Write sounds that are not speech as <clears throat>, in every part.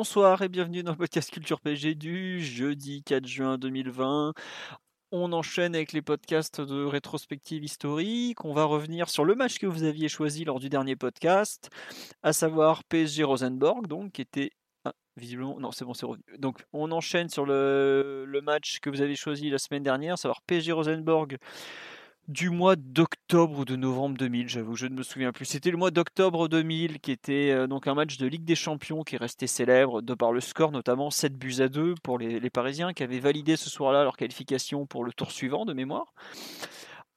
Bonsoir et bienvenue dans le podcast Culture PG du jeudi 4 juin 2020. On enchaîne avec les podcasts de rétrospective historique. On va revenir sur le match que vous aviez choisi lors du dernier podcast, à savoir PSG Rosenborg, donc qui était ah, visiblement non c'est bon c'est revenu. Donc on enchaîne sur le, le match que vous avez choisi la semaine dernière, à savoir PSG Rosenborg du mois d'octobre ou de novembre 2000, j'avoue, je ne me souviens plus. C'était le mois d'octobre 2000 qui était euh, donc un match de Ligue des Champions qui est resté célèbre de par le score, notamment 7 buts à 2 pour les, Parisiens qui avaient validé ce soir-là leur qualification pour le tour suivant de mémoire.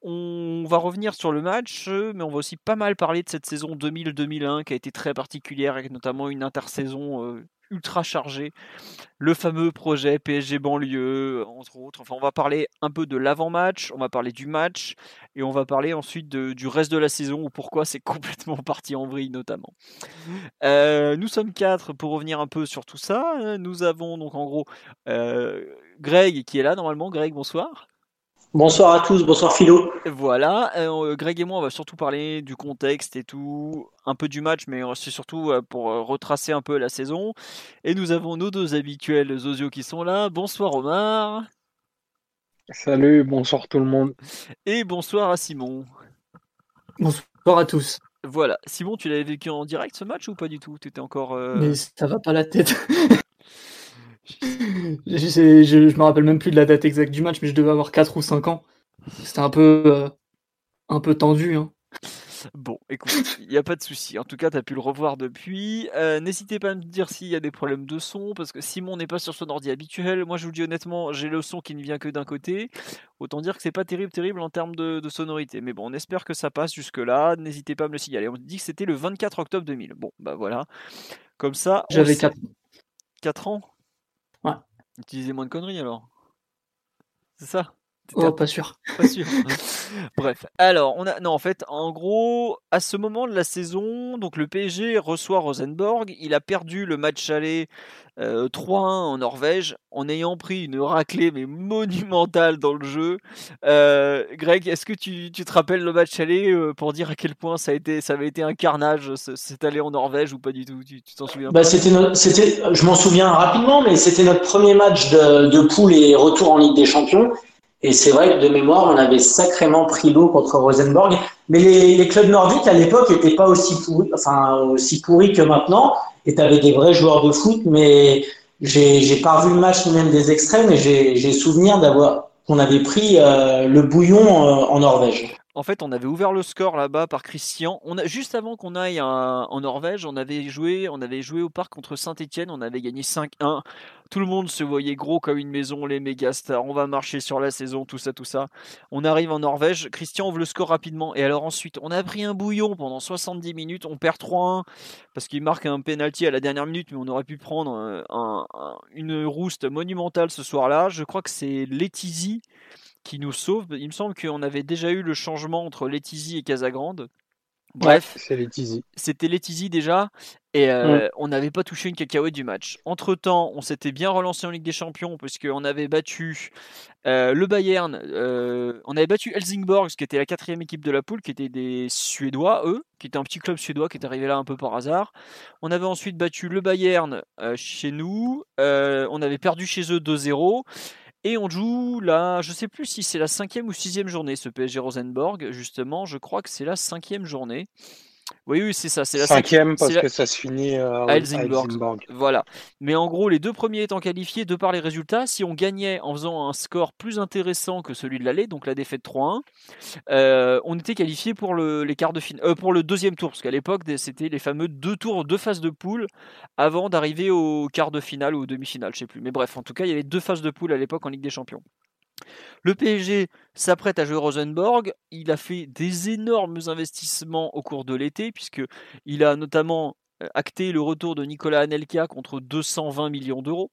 On va revenir sur le match, mais on va aussi pas mal parler de cette saison 2000-2001 qui a été très particulière avec notamment une intersaison euh, ultra chargée. Le fameux projet PSG banlieue, entre autres. Enfin, on va parler un peu de l'avant-match, on va parler du match, et on va parler ensuite de- du reste de la saison ou pourquoi c'est <laughs> complètement parti en vrille notamment. Euh, nous sommes quatre pour revenir un peu sur tout ça. Euh, Nous avons donc en gros euh, Greg qui est là normalement. Greg, bonsoir. Bonsoir à tous, bonsoir Philo. Voilà, euh, Greg et moi, on va surtout parler du contexte et tout, un peu du match, mais c'est surtout euh, pour euh, retracer un peu la saison. Et nous avons nos deux habituels Zozio qui sont là. Bonsoir Omar Salut, bonsoir tout le monde. et bonsoir à Simon. Bonsoir à tous. Voilà, Simon, tu l'avais vécu en direct ce match ou pas du tout? Tu étais encore. euh, Mais ça va pas la tête. <laughs> je, je, me rappelle même plus de la date exacte du match, mais je devais avoir 4 ou 5 ans. C'était un peu, euh, un peu tendu. Hein. Bon, écoute, il n'y a pas de souci. En tout cas, tu as pu le revoir depuis. Euh, N'hésitez pas à me dire s'il y a des problèmes de son, parce que Simon n'est pas sur son ordi habituel. Moi, je vous dis honnêtement, j'ai le son qui ne vient que d'un côté. Autant dire que c'est pas terrible, terrible en termes de, de sonorité. Mais bon, on espère que ça passe jusque-là. N'hésitez pas à me le signaler. On dit que c'était le 24 octobre 2000. Bon, bah voilà. Comme ça, J'avais le sait. 4 4 ans? Ouais. Utilisez moins de conneries alors. C'est ça Oh, pas sûr. <laughs> pas sûr. <laughs> Bref, alors on a non en fait en gros à ce moment de la saison donc le PSG reçoit Rosenborg, il a perdu le match aller euh, 3-1 en Norvège en ayant pris une raclée mais monumentale dans le jeu. Euh, Greg, est-ce que tu, tu te rappelles le match aller euh, pour dire à quel point ça a été ça avait été un carnage ce- cet aller en Norvège ou pas du tout? Tu t'en souviens Bah, c'était, c'était, je m'en souviens rapidement, mais c'était notre premier match de, de poule et retour en Ligue des Champions. Et c'est vrai que de mémoire, on avait sacrément pris l'eau contre Rosenborg. Mais les, les clubs nordiques à l'époque n'étaient pas aussi pourris, enfin, aussi pourris que maintenant. Et tu avais des vrais joueurs de foot, mais j'ai, pas revu le match même des extraits, mais j'ai, j'ai souvenir d'avoir qu'on avait pris euh, le bouillon euh, en Norvège. En fait, on avait ouvert le score là-bas par Christian. On a, juste avant qu'on aille en Norvège, on avait joué, on avait joué au parc contre Saint-Etienne. On avait gagné 5-1. Tout le monde se voyait gros comme une maison, les méga stars. On va marcher sur la saison, tout ça, tout ça. On arrive en Norvège. Christian ouvre le score rapidement. Et alors ensuite, on a pris un bouillon pendant 70 minutes. On perd 3-1 parce qu'il marque un penalty à la dernière minute, mais on aurait pu prendre euh, un- un- une rouste monumentale ce soir-là. Je crois que c'est Letizy qui nous sauve. Il me semble qu'on avait déjà eu le changement entre Letizy et Casagrande. Bref, Ouais, c'était Letizy déjà, et euh, on n'avait pas touché une cacahuète du match. Entre temps, on s'était bien relancé en Ligue des Champions, puisqu'on avait battu euh, le Bayern, euh, on avait battu Helsingborg, qui était la quatrième équipe de la poule, qui était des Suédois, eux, qui était un petit club suédois qui est arrivé là un peu par hasard. On avait ensuite battu le Bayern chez nous, on avait perdu chez eux 2-0. Et on joue là, je sais plus si c'est la cinquième ou sixième journée, ce PSG Rosenborg, justement, je crois que c'est la cinquième journée. Oui, oui, c'est ça, c'est la Cinquième parce la- que ça se finit euh, à Helsingborg. Helsingborg. Voilà. Mais en gros, les deux premiers étant qualifiés de par les résultats, si on gagnait en faisant un score plus intéressant que celui de l'aller, donc la défaite 3-1, euh, on était qualifié pour le, les quarts de finale, euh, pour le deuxième tour, parce qu'à l'époque, c'était les fameux deux tours, deux phases de poule avant d'arriver au quart de finale ou aux demi-finales, je sais plus. Mais bref, en tout cas, il y avait deux phases de poule à l'époque en Ligue des Champions. Le PSG s'apprête à jouer Rosenborg. Il a fait des énormes investissements au cours de l'été, puisque il a notamment acté le retour de Nicolas Anelka contre 220 millions d'euros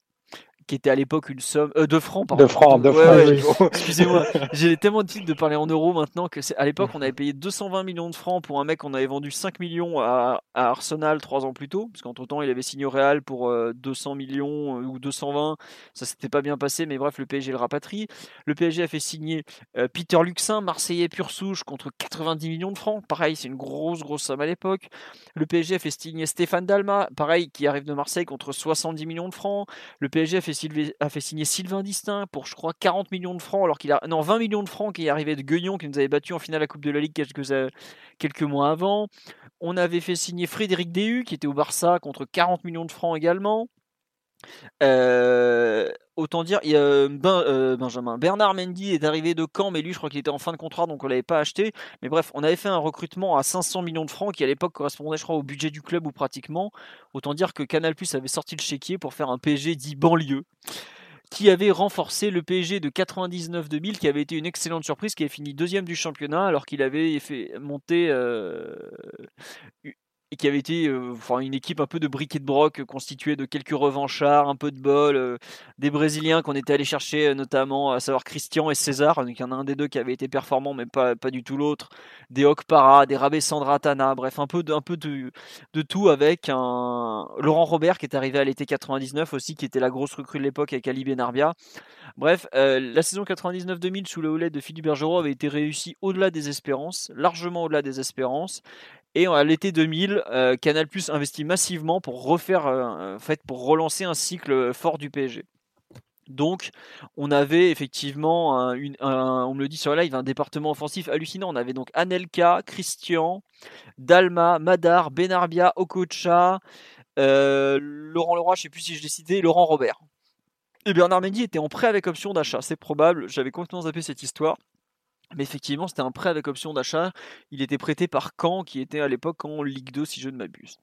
qui était à l'époque une somme euh, de francs pardon. De francs, de Ouais, francs. ouais, <laughs> Excusez-moi, j'ai tellement de titres de parler en euros maintenant que c'est à l'époque on avait payé 220 millions de francs pour un mec qu'on avait vendu 5 millions à, à Arsenal trois ans plus tôt, parce qu'entre temps il avait signé au Real pour euh, 200 millions euh, ou 220, ça s'était pas bien passé, mais bref le PSG le rapatrie. Le PSG a fait signer euh, Peter Luxin, Marseillais pur souche contre 90 millions de francs, pareil c'est une grosse grosse somme à l'époque. Le PSG a fait signer Stéphane Dalma, pareil qui arrive de Marseille contre 70 millions de francs. Le PSG a fait, A fait signer Sylvain Distin pour, je crois, 40 millions de francs, alors qu'il a. Non, 20 millions de francs qui est arrivé de Guignon, qui nous avait battu en finale à la Coupe de la Ligue quelques, euh, quelques mois avant. On avait fait signer Frédéric Déhu, qui était au Barça, contre 40 millions de francs également. Euh, autant dire, a Ben- euh, Benjamin Bernard Mendy est arrivé de Caen, mais lui, je crois qu'il était en fin de contrat, donc on l'avait pas acheté. Mais bref, on avait fait un recrutement à 500 millions de francs qui à l'époque correspondait, je crois, au budget du club ou pratiquement. Autant dire que Canal avait sorti le chéquier pour faire un PSG dit banlieue qui avait renforcé le PSG de 99-2000, qui avait été une excellente surprise, qui avait fini deuxième du championnat, alors qu'il avait fait monter euh, et qui avait été euh, une équipe un peu de briquet de broc euh, constituée de quelques revanchards, un peu de bol, euh, des Brésiliens qu'on était allé chercher notamment, à savoir Christian et César, donc il y en a un des deux qui avait été performant mais pas, pas du tout l'autre, des Okpara, des Rabé Sandratana, bref un peu, de, un peu de, de tout avec un Laurent Robert qui est arrivé à l'été 99 aussi, qui était la grosse recrue de l'époque avec Ali Benarbia. Bref, la saison 99-2000 sous le houlette de Philippe Bergerot avait été réussie au-delà des espérances, largement au-delà des espérances. Et à l'été 2000, euh, Canal Plus investit massivement euh, pour relancer un cycle fort du PSG. Donc, on avait effectivement, un, on me le dit sur live, un département offensif hallucinant. On avait donc Anelka, Christian, Dalma, Madar, Benarbia, Okocha, euh, Laurent Leroy, je sais plus si je l'ai cité, Laurent Robert. Et Bernard Mendy était en prêt avec option d'achat, c'est probable. J'avais complètement zappé cette histoire. Mais effectivement, c'était un prêt avec option d'achat. Il était prêté par Caen, qui était à l'époque en Ligue 2, si je ne m'abuse.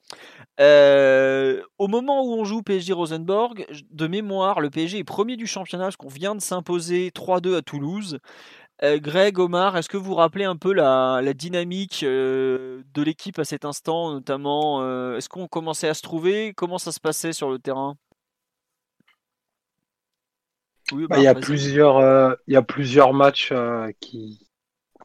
Euh, au moment où on joue PSG Rosenborg, de mémoire, le PSG est premier du championnat, parce qu'on vient de s'imposer 3-2 à Toulouse. Euh, Greg, Omar, est-ce que vous rappelez un peu la, dynamique euh, de l'équipe à cet instant, notamment Est-ce qu'on commençait à se trouver? Comment ça se passait sur le terrain? Oui, Bah, Omar, il y a plusieurs, euh, il y a plusieurs matchs euh, qui,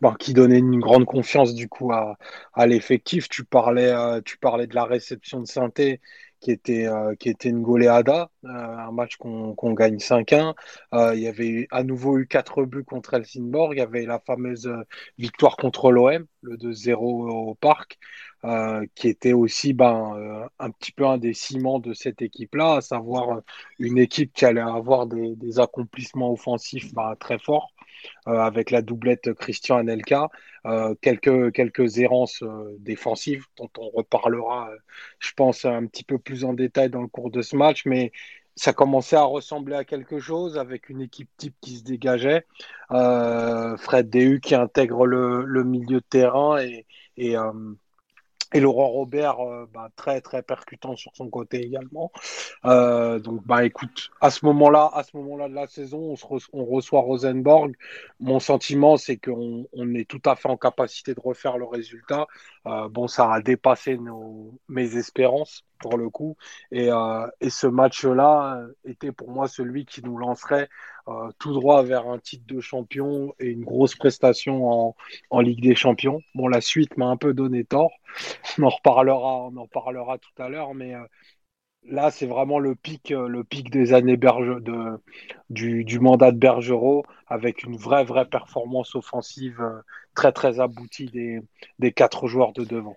bon, qui donnaient une grande confiance du coup à, à l'effectif. Tu parlais, euh, tu parlais de la réception de Sainté qui était, qui était une goleada, un match qu'on gagne 5-1. Euh, il y avait eu- à nouveau eu quatre buts contre Helsingborg. Il y avait la fameuse victoire contre l'OM, le 2-0 au parc, euh, qui était aussi ben, euh, un petit peu un des ciments de cette équipe-là, à savoir euh, une équipe qui allait avoir des, accomplissements offensifs ben, très forts, avec la doublette Christian Anelka, quelques, quelques errances défensives dont on reparlera, je pense, un petit peu plus en détail dans le cours de ce match, mais ça commençait à ressembler à quelque chose avec une équipe type qui se dégageait. Fred Déhu qui intègre le, milieu de terrain et, et Laurent Robert, euh, bah, très très percutant sur son côté également. Euh, donc bah écoute, à ce moment-là, à ce moment-là de la saison, on, se reçoit Rosenborg. Mon sentiment, c'est qu'on on est tout à fait en capacité de refaire le résultat. Euh, bon, ça a dépassé nos, mes espérances pour le coup. Et, euh, et ce match-là euh, était pour moi celui qui nous lancerait euh, tout droit vers un titre de champion et une grosse prestation en, Ligue des Champions. Bon, la suite m'a un peu donné tort. <laughs> On en reparlera, tout à l'heure, mais euh, là, c'est vraiment le pic, euh, le pic des années de, du, mandat de Bergerot, avec une vraie, performance offensive très, très aboutie des, quatre joueurs de devant.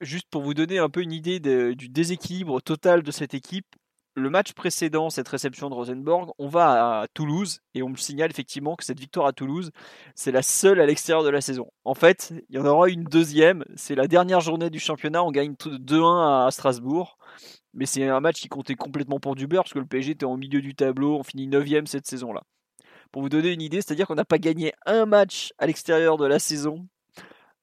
juste pour vous donner un peu une idée du déséquilibre total de cette équipe, le match précédent, cette réception de Rosenborg, on va à Toulouse et on me signale effectivement que cette victoire à Toulouse, c'est la seule à l'extérieur de la saison. En fait, il y en aura une deuxième, c'est la dernière journée du championnat, on gagne tout- 2-1 à Strasbourg, mais c'est un match qui comptait complètement pour du beurre parce que le PSG était en milieu du tableau, on finit 9 cette saison-là. Pour vous donner une idée, c'est-à-dire qu'on n'a pas gagné un match à l'extérieur de la saison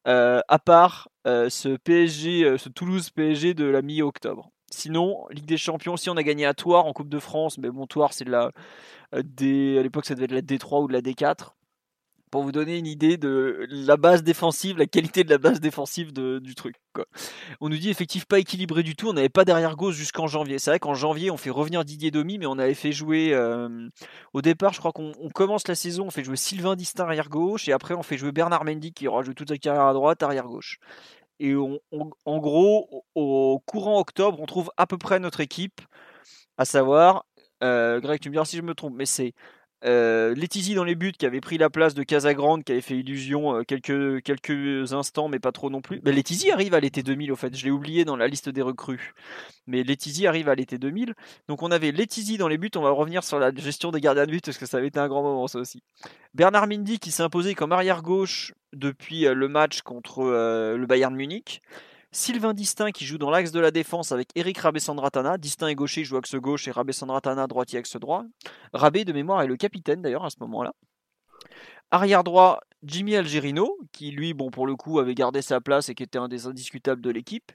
euh, à part euh, ce PSG, euh, ce Toulouse PSG de la mi-octobre. Sinon, Ligue des Champions, si on a gagné à Toire en Coupe de France, mais bon, Toire c'est de la euh, à l'époque ça devait être la D3 ou de la D4. pour vous donner une idée de la base défensive, la qualité de la base défensive du truc. On nous dit effectif pas équilibré du tout, on n'avait pas derrière gauche jusqu'en janvier. C'est vrai qu'en janvier on fait revenir Didier Domi, mais on avait fait jouer euh, au départ, je crois qu'on commence la saison, on fait jouer Sylvain Distin arrière gauche, et après on fait jouer Bernard Mendy qui aura joué toute sa carrière à droite arrière gauche. Et en gros, au, courant octobre, on trouve à peu près notre équipe, à savoir, euh, Greg, tu me diras si je me trompe, mais c'est euh, dans les buts qui avait pris la place de Casagrande qui avait fait illusion euh, quelques, instants mais pas trop non plus. Ben, arrive à l'été 2000 au fait, je l'ai oublié dans la liste des recrues. Mais Letizy arrive à l'été 2000. Donc on avait Letizy dans les buts, on va revenir sur la gestion des gardiens de but parce que ça avait été un grand moment ça aussi. Bernard Mindy qui s'est imposé comme arrière gauche depuis euh, le match contre euh, le Bayern Munich. Sylvain Distin qui joue dans l'axe de la défense avec Eric Rabé-Sandratana. Distin est gaucher, joue axe gauche et Rabé-Sandratana droitier axe droit. Rabé de mémoire est le capitaine d'ailleurs à ce moment-là. Arrière droit, Jimmy Algerino, qui lui, bon pour le coup, avait gardé sa place et qui était un des indiscutables de l'équipe.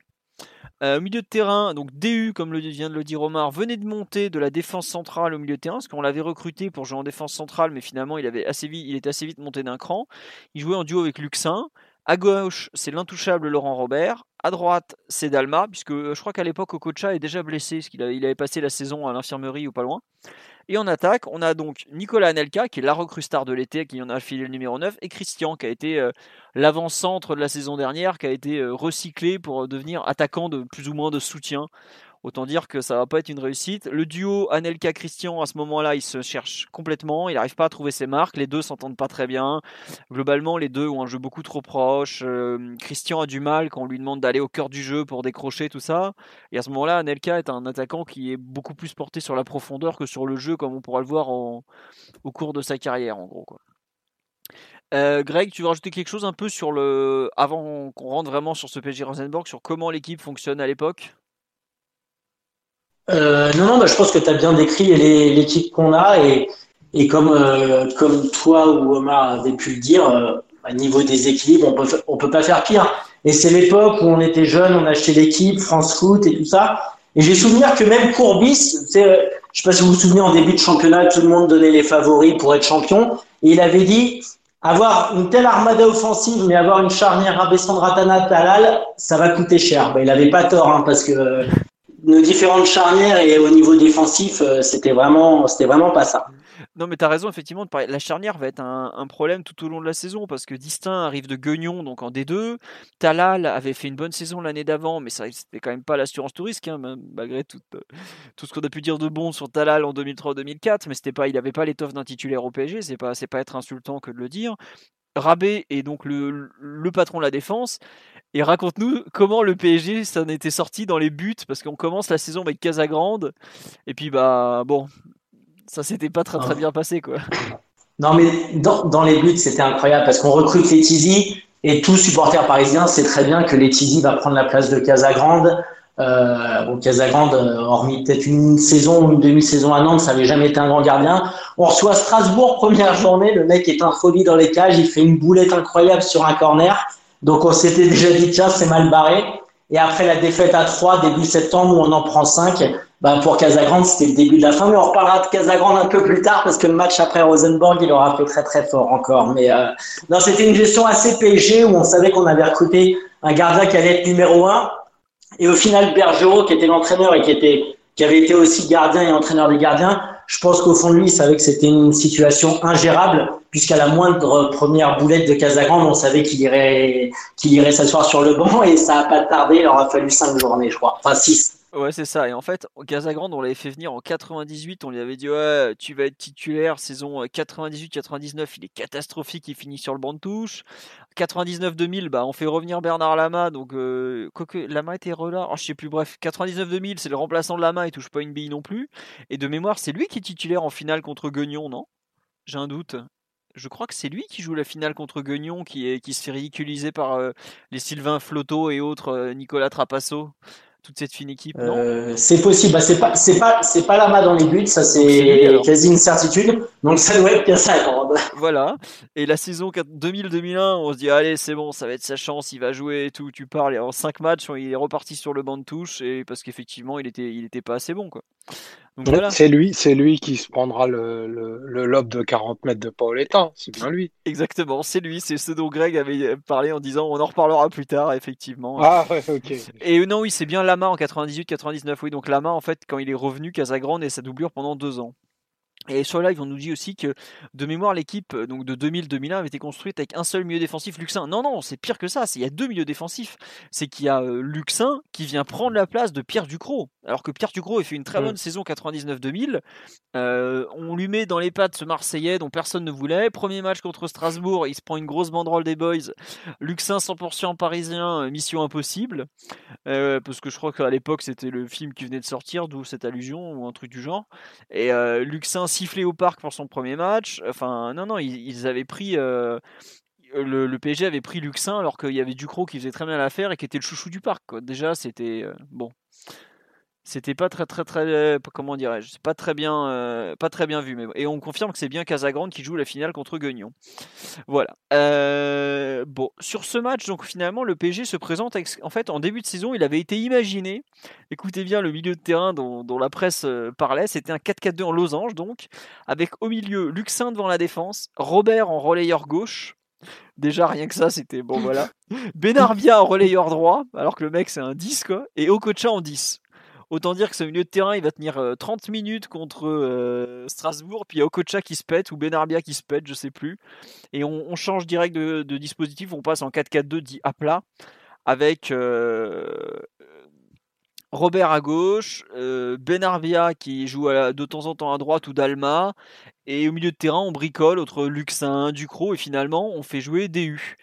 Euh, milieu de terrain, donc DU, comme le, vient de le dire Omar, venait de monter de la défense centrale au milieu de terrain, parce qu'on l'avait recruté pour jouer en défense centrale, mais finalement il, avait il était assez vite monté d'un cran. Il jouait en duo avec Luxin. À gauche, c'est l'intouchable Laurent Robert. À droite, c'est Dalma, puisque euh, je crois qu'à l'époque, Okocha est déjà blessé, parce qu'il avait passé la saison à l'infirmerie ou pas loin. Et en attaque, on a donc Nicolas Anelka, qui est la recrue star de l'été, qui en a filé le numéro 9, et Christian, qui a été euh, l'avant-centre de la saison dernière, qui a été euh, recyclé pour devenir attaquant de plus ou moins de soutien Autant dire que ça va pas être une réussite. Le duo Anelka Christian à ce moment-là, il se cherche complètement, il n'arrive pas à trouver ses marques, les deux s'entendent pas très bien. Globalement, les deux ont un jeu beaucoup trop proche. Euh, Christian a du mal quand on lui demande d'aller au cœur du jeu pour décrocher tout ça. Et à ce moment-là, Anelka est un attaquant qui est beaucoup plus porté sur la profondeur que sur le jeu, comme on pourra le voir au cours de sa carrière, en gros. Euh, Greg, tu veux rajouter quelque chose un peu sur le. Avant qu'on rentre vraiment sur ce PSG Rosenborg, sur comment l'équipe fonctionne à l'époque? Euh, non, non, bah, je pense que tu as bien décrit l'équipe qu'on a et, et comme, euh, comme toi ou Omar avait pu le dire, euh, niveau des équilibres, on peut, on peut pas faire pire. Et c'est l'époque où on était jeune, on achetait l'équipe, France Foot et tout ça. Et j'ai souvenir que même Courbis, je sais pas si vous vous souvenez, en début de championnat, tout le monde donnait les favoris pour être champion. Et il avait dit, avoir une telle armada offensive, mais avoir une charnière Ratana Talal, ça va coûter cher. Bah, il avait pas tort, hein, parce que nos différentes charnières et au niveau défensif, euh, c'était vraiment, c'était vraiment pas ça. Non, mais tu as raison, effectivement, la charnière va être un, problème tout au long de la saison parce que Distin arrive de Guignon, donc en D2. Talal avait fait une bonne saison l'année d'avant, mais c'était quand même pas l'assurance touriste, hein, malgré tout, euh, tout ce qu'on a pu dire de bon sur Talal en 2003-2004, mais c'était pas, il n'avait pas l'étoffe d'un titulaire au PSG, c'est pas, pas être insultant que de le dire. Rabé est donc le patron de la défense. Et raconte-nous comment le PSG s'en était sorti dans les buts, parce qu'on commence la saison avec Casagrande, et puis bah bon, ça s'était pas très très bien passé quoi. Non mais dans, dans les buts c'était incroyable parce qu'on recrute Letizy et tout supporter parisien sait très bien que Letizy va prendre la place de Casagrande. Euh, bon, Casagrande, euh, hormis peut-être une saison ou une demi-saison à Nantes, ça n'avait jamais été un grand gardien. On reçoit Strasbourg première journée, le mec est un folie dans les cages, il fait une boulette incroyable sur un corner. Donc on s'était déjà dit, tiens, c'est mal barré. Et après la défaite à 3 début septembre où on en prend 5, bah pour Casagrande, c'était le début de la fin. Mais on reparlera de Casagrande un peu plus tard parce que le match après Rosenborg, il aura fait très très fort encore. Mais euh, non, c'était une gestion assez PSG où on savait qu'on avait recruté un gardien qui allait être numéro 1. Et au final, Bergerot, qui était l'entraîneur et qui était qui avait été aussi gardien et entraîneur des gardiens, je pense qu'au fond de lui, il savait que c'était une situation ingérable, puisqu'à la moindre première boulette de Casagrande, on savait qu'il irait, qu'il irait s'asseoir sur le banc, et ça n'a pas tardé, il aura fallu cinq journées, je crois. Enfin, six. Ouais, c'est ça. Et en fait, Casagrande, on l'avait fait venir en 98. On lui avait dit Ouais, tu vas être titulaire saison 98-99. Euh, il est catastrophique. Il finit sur le banc de touche. 99-2000, bah, on fait revenir Bernard Lama. Donc, euh, Lama était relâche. Oh, je sais plus. Bref, 99-2000, c'est le remplaçant de Lama. Il touche pas une bille non plus. Et de mémoire, c'est lui qui est titulaire en finale contre Guignon, non? J'ai un doute je crois que c'est lui qui joue la finale contre Guignon, qui, qui se fait ridiculiser par euh, les Sylvain Flotto et autres, Nicolas Trapasso toute cette fine équipe euh, C'est possible. Bah, c'est pas, c'est pas, c'est pas Lama dans les buts, ça c'est quasi une certitude. Donc ça doit être Casagrande. Voilà. Et la saison 2000-2001, on se dit allez c'est bon, ça va être sa chance, il va jouer et tout. Tu parles et en 5 matchs, il est reparti sur le banc de touche et parce qu'effectivement il était, il était pas assez bon quoi. C'est lui, c'est lui qui se prendra le, le, lob de 40 mètres de Paoletta, c'est bien lui. Exactement, c'est lui, c'est ce dont Greg avait parlé en disant on en reparlera plus tard, effectivement. Ah ouais, ok. Et non, oui, c'est bien Lama en 98-99, oui. Donc Lama, en fait, quand il est revenu, Casagrande et sa doublure pendant deux ans. Et sur live, on nous dit aussi que de mémoire, l'équipe euh, donc de 2000-2001 avait été construite avec un seul milieu défensif, Luxin. Non, non, c'est pire que ça. Il y a deux milieux défensifs. C'est qu'il y a euh, Luxin qui vient prendre la place de Pierre Ducrot. Alors que Pierre Ducrot a fait une très bonne saison 99-2000. Euh, on lui met dans les pattes ce Marseillais dont personne ne voulait. Premier match contre Strasbourg, il se prend une grosse banderole des boys. Luxin 100% parisien, mission impossible. parce que je crois qu'à l'époque, c'était le film qui venait de sortir, d'où cette allusion ou un truc du genre. Et Luxin sifflé au parc pour son premier match. Enfin, non, non, ils, avaient pris. Euh, le, PSG avait pris Luxin alors qu'il y avait Ducrot qui faisait très bien l'affaire et qui était le chouchou du parc. Déjà, c'était. Euh, bon c'était pas très très très euh, comment dirais-je c'est pas très bien euh, pas très bien vu mais et on confirme que c'est bien Casagrande qui joue la finale contre Guignon voilà euh, bon sur ce match donc finalement le PSG se présente en fait en début de saison il avait été imaginé écoutez bien le milieu de terrain dont, la presse parlait c'était un 4-4-2 en losange donc avec au milieu Luxin devant la défense Robert en relayeur gauche Déjà, rien que ça, c'était bon, voilà. <laughs> Benarbia en relayeur droit, alors que le mec, c'est un 10, quoi. Et Okocha en 10. Autant dire que ce milieu de terrain, il va tenir 30 euh, minutes contre euh, Strasbourg, puis il y a Okocha qui se pète, ou Benarbia qui se pète, je sais plus. Et on, change direct de, dispositif, on passe en 4-4-2 dit à plat, avec euh, Robert à gauche, Benarbia qui joue de temps en temps à droite ou Dalma, et au milieu de terrain, on bricole entre Luxin, Ducrot, et finalement, on fait jouer DU.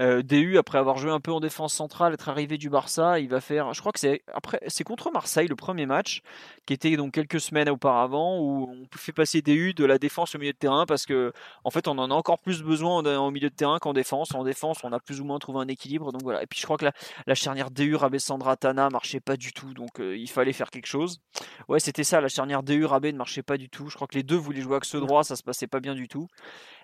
Euh, DU, après avoir joué un peu en défense centrale, être arrivé du Barça, il va faire. Je crois que c'est après, c'est contre Marseille le premier match, qui était donc quelques semaines auparavant, où on fait passer DU de la défense au milieu de terrain parce que, en fait, on en a encore plus besoin au milieu de terrain qu'en défense. En défense, on a plus ou moins trouvé un équilibre. Donc voilà. Et puis je crois que la, charnière DU Rabé Sandra Tana marchait pas du tout, donc euh, il fallait faire quelque chose. Ouais, c'était ça. La charnière DU Rabé ne marchait pas du tout. Je crois que les deux voulaient jouer avec ce ça se passait pas bien du tout.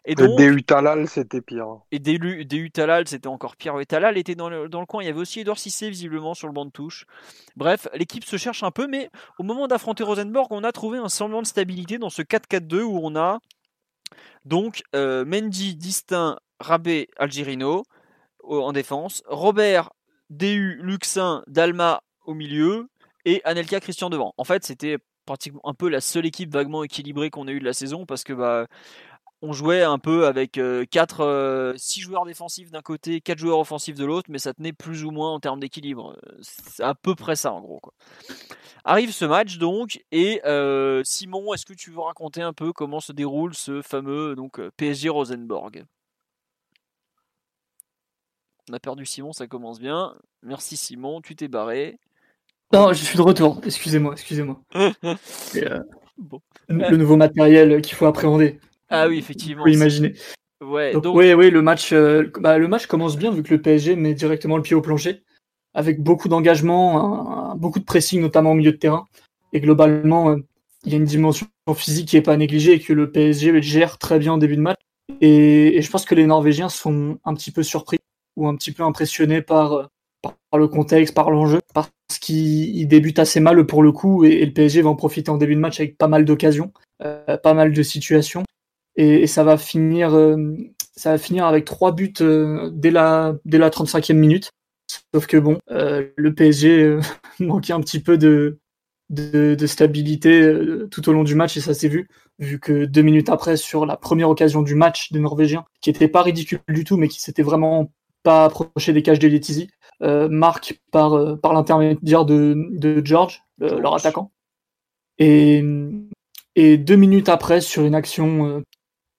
Et donc, DU Talal, c'était pire. Et DU, DU Talal, c'était encore pire. Et Talal était dans le, dans le coin. Il y avait aussi Edouard Cissé, visiblement, sur le banc de touche. Bref, l'équipe se cherche un peu, mais au moment d'affronter Rosenborg, on a trouvé un semblant de stabilité dans ce 4-4-2 où on a donc euh, Mendy, Distin, Rabé, Algerino en défense, Robert, DU, Luxin, Dalma au milieu et Anelka Christian devant. En fait, c'était pratiquement un peu la seule équipe vaguement équilibrée qu'on a eu de la saison parce que bah on jouait un peu avec 4 6 joueurs défensifs d'un côté, 4 joueurs offensifs de l'autre, mais ça tenait plus ou moins en termes d'équilibre. C'est à peu près ça en gros. Arrive ce match donc, et Simon, est-ce que tu veux raconter un peu comment se déroule ce fameux donc, PSG Rosenborg? On a perdu Simon, ça commence bien. Merci Simon, tu t'es barré. Non, je suis de retour. Excusez-moi, excusez-moi. <laughs> Euh, le nouveau matériel qu'il faut appréhender. Ah oui, effectivement. Vous imaginer. Ouais, donc, Oui, oui, le match, euh, bah, le match commence bien vu que le PSG met directement le pied au plancher, avec beaucoup d'engagement, beaucoup de pressing, notamment au milieu de terrain. Et globalement, euh, il y a une dimension physique qui n'est pas négligée et que le PSG gère très bien au début de match. Et, et, je pense que les Norvégiens sont un petit peu surpris ou un petit peu impressionnés par, par le contexte, par l'enjeu, parce qu'il débute assez mal pour le coup, et, le PSG va en profiter en début de match avec pas mal d'occasions, euh, pas mal de situations, et, ça va finir, euh, ça va finir avec trois buts euh, dès la dès la 35e minute. Sauf que bon, le PSG <laughs> manquait un petit peu de, de, stabilité tout au long du match et ça s'est vu, vu que deux minutes après, sur la première occasion du match des Norvégiens, qui était pas ridicule du tout, mais qui s'était vraiment pas approché des cages de Letizy, marque par, euh, par l'intermédiaire de, de George, leur attaquant. Et, et deux minutes après, sur une action euh,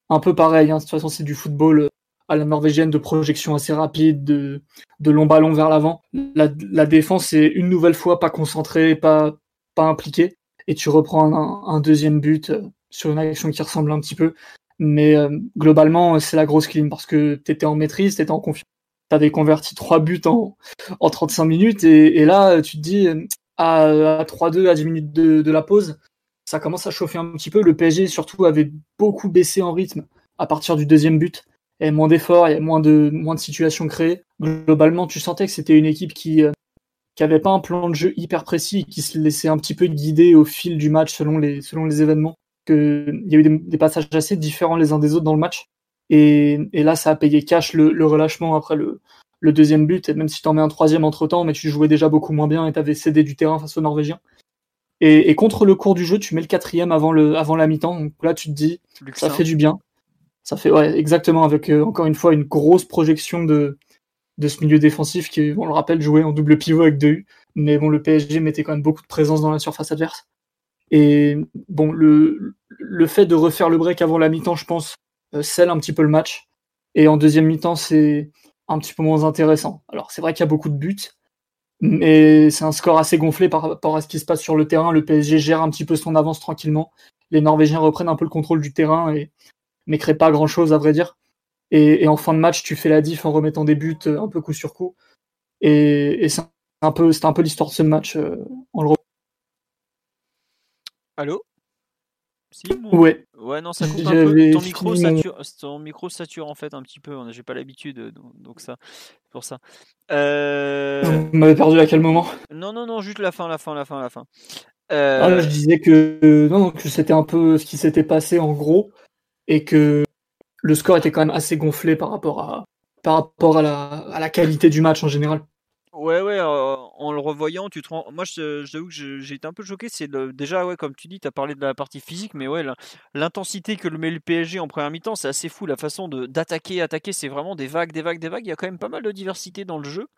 un peu pareille, hein, de toute façon c'est du football à la norvégienne de projection assez rapide, de, de long ballon vers l'avant. La, la, défense est une nouvelle fois pas concentrée, pas, pas impliquée, et tu reprends un, un deuxième but sur une action qui ressemble un petit peu. Mais globalement, c'est la grosse clim parce que tu étais en maîtrise, tu étais en confiance t'avais converti trois buts en, en 35 minutes et, là tu te dis à, à 3-2 à 10 minutes de, la pause ça commence à chauffer un petit peu. Le PSG surtout avait beaucoup baissé en rythme à partir du deuxième but. Il y avait moins d'efforts, il y avait moins de, situations créées. Globalement, tu sentais que c'était une équipe qui, euh, qui avait pas un plan de jeu hyper précis, qui se laissait un petit peu guider au fil du match selon les, selon les événements. Que, il y a eu des, passages assez différents les uns des autres dans le match. Et, et là, ça a payé cash le, le relâchement après le, le deuxième but. Et même si tu en mets un troisième entre temps, mais tu jouais déjà beaucoup moins bien et tu avais cédé du terrain face aux Norvégiens. Et, et, contre le cours du jeu, tu mets le quatrième avant, le, avant la mi-temps. Donc là, tu te dis, ça fait du bien. Ça fait, ouais, exactement, avec euh, encore une fois une grosse projection de, de ce milieu défensif qui, on le rappelle, jouait en double pivot avec deux U. Mais bon, le PSG mettait quand même beaucoup de présence dans la surface adverse. Et bon, le, le fait de refaire le break avant la mi-temps, je pense, scelle un petit peu le match. Et en deuxième mi-temps, c'est un petit peu moins intéressant. Alors, c'est vrai qu'il y a beaucoup de buts, mais c'est un score assez gonflé par rapport à ce qui se passe sur le terrain. Le PSG gère un petit peu son avance tranquillement. Les Norvégiens reprennent un peu le contrôle du terrain et ne créent pas grand chose, à vrai dire. Et, en fin de match, tu fais la diff en remettant des buts euh, un peu coup sur coup. Et, c'est un peu, peu l'histoire de ce match euh, Allô? Si, Ouais. Ouais, non, ça coupe un peu. Ton micro, sature, ton micro sature en fait un petit peu. J'ai pas l'habitude, donc ça, pour ça. Euh... Vous m'avez perdu à quel moment? Non, non, non, juste la fin, la fin, la fin, la fin. Euh... Ah, je disais que non, que c'était un peu ce qui s'était passé en gros et que le score était quand même assez gonflé par rapport à par rapport à la, à la qualité du match en général. Ouais, ouais, euh, en le revoyant, tu te rends... Moi, j'avoue que j'ai été un peu choqué. C'est déjà, ouais, comme tu dis, tu as parlé de la partie physique, mais ouais, l'intensité que le met le PSG en première mi-temps, c'est assez fou. La façon d'attaquer, attaquer, c'est vraiment des vagues, des vagues, des vagues. Il y a quand même pas mal de diversité dans le jeu.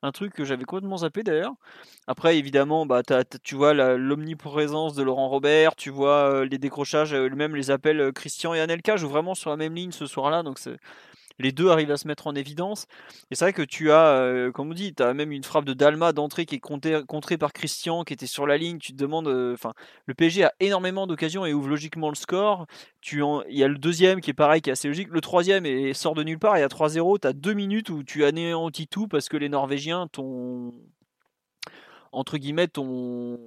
Un truc que j'avais complètement zappé d'ailleurs. Après, évidemment, bah, tu vois l'omniprésence de Laurent Robert, tu vois euh, les décrochages, euh, même les appels Christian et Anelka jouent vraiment sur la même ligne ce soir-là. Donc, les deux arrivent à se mettre en évidence. Et c'est vrai que tu as, euh, comme on dit, tu as même une frappe de Dalma d'entrée qui est contrée, par Christian qui était sur la ligne. Tu te demandes, euh, enfin, le PSG a énormément d'occasions et ouvre logiquement le score. Tu il y a le deuxième qui est pareil, qui est assez logique. Le troisième et sort de nulle part et à 3-0, tu as deux minutes où tu anéantis tout parce que les Norvégiens t'ont entre guillemets ton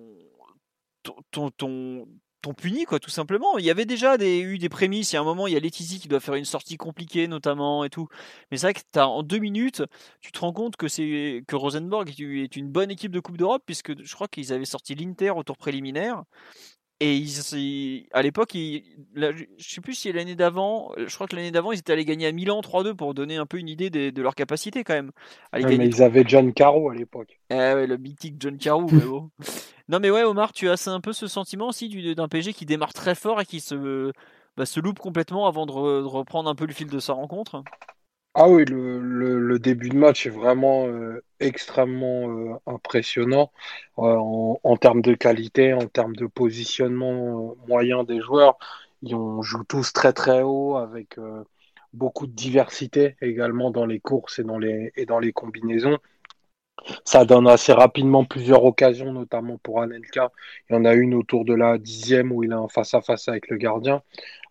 ton, ton, t'ont puni quoi tout simplement. Il y avait déjà eu des prémices. Il y a un moment il y a Letizy qui doit faire une sortie compliquée notamment et tout. Mais c'est vrai que as, en deux minutes tu te rends compte que c'est que Rosenborg est une bonne équipe de Coupe d'Europe puisque je crois qu'ils avaient sorti l'Inter au tour préliminaire et ils, à l'époque, je sais plus si l'année d'avant, je crois que l'année d'avant, ils étaient allés gagner à Milan 3-2 pour donner un peu une idée de, leur capacité quand même. mais ils avaient John Caro à l'époque. Eh ouais, le mythique John Caro, mais bon. <laughs> Non mais ouais, Omar, tu as un peu ce sentiment aussi d'un PG qui démarre très fort et qui se, bah, se loupe complètement avant de, reprendre un peu le fil de sa rencontre? Ah oui, le, début de match est vraiment euh, extrêmement euh, impressionnant euh, en, termes de qualité, en termes de positionnement moyen des joueurs. Ils, on joue tous très très haut avec beaucoup de diversité également dans les courses et dans les, et dans les combinaisons. Ça donne assez rapidement plusieurs occasions, notamment pour Anelka. Il y en a une autour de la dixième où il est en face à face avec le gardien.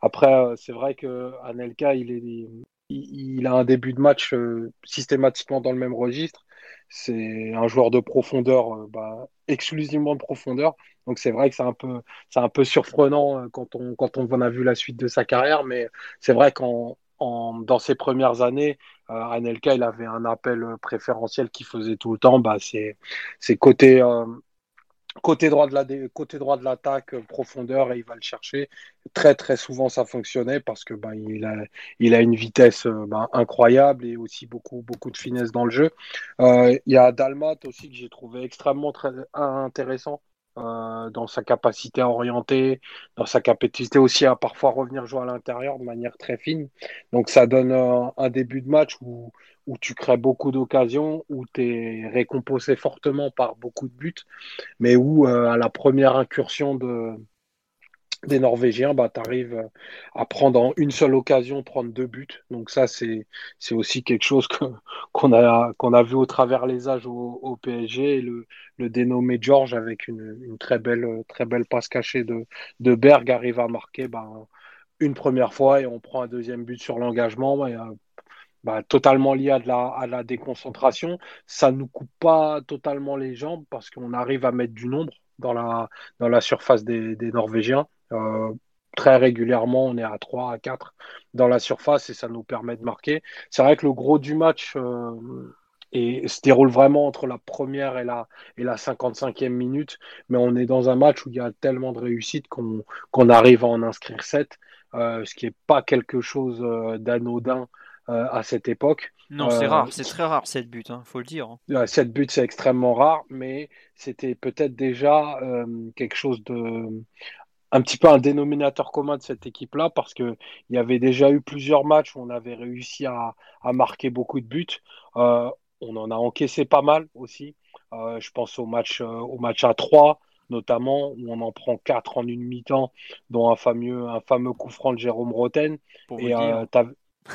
Après, c'est vrai que Anelka, il est, il, a un début de match euh, systématiquement dans le même registre. C'est un joueur de profondeur, euh, bah, exclusivement de profondeur. Donc c'est vrai que c'est un peu, surprenant euh, quand on, a vu la suite de sa carrière, mais c'est vrai qu'en dans ses premières années, Anelka, il avait un appel préférentiel qu'il faisait tout le temps. Bah, c'est, c'est côté, Côté droit de la côté droit de l'attaque, euh, profondeur, et il va le chercher. Très très souvent ça fonctionnait parce que ben, il, a, il a une vitesse euh, ben, incroyable et aussi beaucoup beaucoup de finesse dans le jeu. Euh, il y a Dalmat aussi que j'ai trouvé extrêmement très intéressant dans sa capacité à orienter, dans sa capacité aussi à parfois revenir jouer à l'intérieur de manière très fine. Donc ça donne un début de match où où tu crées beaucoup d'occasions, où tu es récompensé fortement par beaucoup de buts, mais où euh, à la première incursion de, des Norvégiens, bah, tu arrives à prendre en une seule occasion, prendre deux buts. Donc ça, c'est aussi quelque chose <laughs> qu'on a, qu'on a vu au travers les âges au, PSG. le, le, dénommé George, avec une, très, belle, très belle passe cachée de, de Berg, arrive à marquer bah, une première fois et on prend un deuxième but sur l'engagement. Bah, bah, totalement lié à, la, déconcentration. Ça ne nous coupe pas totalement les jambes parce qu'on arrive à mettre du nombre dans la, surface des, Norvégiens. Euh, très régulièrement, on est à 3, à 4 dans la surface et ça nous permet de marquer. C'est vrai que le gros du match euh, se déroule vraiment entre la première et la, et la 55e minute, mais on est dans un match où il y a tellement de réussite qu'on arrive à en inscrire 7, euh, ce qui n'est pas quelque chose d'anodin euh, à cette époque. Non, c'est Euh, rare, c'est très rare cette buts, hein, faut le dire. hein. Ouais, Sept buts, c'est extrêmement rare, mais c'était peut-être déjà euh, quelque chose de un petit peu un dénominateur commun de cette équipe-là, parce que il y avait déjà eu plusieurs matchs où on avait réussi à, à marquer beaucoup de buts. Euh, on en a encaissé pas mal aussi. Euh, je pense au match, euh, au match à 3 notamment, où on en prend quatre en une mi-temps, dont un fameux, un fameux coup franc de Jérôme Roten. Pour Et dire.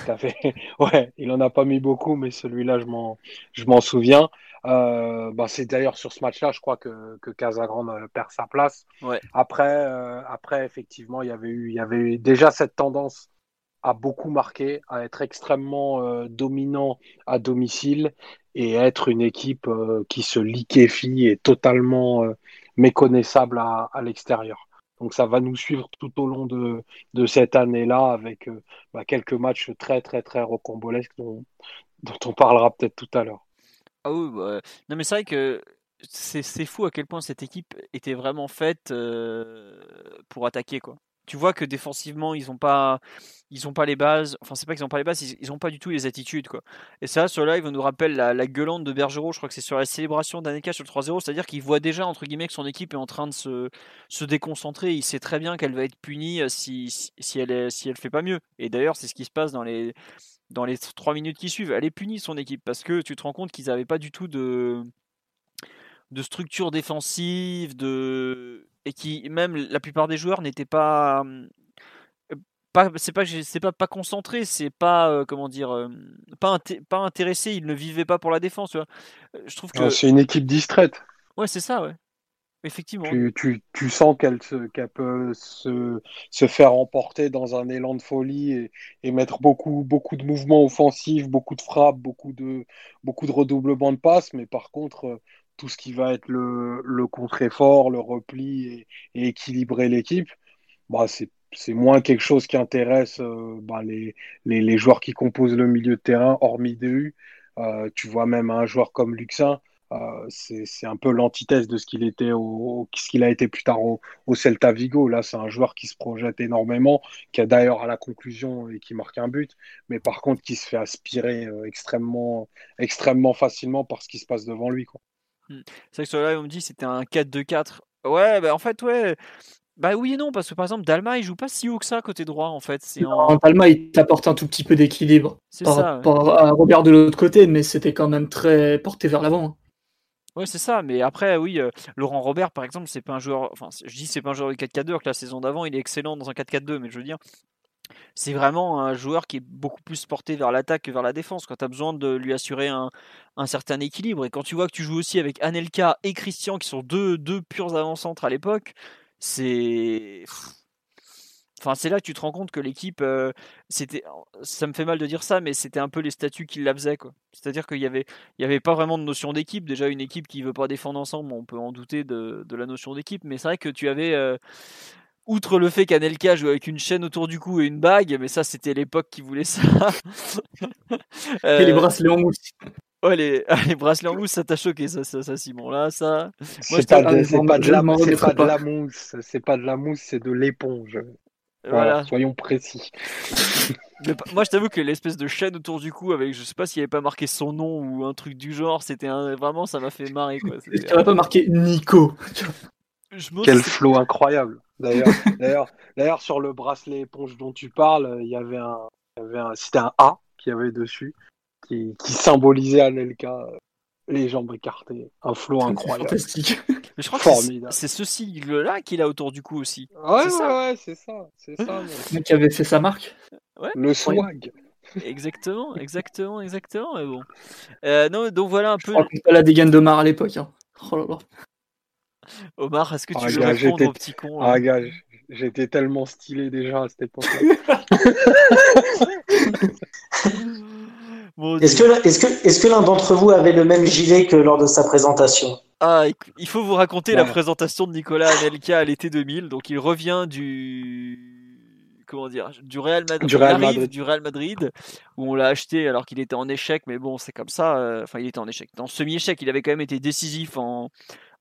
T'avais- <laughs> t'avais- ouais, il en a pas mis beaucoup, mais celui-là, je m'en, je m'en souviens. Euh, bah, c'est d'ailleurs sur ce match-là, je crois que, que Casagrande euh, perd sa place. Ouais. Après, euh, après, effectivement, il y avait eu, il y avait eu déjà cette tendance à beaucoup marquer, à être extrêmement euh, dominant à domicile et être une équipe euh, qui se liquéfie et totalement euh, méconnaissable à, à l'extérieur. Donc ça va nous suivre tout au long de, cette année-là avec euh, bah, quelques matchs très très très rocambolesques dont, on parlera peut-être tout à l'heure. Ah oui, bah, non mais c'est vrai que c'est c'est fou à quel point cette équipe était vraiment faite euh, pour attaquer quoi. Tu vois que défensivement ils ont pas ils ont pas les bases. Enfin c'est pas qu'ils ont pas les bases, ils, ils ont pas du tout les attitudes quoi. Et ça sur live nous rappelle la, la gueulante de Bergerot. Je crois que c'est sur la célébration d'Aneka sur le 3-0, c'est-à-dire qu'il voit déjà entre guillemets que son équipe est en train de se se déconcentrer. Il sait très bien qu'elle va être punie euh, si si, elle est, si elle fait pas mieux. Et d'ailleurs c'est ce qui se passe dans les dans les trois minutes qui suivent, elle est punie son équipe parce que tu te rends compte qu'ils n'avaient pas du tout de de structure défensive, de et qui même la plupart des joueurs n'étaient pas pas c'est pas c'est pas pas concentré, c'est pas euh, comment dire euh, pas inté- pas intéressé, ils ne vivaient pas pour la défense. tu vois? Je trouve que C'est une équipe distraite. ouais c'est ça ouais. Effectivement. Tu, tu, tu sens qu'elle qu'elle peut se, se faire emporter dans un élan de folie et, et mettre beaucoup, beaucoup de mouvements offensifs, beaucoup de frappes, beaucoup de, beaucoup de redoublements de passes. Mais par contre, tout ce qui va être le, le contre-effort, le repli et, équilibrer l'équipe, bah, c'est, c'est moins quelque chose qui intéresse euh, bah, les, les, les joueurs qui composent le milieu de terrain, hormis DU. Euh, tu vois même un joueur comme Luxin. Euh, c'est un peu l'antithèse de ce qu'il au, a été plus tard au, au Celta Vigo. Là, c'est un joueur qui se projette énormément, qui a d'ailleurs à la conclusion et qui marque un but, mais par contre qui se fait aspirer extrêmement, extrêmement facilement par ce qui se passe devant lui. C'est vrai que sur le live on me dit que c'était un 4-2-4. Ouais, bah en fait ouais. Bah oui et non parce que par exemple Dalma il joue pas si haut que ça côté droit en fait. C'est Palma, il t'apporte un tout petit peu d'équilibre c'est par ça. ouais. rapport à Robert de l'autre côté, mais c'était quand même très porté vers l'avant. hein. Ouais, c'est ça, mais après, oui, euh, Laurent Robert, par exemple, c'est pas un joueur. Enfin, je dis c'est pas un joueur de 4-4-2, alors que la saison d'avant, il est excellent dans un 4-4-2, mais je veux dire, c'est vraiment un joueur qui est beaucoup plus porté vers l'attaque que vers la défense, quand tu as besoin de lui assurer un, certain équilibre. Et quand tu vois que tu joues aussi avec Anelka et Christian, qui sont deux, purs avant-centres à l'époque, c'est. Enfin, c'est là que tu te rends compte que l'équipe, euh, c'était, ça me fait mal de dire ça, mais c'était un peu les statuts qui la faisaient, quoi. C'est-à-dire qu'il y avait, il n'y avait pas vraiment de notion d'équipe. Déjà, une équipe qui veut pas défendre ensemble, on peut en douter de, de la notion d'équipe. Mais c'est vrai que tu avais, euh, outre le fait qu'Anelka jouait avec une chaîne autour du cou et une bague, mais ça, c'était l'époque qui voulait ça. <laughs> Et les Euh, bracelets en mousse. ouais, les, <laughs> les bracelets en mousse, ça t'a choqué, ça, ça, ça, Simon. Là, ça? C'est pas, de- c'est pas la, m'en c'est remettrai pas de pas. la mousse, c'est pas de la mousse, c'est de l'éponge. Voilà, Voilà. soyons précis. Mais moi, je t'avoue que l'espèce de chaîne autour du cou avec, je sais pas s'il n'y avait pas marqué son nom ou un truc du genre, c'était un... vraiment, ça m'a fait marrer, quoi. Pas marqué Nico. Je me- Quel flow incroyable. D'ailleurs, <laughs> d'ailleurs, d'ailleurs, sur le bracelet éponge dont tu parles, il y avait un, il y avait un, c'était un A qui avait dessus, qui, qui symbolisait Anelka, euh, les jambes écartées, un flow incroyable. Fantastique. Mais je crois que c'est- Formidable. c'est ce sigle-là qu'il a autour du cou aussi. Ouais, C'est ça. ouais, ouais, c'est ça, c'est ça. <laughs> Le mec qui avait fait sa marque. Le swag. Exactement, exactement, exactement. Mais bon. Euh, non, donc voilà un Je peu. crois qu'on pas la dégaine de Mar à l'époque. hein. Oh là là. Omar, est-ce que tu Ah, veux gars, répondre au petit con là Ah, gars, j- j'étais tellement stylé déjà à cette époque. <laughs> <laughs> Est-ce que, est-ce que, est-ce que l'un d'entre vous avait le même gilet que lors de sa présentation? Ah, il faut vous raconter la présentation de Nicolas Anelka à l'été 2000. Donc, il revient du comment dire du Real Madrid, Du Real il arrive Madrid. du Real Madrid où on l'a acheté alors qu'il était en échec, mais bon, c'est comme ça. euh, Enfin, il était en échec. En semi-échec, il avait quand même été décisif en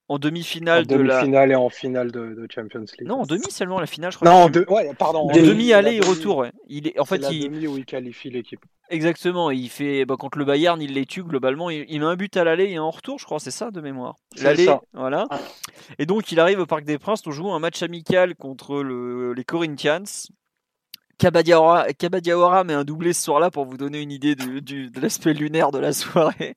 en En demi-finale de la. demi-finale et en finale de, de Champions League. Non, en demi seulement la finale, je crois. Non, en deux, ouais, pardon. en demi, aller et retour. Ouais. Il est en fait la il demi où il qualifie l'équipe. exactement. Il fait bah, contre le Bayern, il les tue globalement. Il, il met un but à l'aller et un en retour, je crois. C'est ça de mémoire. L'aller, voilà. Et donc il arrive au Parc des Princes. On joue un match amical contre le- les Corinthians. Kabadiawara, Kabadiawara met un doublé ce soir-là pour vous donner une idée du- du- de l'aspect lunaire de la soirée.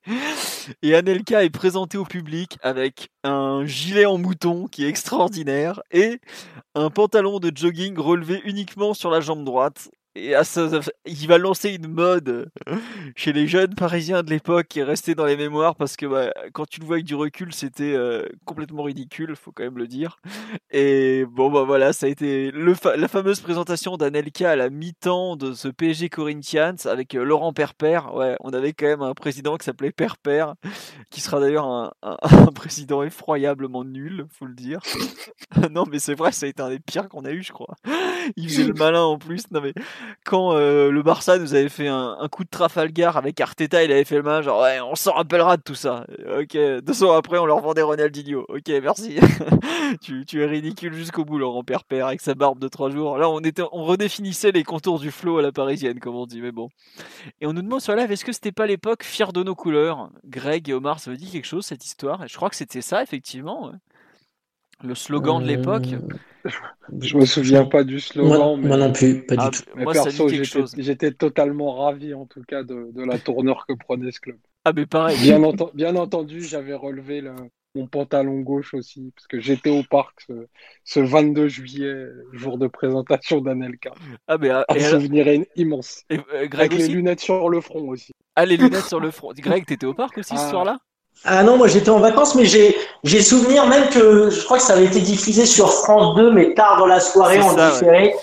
Et Anelka est présenté au public avec un gilet en mouton qui est extraordinaire et un pantalon de jogging relevé uniquement sur la jambe droite. Il va lancer une mode chez les jeunes parisiens de l'époque qui est restée dans les mémoires parce que bah, quand tu le vois avec du recul, c'était euh, complètement ridicule, faut quand même le dire. Et bon, bah voilà, ça a été la fameuse présentation d'Anelka à la mi-temps de ce PSG Corinthians avec euh, Laurent Perper. Ouais, on avait quand même un président qui s'appelait Perper, qui sera d'ailleurs un, un- <laughs> un président effroyablement nul, faut le dire. <laughs> non, mais c'est vrai, ça a été un des pires qu'on a eu, je crois. Il faisait le malin en plus. Non, mais quand euh, le Barça nous avait fait un, coup de Trafalgar avec Arteta, il avait fait le malin, genre ouais, on s'en rappellera de tout ça. Ok, deux ans après, on leur vendait Ronaldinho. Ok, merci. <laughs> tu, tu es ridicule jusqu'au bout, Laurent Perper, avec sa barbe de trois jours. Là, on était, on redéfinissait les contours du flow à la parisienne, comme on dit, mais bon. Et on nous demande sur live, est-ce que c'était pas l'époque fier de nos couleurs? Greg et Omar, ça vous dit quelque chose cette histoire? Je crois que c'était ça, effectivement. Le slogan de l'époque. Euh, Je me souviens pas du slogan, Moi, mais, moi non plus, pas Ah, du tout. mais moi, perso, j'étais totalement ravi en tout cas de, de la tournure que prenait ce club. Ah, mais pareil. Bien, enten- bien entendu, j'avais relevé le- mon pantalon gauche aussi, parce que j'étais au parc ce, ce 22 juillet, jour de présentation d'Anelka. Ah, mais, ah, Un alors- souvenir immense. et, euh, Greg Avec les lunettes sur le front aussi. Ah, les lunettes sur le front. Greg, t'étais au parc aussi ce Ah. soir-là? Ah non, moi j'étais en vacances, mais j'ai j'ai souvenir même que je crois que ça avait été diffusé sur France 2, mais tard dans la soirée en ça, différé.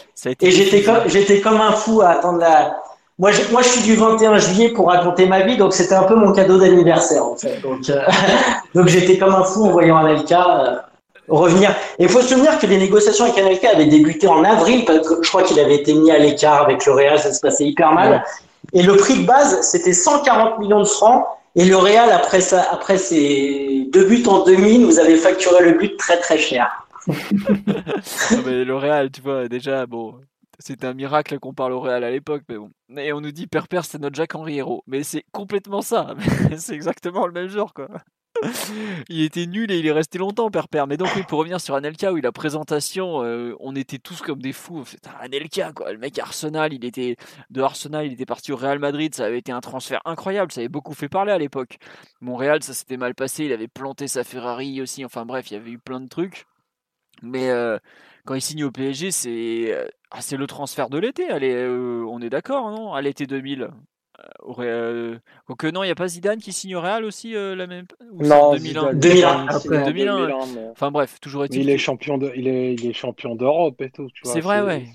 Et j'étais comme j'étais comme un fou à attendre la. Moi, je, moi, je suis du 21 juillet pour raconter ma vie, donc c'était un peu mon cadeau d'anniversaire en fait. Donc, euh, <laughs> donc j'étais comme un fou en voyant Anelka euh, revenir. Et il faut se souvenir que les négociations avec Anelka avaient débuté en avril, parce que je crois qu'il avait été mis à l'écart avec le Real, ça se passait hyper mal. Et le prix de base, c'était 140 millions de francs. Et le après, ça, après ses deux buts en demi, nous avait facturé le but très très cher. <laughs> Mais le Real, tu vois, déjà, bon, c'était un miracle qu'on parle au à l'époque, mais bon. Et on nous dit Perper, c'est notre Jacques-Henri Hérault. Mais c'est complètement ça. <laughs> c'est exactement le même genre, quoi. <laughs> il était nul et il est resté longtemps, Perper. Mais donc, oui, pour revenir sur Anelka, oui, la présentation, euh, on était tous comme des fous. C'était Anelka, quoi. Le mec Arsenal, il était de Arsenal, il était parti au Real Madrid. Ça avait été un transfert incroyable. Ça avait beaucoup fait parler à l'époque. Montréal, ça s'était mal passé. Il avait planté sa Ferrari aussi. Enfin bref, il y avait eu plein de trucs. Mais euh, quand il signe au PSG, c'est euh, ah, c'est le transfert de l'été. On est d'accord, non? À l'été 2000. Euh, au Ré- euh, Quoique non, il n'y a pas Zidane qui signe au Real aussi euh, la même ou Non, 2001 Zidane, 2001, Zidane, après. en 2001, 2001, mais- Enfin bref, toujours est-il. il est champion de, il est, il est champion d'Europe et tout. C'est vrai, ouais.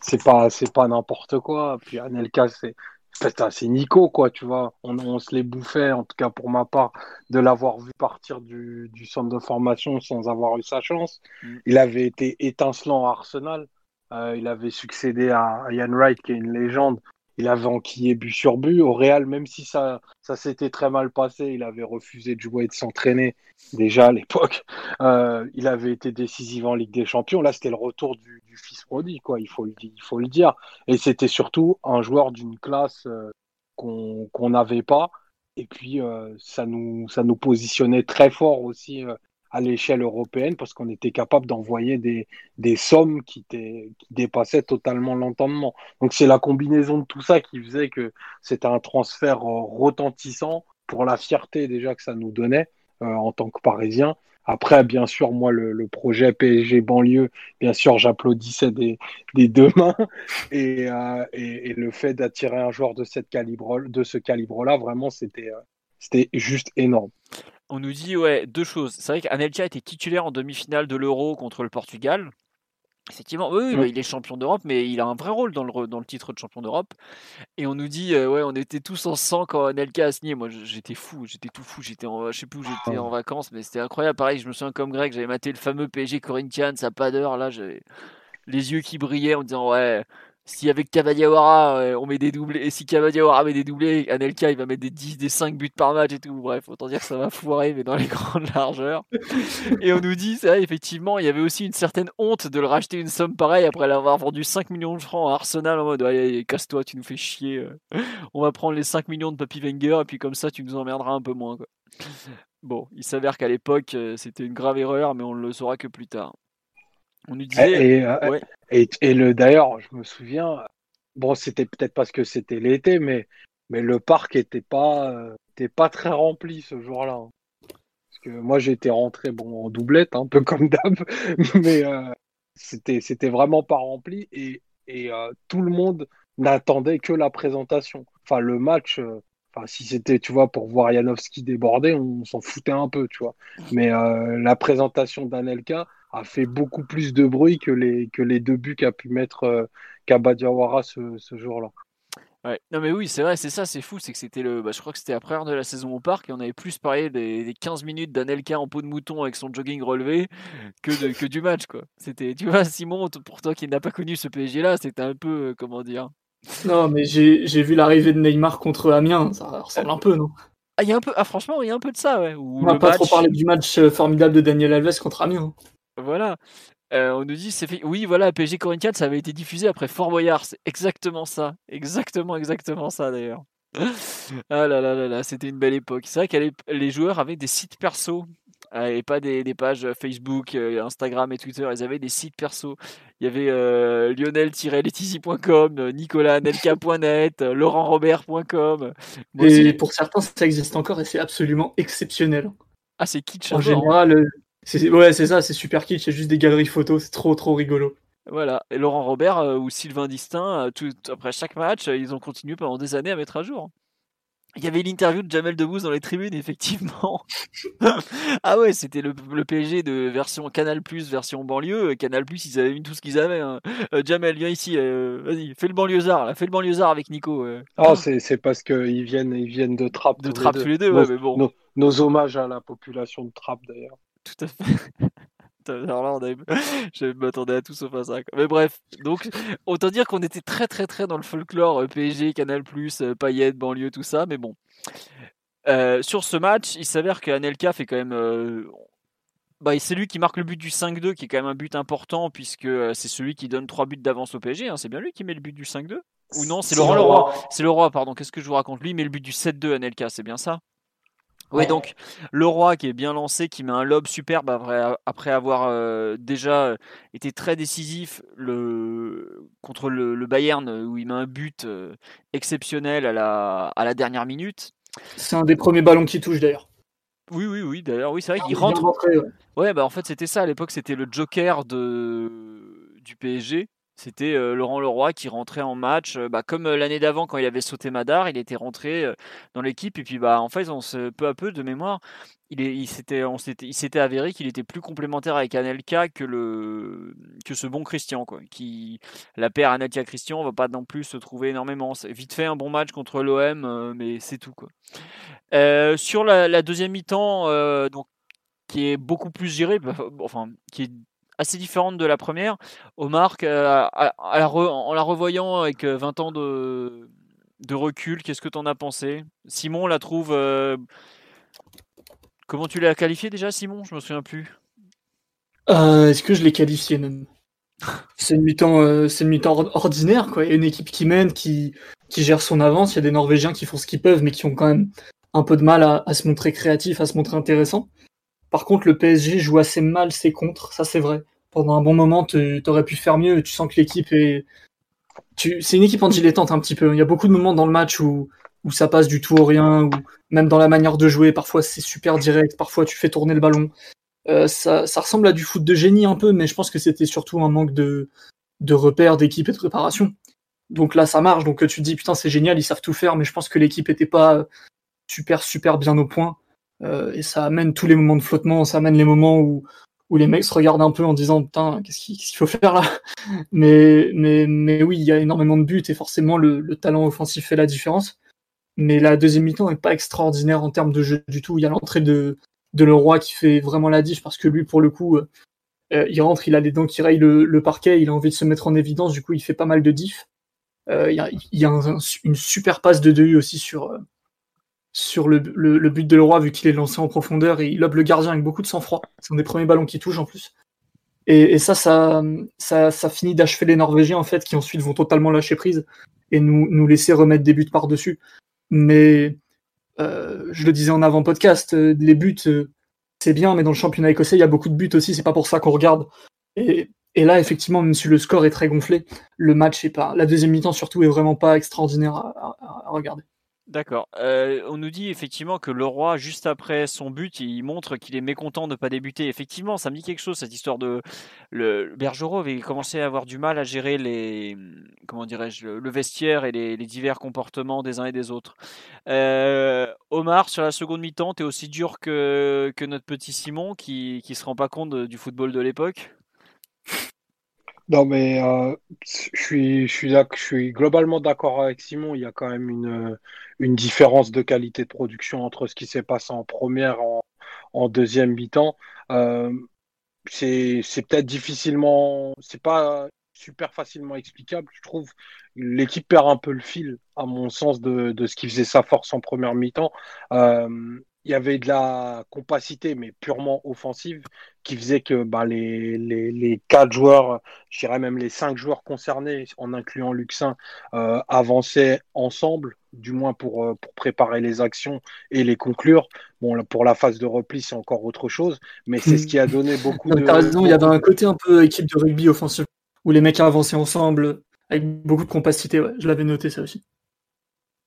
C'est pas, c'est pas n'importe quoi. Puis Anelka, c'est, putain, c'est Nico, quoi, tu vois. On, on se les bouffait, en tout cas pour ma part, de l'avoir vu partir du, du centre de formation sans avoir eu sa chance. Mm. Il avait été étincelant à Arsenal. Euh, il avait succédé à Ian Wright, qui est une légende. Il avait enquillé but sur but. Au Real, même si ça, ça s'était très mal passé, il avait refusé de jouer et de s'entraîner déjà à l'époque. <laughs> Euh, il avait été décisif en Ligue des Champions. Là, c'était le retour du, fils prodigue, quoi. Il faut le, dire. Et c'était surtout un joueur d'une classe euh, qu'on qu'on n'avait pas. Et puis, euh, ça nous, ça nous positionnait très fort aussi euh, à l'échelle européenne parce qu'on était capable d'envoyer des, des sommes qui, qui dépassaient totalement l'entendement. Donc, c'est la combinaison de tout ça qui faisait que c'était un transfert euh, retentissant pour la fierté déjà que ça nous donnait euh, en tant que Parisien. Après, bien sûr, moi, le, le projet PSG banlieue, bien sûr, j'applaudissais des, des deux <laughs> mains. Et, euh, et, et le fait d'attirer un joueur de, cette calibre, de ce calibre-là, vraiment, c'était c'était juste énorme. On nous dit, ouais, deux choses. C'est vrai qu'Anelka était titulaire en demi-finale de l'Euro contre le Portugal. Effectivement, oui, oui, bah, il est champion d'Europe, mais il a un vrai rôle dans le, dans le titre de champion d'Europe. Et on nous dit, euh, ouais, on était tous en sang quand Anelka a signé. Moi, j'étais fou, j'étais tout fou. J'étais, en, je sais plus où j'étais en vacances, mais c'était incroyable. Pareil, je me souviens comme Greg, j'avais maté le fameux PSG Corinthians à pas d'heure. Là, j'avais les yeux qui brillaient en disant, ouais, si avec Cavadiawara on met des doublés, et si Cavadiawara met des doublés, Anelka il va mettre des 10, des 5 buts par match et tout. Bref, autant dire que ça va foirer, mais dans les <laughs> grandes largeurs. et on nous dit, ça, effectivement, il y avait aussi une certaine honte de le racheter une somme pareille après l'avoir vendu 5 millions de francs à Arsenal en mode, allez, casse-toi, tu nous fais chier. Euh. On va prendre les 5 millions de Papy Wenger et puis comme ça, tu nous emmerderas un peu moins. Bon, il s'avère qu'à l'époque, euh, c'était une grave erreur, mais on ne le saura que plus tard. On nous disait. Euh, et, et, le d'ailleurs, je me souviens, bon, c'était peut-être parce que c'était l'été, mais, mais le parc était pas, euh, était pas très rempli ce jour-là. Hein. Parce que moi, j'étais rentré bon, en doublette, un peu comme d'hab, <laughs> mais euh, c'était, c'était vraiment pas rempli et, et tout le monde n'attendait que la présentation. Enfin, le match, Enfin, si c'était, tu vois, pour voir Janowski déborder, on s'en foutait un peu, tu vois. Mais la présentation d'Anelka, a fait beaucoup plus de bruit que les, que les deux buts qu'a pu mettre euh, Kabadiawara ce, ce jour-là. Ouais. Non mais oui, c'est vrai, c'est ça, c'est fou, c'est que c'était le, bah, je crois que c'était après heure de la saison au parc et on avait plus parlé des, des 15 minutes d'Anelka en peau de mouton avec son jogging relevé que, de, que du match quoi. C'était, tu vois, Simon, pour toi qui n'a pas connu ce PSG là, c'était un peu, euh, comment dire? Non mais j'ai, j'ai vu l'arrivée de Neymar contre Amiens, ça ressemble un peu, non? Ah, il y a un peu, ah franchement, il y a un peu de ça, ouais. on va pas trop parler du match euh, formidable de Daniel Alves contre Amiens. Voilà. Euh, on nous dit, c'est fait... oui, voilà, PSG Corinthians, ça avait été diffusé après Fort Boyard. C'est exactement ça. Exactement, exactement ça d'ailleurs. <laughs> ah là là là là, c'était une belle époque. C'est vrai que les joueurs avaient des sites perso euh, et pas des, pages Facebook, euh, Instagram et Twitter. Ils avaient des sites perso. Il y avait lionel-letizy.com, nicolas-nelka.net, laurent-robert.com. Et pour certains, ça existe encore et c'est absolument exceptionnel. Ah, c'est kitsch. En général, Ouais, c'est ça, c'est super kitsch, c'est juste des galeries photos, c'est trop trop rigolo. Voilà, et Laurent Robert euh, ou Sylvain Distin, euh, tout, après chaque match, euh, ils ont continué pendant des années à mettre à jour. Il y avait l'interview de Jamel Debbouze dans les tribunes, <laughs> effectivement. <laughs> ah ouais, c'était le, PSG de version Canal+, version banlieue. Canal+, ils avaient mis tout ce qu'ils avaient. Hein. Jamel, viens ici, vas-y, fais le banlieusard, là, fais le banlieusard avec Nico. Oh, c'est parce qu'ils viennent, ils viennent de Trappes. De Trappes tous les deux, ouais, mais bon. nos hommages à la population de Trappes, d'ailleurs. Tout à fait. <laughs> Alors là, on <laughs> je m'attendais à tout sauf à ça. Mais bref, donc autant dire qu'on était très très très dans le folklore euh, PSG, Canal+, euh, Payet, banlieue, tout ça. Mais bon, euh, sur ce match, il s'avère qu'Anelka fait quand même. bah, c'est lui qui marque le but du 5-2, qui est quand même un but important puisque c'est celui qui donne trois buts d'avance au PSG. Hein. C'est bien lui qui met le but du 5-2 Ou non, c'est Laurent Leroy. C'est Leroy, pardon. Qu'est-ce que je vous raconte? Lui, il met le but du 7-2 Anelka, c'est bien ça? Oui, donc le roi qui est bien lancé, qui met un lob superbe après, avoir euh, déjà euh, été très décisif le, contre le, Bayern où il met un but euh, exceptionnel à la, à la dernière minute. C'est un des premiers ballons qui touche d'ailleurs. Oui, oui, oui. D'ailleurs, oui, c'est vrai qu'il rentre. ouais. bah en fait c'était ça à l'époque, c'était le Joker de du PSG. C'était euh, Laurent Leroy qui rentrait en match, euh, bah, comme euh, l'année d'avant quand il avait sauté Madar, il était rentré dans l'équipe et puis bah en fait on peu à peu de mémoire, il, s'était, on avéré qu'il était plus complémentaire avec Anelka que ce bon Christian. Qui la paire Anelka Christian va pas non plus se trouver énormément. Vite fait un bon match contre l'OM, mais c'est tout quoi. sur la, la deuxième mi-temps, donc qui est beaucoup plus géré, bah, enfin qui est assez différente de la première. Omar, euh, en la revoyant avec 20 euh, ans de, recul, qu'est-ce que tu en as pensé? Simon la trouve. Euh, comment tu l'as qualifié déjà, Simon? Je me souviens plus. Est-ce que je l'ai qualifié même C'est une mi-temps, ordinaire quoi. Il y a une équipe qui mène, qui, qui gère son avance. Il y a des Norvégiens qui font ce qu'ils peuvent, mais qui ont quand même un peu de mal à, se montrer créatifs, à se montrer intéressants. Par contre, le PSG joue assez mal ses contres, ça c'est vrai pendant un bon moment, tu aurais pu faire mieux. Tu sens que l'équipe est. C'est une équipe en dilettante un petit peu. Il y a beaucoup de moments dans le match où, où ça passe du tout au rien, ou même dans la manière de jouer, parfois c'est super direct, parfois tu fais tourner le ballon. Euh, ça, ressemble à du foot de génie un peu, mais je pense que c'était surtout un manque de, de repères, d'équipe et de préparation. Donc là, ça marche. Donc tu te dis, putain, c'est génial, ils savent tout faire, mais je pense que l'équipe était pas super, super bien au point. Euh, et ça amène tous les moments de flottement, ça amène les moments où, où les mecs se regardent un peu en disant putain qu'est-ce qu'il faut faire là? <laughs> Mais mais mais oui il y a énormément de buts et forcément le, le talent offensif fait la différence. Mais la deuxième mi-temps n'est pas extraordinaire en termes de jeu du tout. Il y a l'entrée de de Leroy qui fait vraiment la diff parce que lui pour le coup euh, il rentre il a les dents qui rayent le, parquet il a envie de se mettre en évidence du coup il fait pas mal de diff. Euh, il y a, une super passe de Dehu aussi sur sur le, le, but de Leroy vu qu'il est lancé en profondeur et il lobe le gardien avec beaucoup de sang-froid. C'est un des premiers ballons qui touche en plus. Et, et ça, ça, ça, finit d'achever les Norvégiens en fait qui ensuite vont totalement lâcher prise et nous, nous laisser remettre des buts par-dessus. Mais euh, je le disais en avant podcast, euh, les buts euh, c'est bien, mais dans le championnat écossais il y a beaucoup de buts aussi. C'est pas pour ça qu'on regarde. Et, et là effectivement, même si le score est très gonflé, le match est pas, la deuxième mi-temps surtout est vraiment pas extraordinaire à regarder. D'accord. Euh, on nous dit effectivement que le roi, juste après son but, il montre qu'il est mécontent de ne pas débuter. Effectivement, ça me dit quelque chose cette histoire de le Bergerot avait commencé à avoir du mal à gérer les comment dirais-je le vestiaire et les, divers comportements des uns et des autres. Euh, Omar, sur la seconde mi-temps, t'es aussi dur que notre petit Simon qui qui se rend pas compte du football de l'époque? Non, mais euh, je suis, je suis, je suis globalement d'accord avec Simon. Il y a quand même une, une différence de qualité de production entre ce qui s'est passé en première en, en deuxième mi-temps. Euh, c'est peut-être difficilement, c'est pas super facilement explicable. Je trouve l'équipe perd un peu le fil, à mon sens, de, de ce qui faisait sa force en première mi-temps. Euh, il y avait de la compacité, mais purement offensive, qui faisait que bah, les, les, les quatre joueurs, je dirais même les cinq joueurs concernés, en incluant Luxin, euh, avançaient ensemble, du moins pour, euh, pour préparer les actions et les conclure. Bon, pour la phase de repli, c'est encore autre chose, mais c'est ce qui a donné beaucoup de. T'as raison, il y avait un côté un peu équipe de rugby offensif, où les mecs avançaient ensemble, avec beaucoup de compacité, ouais. je l'avais noté ça aussi.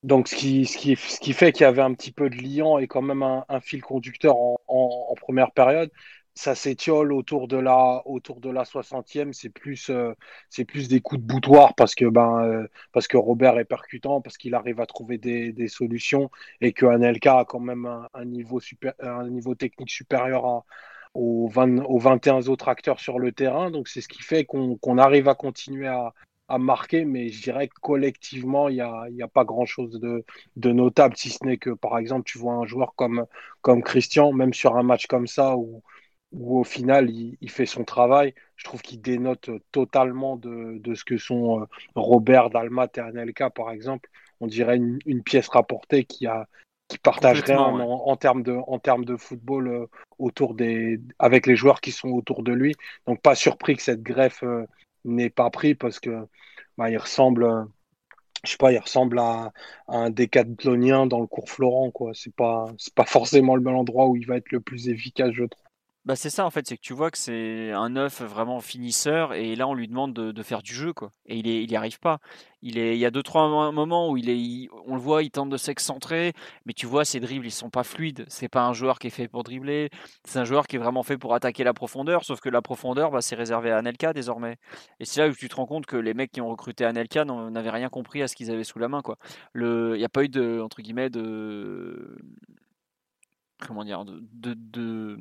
Donc, ce qui, ce qui, ce qui fait qu'il y avait un petit peu de liant et quand même un, fil conducteur en, première période. Ça s'étiole autour de la, autour de la 60e. C'est plus, euh, c'est plus des coups de boutoir parce que, ben, euh, parce que Robert est percutant, parce qu'il arrive à trouver des, des, solutions et que Anelka a quand même un, niveau, super, un niveau technique supérieur aux, 20, aux 21 autres acteurs sur le terrain. Donc, c'est ce qui fait qu'on qu arrive à continuer à, à marquer, mais je dirais que collectivement, il n'y a, y a, pas grand-chose de, de, notable, si ce n'est que, par exemple, tu vois un joueur comme, comme Christian, même sur un match comme ça, où, où au final, il, il fait son travail, je trouve qu'il dénote totalement de, de, ce que sont euh, Robert, Dalmat et Anelka, par exemple. On dirait une, une pièce rapportée qui a qui partagerait en, ouais. en, en, termes de en termes de football euh, autour des avec les joueurs qui sont autour de lui donc pas surpris que cette greffe euh, n'est pas pris parce que bah, il ressemble je sais pas il ressemble à, un décathlonien dans le cours Florent quoi. C'est pas c'est pas forcément le bon endroit où il va être le plus efficace je trouve bah c'est ça en fait, c'est que tu vois que c'est un neuf vraiment finisseur et là on lui demande de, faire du jeu quoi. Et il est, il y arrive pas. Il est, il y a deux trois moments où il est, on le voit, il tente de s'excentrer, mais tu vois ses dribbles ils sont pas fluides. C'est pas un joueur qui est fait pour dribbler. C'est un joueur qui est vraiment fait pour attaquer la profondeur. Sauf que la profondeur, bah, c'est réservé à Anelka désormais. Et c'est là où tu te rends compte que les mecs qui ont recruté Anelka n'avaient rien compris à ce qu'ils avaient sous la main quoi. Il y a pas eu de entre guillemets de comment dire de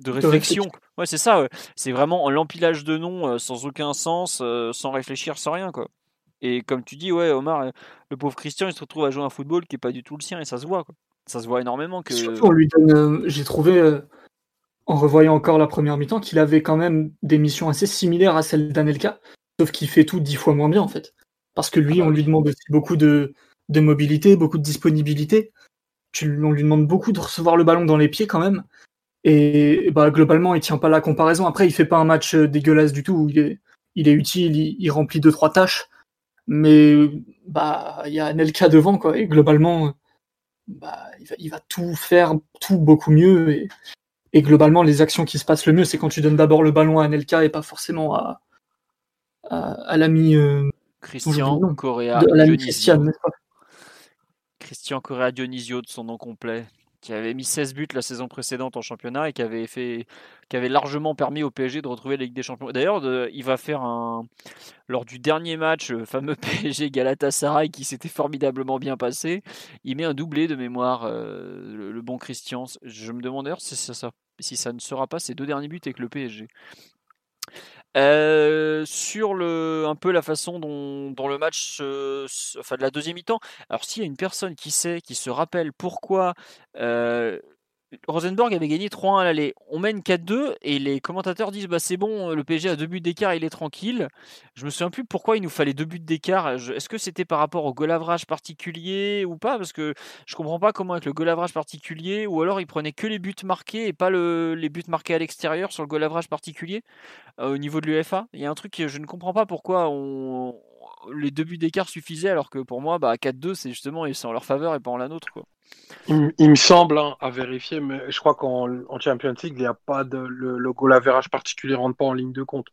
de réflexion. Ouais, c'est ça. Ouais. C'est vraiment l'empilage de noms euh, sans aucun sens, euh, sans réfléchir, sans rien, quoi. Et comme tu dis, ouais, Omar, euh, le pauvre Christian, il se retrouve à jouer un football qui est pas du tout le sien et ça se voit, quoi. Ça se voit énormément que. Surtout, on lui donne. J'ai trouvé, en revoyant encore la première mi-temps, qu'il avait quand même des missions assez similaires à celles d'Anelka, sauf qu'il fait tout dix fois moins bien, en fait. Parce que lui, ah bah, on lui demande aussi beaucoup de, de mobilité, beaucoup de disponibilité. Tu, on lui demande beaucoup de recevoir le ballon dans les pieds quand même. Et bah, globalement, il tient pas la comparaison. Après, il fait pas un match euh, dégueulasse du tout. Il est, il est utile, il, il remplit deux trois tâches, mais bah il y a Anelka devant quoi. Et globalement, bah il va, il va tout faire, tout beaucoup mieux. Et, et, globalement, les actions qui se passent le mieux, c'est quand tu donnes d'abord le ballon à Anelka et pas forcément à à, à l'ami euh, Christian Correa, Christian Correa Dionisio de son nom complet qui avait mis 16 buts la saison précédente en championnat et qui avait largement permis au PSG de retrouver la Ligue des Champions. D'ailleurs, il va faire un lors du dernier match le fameux <laughs> PSG Galatasaray qui s'était formidablement bien passé, il met un doublé de mémoire euh, le, bon Christian. Je me demande d'ailleurs si sa si ça ne sera pas ses deux derniers buts avec le PSG. Euh, sur le, un peu la façon dont, dont le match, enfin de la deuxième mi-temps. Alors s'il y a une personne qui sait, qui se rappelle pourquoi euh, Rosenborg avait gagné 3-1 à l'aller. On mène 4-2 et les commentateurs disent bah c'est bon, le PSG a deux buts d'écart, il est tranquille. Je me souviens plus pourquoi il nous fallait deux buts d'écart. Est-ce que c'était par rapport au goal particulier ou pas? Parce que je comprends pas comment avec le goal particulier ou alors il prenait que les buts marqués et pas les buts marqués à l'extérieur sur le goal particulier euh, au niveau de l'UEFA. Il y a un truc que je ne comprends pas pourquoi on, les deux buts d'écart suffisaient alors que pour moi bah, 4-2 c'est justement c'est en leur faveur et pas en la nôtre quoi. Il, me semble, hein, à vérifier, mais je crois qu'en Champions League, il n'y a pas de. Le, le goal average particulier rentre pas en ligne de compte.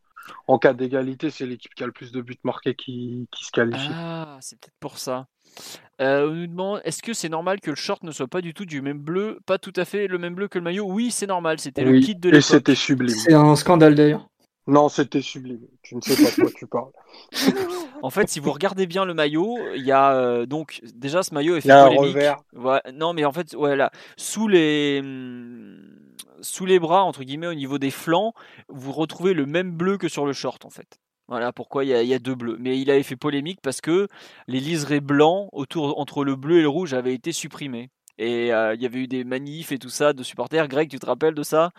En cas d'égalité, c'est l'équipe qui a le plus de buts marqués qui, qui se qualifie. Ah, c'est peut-être pour ça. Euh, on nous demande est-ce que c'est normal que le short ne soit pas du tout du même bleu Pas tout à fait le même bleu que le maillot? Oui, c'est normal, c'était le kit de l'époque. Et c'était sublime. C'est un scandale d'ailleurs. Non, c'était sublime. Tu ne sais pas de quoi tu parles. <laughs> en fait, si vous regardez bien le maillot, il y a euh, donc déjà ce maillot est fait polémique. non, mais en fait, voilà, sous les hum, sous les bras entre guillemets au niveau des flancs, vous retrouvez le même bleu que sur le short en fait. Voilà pourquoi il y, a, deux bleus. Mais il avait fait polémique parce que les liserés blancs autour entre le bleu et le rouge avaient été supprimés. Et euh, il y avait eu des manifs et tout ça de supporters. Greg, tu te rappelles de ça?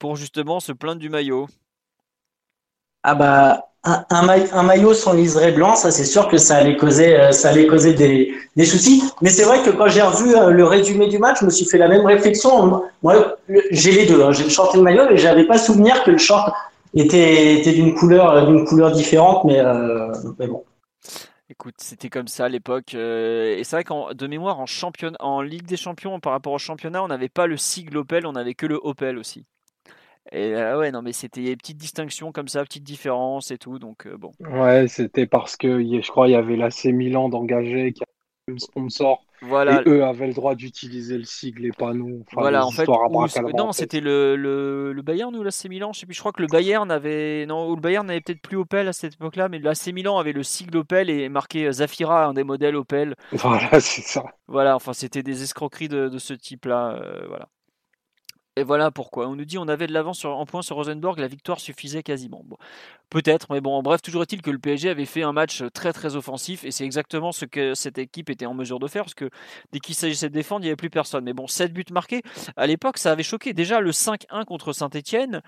Pour justement se plaindre du maillot. Ah bah un, maillot sans liseré blanc, ça c'est sûr que ça allait causer, euh, des, soucis. Mais c'est vrai que quand j'ai revu euh, le résumé du match, je me suis fait la même réflexion. Moi, j'ai les deux, hein. j'ai le short et le maillot, mais j'avais pas souvenir que le short était, était d'une couleur, euh, d'une couleur différente, mais, bon. Écoute, c'était comme ça à l'époque. et c'est vrai qu'en de mémoire, en, en Ligue des Champions, par rapport au championnat, on n'avait pas le sigle Opel, on avait que le Opel aussi. Et euh, ouais, non, mais c'était des petites distinctions comme ça, petites différences et tout. Donc, euh, bon. Ouais, c'était parce que je crois il y avait l'AC Milan d'engager qui avait le sponsor. Voilà. Et eux avaient le droit d'utiliser le sigle et pas nous. voilà, en fait. non, c'était le, le, le, Bayern ou l'AC Milan. Je sais plus. Je crois que le Bayern avait. Non, le Bayern n'avait peut-être plus Opel à cette époque-là, mais l'AC Milan avait le sigle Opel et marqué Zafira, un des modèles Opel. <laughs> Voilà, c'est ça. Voilà, enfin, c'était des escroqueries de, de ce type-là. Euh, voilà. Et voilà pourquoi. On nous dit on avait de l'avance en point sur Rosenborg, la victoire suffisait quasiment. Peut-être, mais bon, bref, toujours est-il que le PSG avait fait un match très très offensif et c'est exactement ce que cette équipe était en mesure de faire parce que dès qu'il s'agissait de défendre, il n'y avait plus personne. Mais bon, 7 buts marqués, à l'époque, ça avait choqué. Déjà le 5-1 contre Saint-Etienne.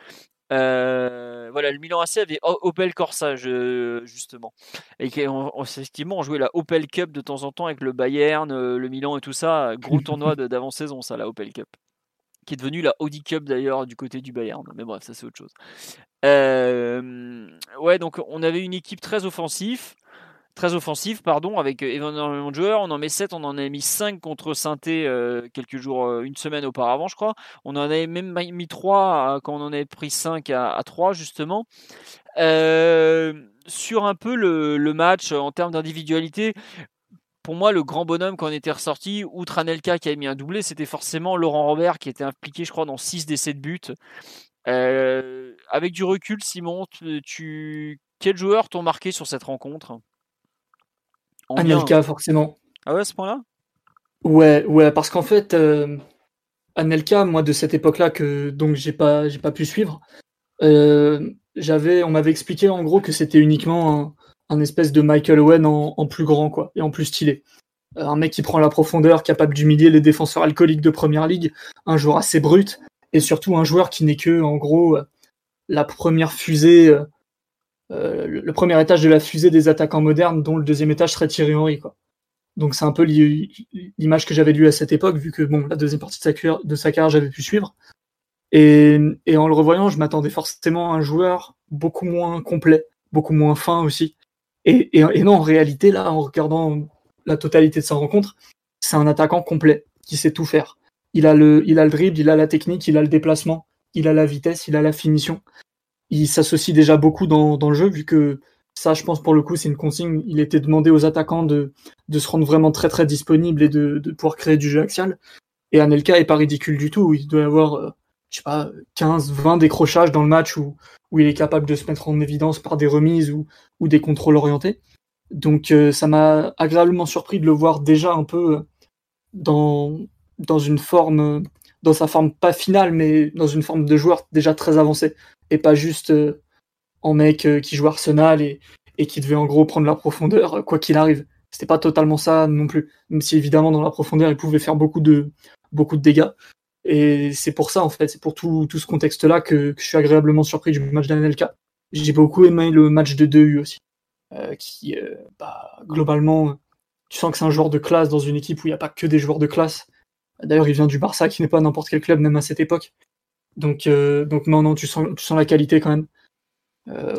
Euh, voilà, le Milan AC avait Opel Corsa justement, et on, effectivement on jouait la Opel Cup de temps en temps avec le Bayern, euh, le Milan et tout ça, gros tournoi d'avant-saison ça, la Opel Cup qui est devenue la Audi Cup d'ailleurs du côté du Bayern. Mais bref, ça c'est autre chose. Euh, ouais, donc on avait une équipe très offensive, très offensive, pardon, avec énormément de joueurs. On en met 7, on en a mis 5 contre saint euh, quelques jours, euh, une semaine auparavant, je crois. On en avait même mis 3 quand on en avait pris 5 à, à 3, justement. sur un peu le, le match en termes d'individualité, pour moi, le grand bonhomme quand on était ressorti, outre Anelka qui a mis un doublé, c'était forcément Laurent Robert qui était impliqué, je crois, dans 6 des 7 buts. Euh, avec du recul, Simon, tu, quels joueurs t'ont marqué sur cette rencontre? Anelka, forcément. Ah ouais, à ce point-là? Ouais, ouais, parce qu'en fait, euh, Anelka, moi, de cette époque-là, que donc j'ai pas, j'ai pas pu suivre, euh, j'avais, on m'avait expliqué en gros que c'était uniquement un, espèce de Michael Owen en, plus grand, quoi, et en plus stylé. Euh, un mec qui prend la profondeur, capable d'humilier les défenseurs alcooliques de première ligue, un joueur assez brut, et surtout un joueur qui n'est que, en gros, euh, la première fusée, euh, le premier étage de la fusée des attaquants modernes, dont le deuxième étage serait Thierry Henry, quoi. Donc c'est un peu l'image que j'avais lue à cette époque, vu que bon, la deuxième partie de sa, carrière, de sa carrière, j'avais pu suivre. Et, et, en le revoyant, je m'attendais forcément à un joueur beaucoup moins complet, beaucoup moins fin aussi, et, non, en réalité, là, en regardant la totalité de sa rencontre, c'est un attaquant complet qui sait tout faire. Il a le, il dribble, il a la technique, il a le déplacement, il a la vitesse, il a la finition. Il s'associe déjà beaucoup dans, le jeu, vu que ça, je pense, pour le coup, c'est une consigne. Il était demandé aux attaquants de, se rendre vraiment très très disponible et de, de pouvoir créer du jeu axial. Et Anelka est pas ridicule du tout. Il doit y avoir, euh, je sais pas, 15, 20 décrochages dans le match où, il est capable de se mettre en évidence par des remises ou, des contrôles orientés. Donc euh, ça m'a agréablement surpris de le voir déjà un peu euh, dans, une forme dans sa forme pas finale, mais dans une forme de joueur déjà très avancé, et pas juste euh, en mec euh, qui joue Arsenal et, qui devait en gros prendre la profondeur euh, quoi qu'il arrive. C'était pas totalement ça non plus, même si évidemment dans la profondeur il pouvait faire beaucoup de dégâts. Et c'est pour ça en fait, c'est pour tout, tout ce contexte-là que, je suis agréablement surpris du match d'Anelka. J'ai beaucoup aimé le match de 2U aussi, euh, qui euh, bah, globalement, tu sens que c'est un joueur de classe dans une équipe où il n'y a pas que des joueurs de classe. D'ailleurs, il vient du Barça, qui n'est pas n'importe quel club, même à cette époque. Donc, euh, donc non, non, tu sens, tu sens la qualité quand même.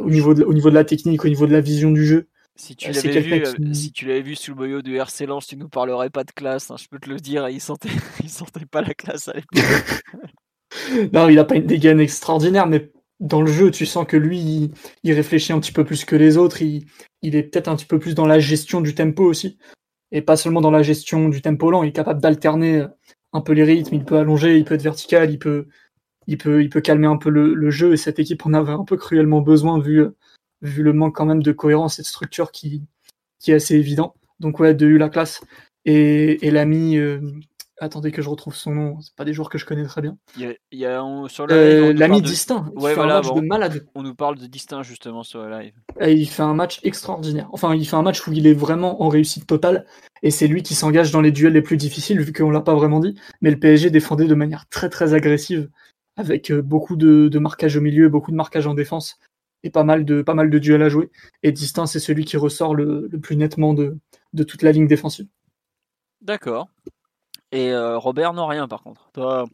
Au, niveau au niveau de la technique, au niveau de la vision du jeu. Si tu l'avais vu, qui... si tu l'avais vu sous le maillot du RC Lens, tu nous parlerais pas de classe. Hein, je peux te le dire, il sentait, <laughs> il sentait pas la classe à l'époque. <laughs> non, il a pas une dégaine extraordinaire, mais dans le jeu, tu sens que lui, il, il réfléchit un petit peu plus que les autres. Il, il est peut-être un petit peu plus dans la gestion du tempo aussi, et pas seulement dans la gestion du tempo lent. Il est capable d'alterner un peu les rythmes. Il peut allonger, il peut être vertical, il peut, il peut, il peut calmer un peu le, le jeu. Et cette équipe en avait un peu cruellement besoin vu vu le manque quand même de cohérence et de structure qui, qui est assez évident. Donc ouais, de eu la classe. Et, et l'ami, euh, attendez que je retrouve son nom, c'est pas des joueurs que je connais très bien. Il y a, il y a on, sur euh, l'ami de... distinct. Ouais, voilà, bon, de malade. On nous parle de distinct justement sur le live. Et il fait un match extraordinaire. Enfin, il fait un match où il est vraiment en réussite totale. Et c'est lui qui s'engage dans les duels les plus difficiles, vu qu'on l'a pas vraiment dit. Mais le PSG défendait de manière très très agressive, avec euh, beaucoup de, de marquage au milieu, beaucoup de marquage en défense et pas mal de, pas mal de duels à jouer. Et Distinct, c'est celui qui ressort le, le, plus nettement de, de toute la ligne défensive. D'accord. Et euh, Robert, non, rien par contre. Toi...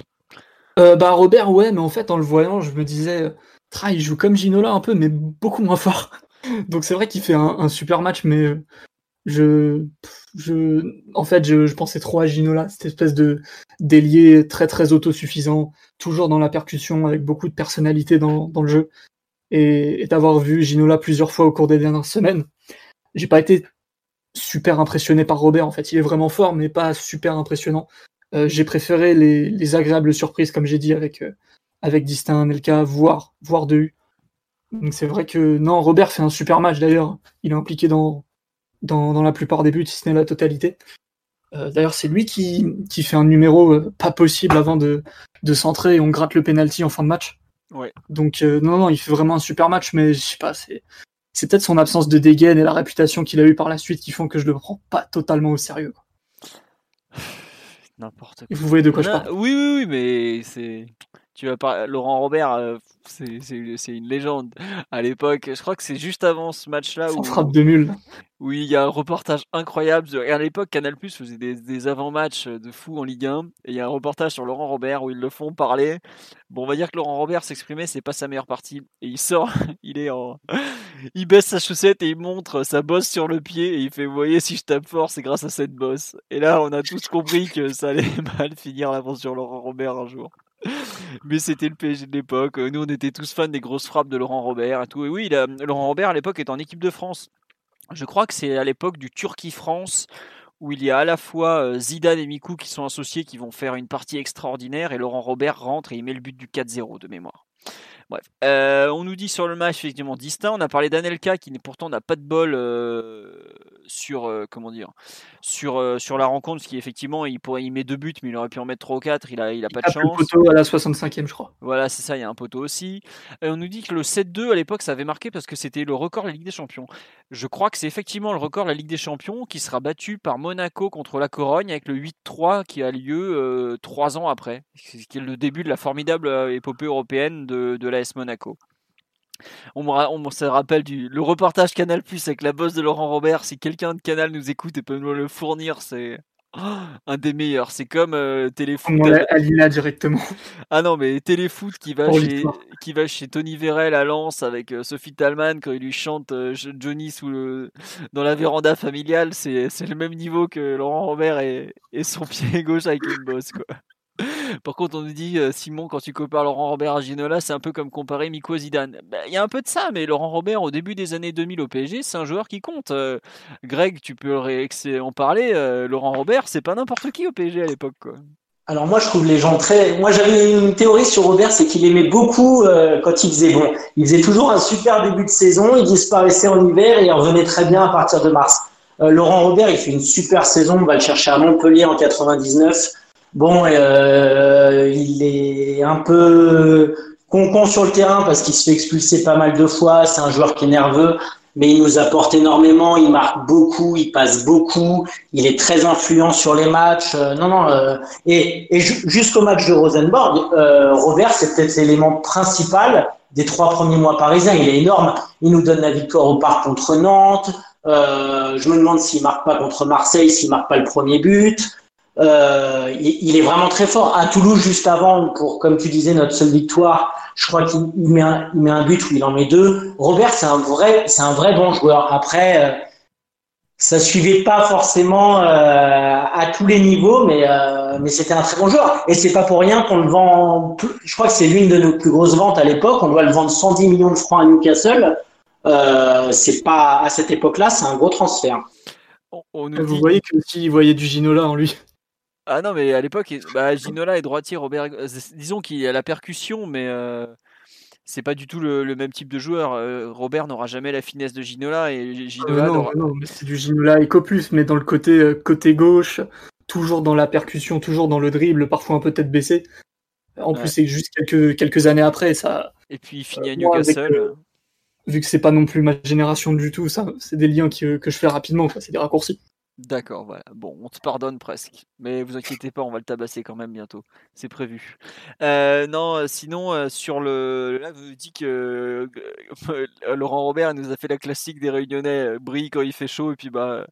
Euh, bah, Robert, ouais, mais en fait, en le voyant, je me disais, Tra, il joue comme Ginola un peu, mais beaucoup moins fort. <laughs> Donc c'est vrai qu'il fait un, un, super match, mais je, je, en fait, je, je pensais trop à Ginola, cette espèce de d'ailier très très autosuffisant, toujours dans la percussion, avec beaucoup de personnalité dans, dans le jeu et, d'avoir vu Ginola plusieurs fois au cours des dernières semaines, j'ai pas été super impressionné par Robert. En fait, il est vraiment fort, mais pas super impressionnant. Euh, j'ai préféré les, les, agréables surprises, comme j'ai dit, avec, euh, avec Distin, Nelka, voire, voire de U. C'est vrai que non, Robert fait un super match d'ailleurs. Il est impliqué dans, dans, la plupart des buts, si ce n'est la totalité. Euh, d'ailleurs, c'est lui qui, qui fait un numéro pas possible avant de, de centrer et on gratte le penalty en fin de match. Ouais. Donc euh, non, non, il fait vraiment un super match, mais je sais pas, c'est c'est peut-être son absence de dégaine et la réputation qu'il a eu par la suite qui font que je le prends pas totalement au sérieux. <sighs> N'importe quoi. Vous voyez de quoi non, je parle Oui, oui, oui, mais c'est tu vas par... Laurent Robert, euh, c'est une légende. À l'époque, je crois que c'est juste avant ce match-là où frappe de nul. où il y a un reportage incroyable. Et à l'époque, Canal Plus faisait des, des avant-matchs de fou en Ligue 1. Et il y a un reportage sur Laurent Robert où ils le font parler. Bon, on va dire que Laurent Robert s'exprimait, c'est pas sa meilleure partie. Et il sort, <laughs> il est en, <laughs> il baisse sa chaussette et il montre sa bosse sur le pied et il fait, vous voyez, si je tape fort, c'est grâce à cette bosse. Et là, on a tous compris que ça allait <laughs> mal finir l'aventure Laurent Robert un jour. Mais c'était le PSG de l'époque. Nous, on était tous fans des grosses frappes de Laurent Robert et tout. Et oui, Laurent Robert à l'époque est en équipe de France. Je crois que c'est à l'époque du Turquie-France où il y a à la fois Zidane et Mikou qui sont associés, qui vont faire une partie extraordinaire, et Laurent Robert rentre et il met le but du 4-0 de mémoire. Bref, euh, on nous dit sur le match effectivement distinct. On a parlé d'Anelka qui pourtant n'a pas de bol euh, sur euh, comment dire sur euh, sur la rencontre, parce qu'effectivement il pourrait il met deux buts, mais il aurait pu en mettre trois ou quatre. Il a il a pas il de chance. Le poteau à la 65e, je crois. Voilà, c'est ça. Il y a un poteau aussi. Et on nous dit que le 7-2 à l'époque ça avait marqué parce que c'était le record de la Ligue des Champions. Je crois que c'est effectivement le record de la Ligue des Champions qui sera battu par Monaco contre la Corogne avec le 8-3 qui a lieu trois ans après, qui est le début de la formidable épopée européenne de de l'AS Monaco. On me, on se rappelle du le reportage Canal Plus avec la bosse de Laurent Robert. Si quelqu'un de Canal nous écoute et peut nous le fournir, c'est oh, un des meilleurs. C'est comme euh, Téléfoot. On Alina directement. Ah non, mais Téléfoot qui va, chez, qui va chez Tony Vérel à Lens avec euh, Sophie Talman quand il lui chante euh, Johnny sous le, dans la véranda familiale. C'est le même niveau que Laurent Robert et, et son <laughs> pied gauche avec une bosse. Quoi. Par contre, on nous dit, euh, Simon, quand tu compares Laurent Robert à Ginola, c'est un peu comme comparer Miko Zidane. Il ben, y a un peu de ça, mais Laurent Robert, au début des années 2000 au PSG, c'est un joueur qui compte. Euh, Greg, tu peux en parler. Euh, Laurent Robert, c'est pas n'importe qui au PSG à l'époque. Alors moi, je trouve les gens très. Moi, j'avais une théorie sur Robert, c'est qu'il aimait beaucoup quand il faisait bon. Il faisait toujours un super début de saison, il disparaissait en hiver et il revenait très bien à partir de mars. Laurent Robert, il fait une super saison, on va le chercher à Montpellier en 99. Bon, euh, il est un peu con sur le terrain parce qu'il se fait expulser pas mal de fois. C'est un joueur qui est nerveux, mais il nous apporte énormément. Il marque beaucoup, il passe beaucoup. Il est très influent sur les matchs. Euh, non, non. Euh, et, et jusqu'au match de Rosenborg, euh, Robert, c'est peut-être l'élément principal des trois premiers mois parisiens. Il est énorme. Il nous donne la victoire au parc contre Nantes. je me demande s'il marque pas contre Marseille, s'il marque pas le premier but. Euh, il, est vraiment très fort. À Toulouse, juste avant, pour comme tu disais, notre seule victoire, je crois qu'il met, un, met un but où il en met deux. Robert, c'est un vrai, c'est un vrai bon joueur. Après, euh, ça suivait pas forcément euh, à tous les niveaux, mais euh, mais c'était un très bon joueur. Et c'est pas pour rien qu'on le vend. Je crois que c'est l'une de nos plus grosses ventes à l'époque. On doit le vendre 110 millions de francs à Newcastle. Euh, c'est pas à cette époque-là, c'est un gros transfert. Vous voyez que s'il voyait du Ginola en lui. Ah non, mais à l'époque, bah, Ginola est droitier, Robert. Euh, disons qu'il a la percussion, mais euh, c'est pas du tout le, même type de joueur. Euh, Robert n'aura jamais la finesse de Ginola et Ginola. non, non c'est du Ginola Ecopus, mais dans le côté côté gauche, toujours dans la percussion, toujours dans le dribble, parfois un peu tête baissée. En plus, c'est juste quelques, quelques années après. ça. Et puis il finit à Newcastle. vu que c'est pas non plus ma génération du tout, ça, c'est des liens que je fais rapidement, c'est des raccourcis. D'accord, voilà. Bon, on te pardonne presque. Mais vous inquiétez pas, on va le tabasser quand même bientôt. C'est prévu. Euh, non, euh, sinon, euh, sur le. Là, vous dites que <laughs> Laurent Robert nous a fait la classique des Réunionnais, brille quand il fait chaud, et puis bah.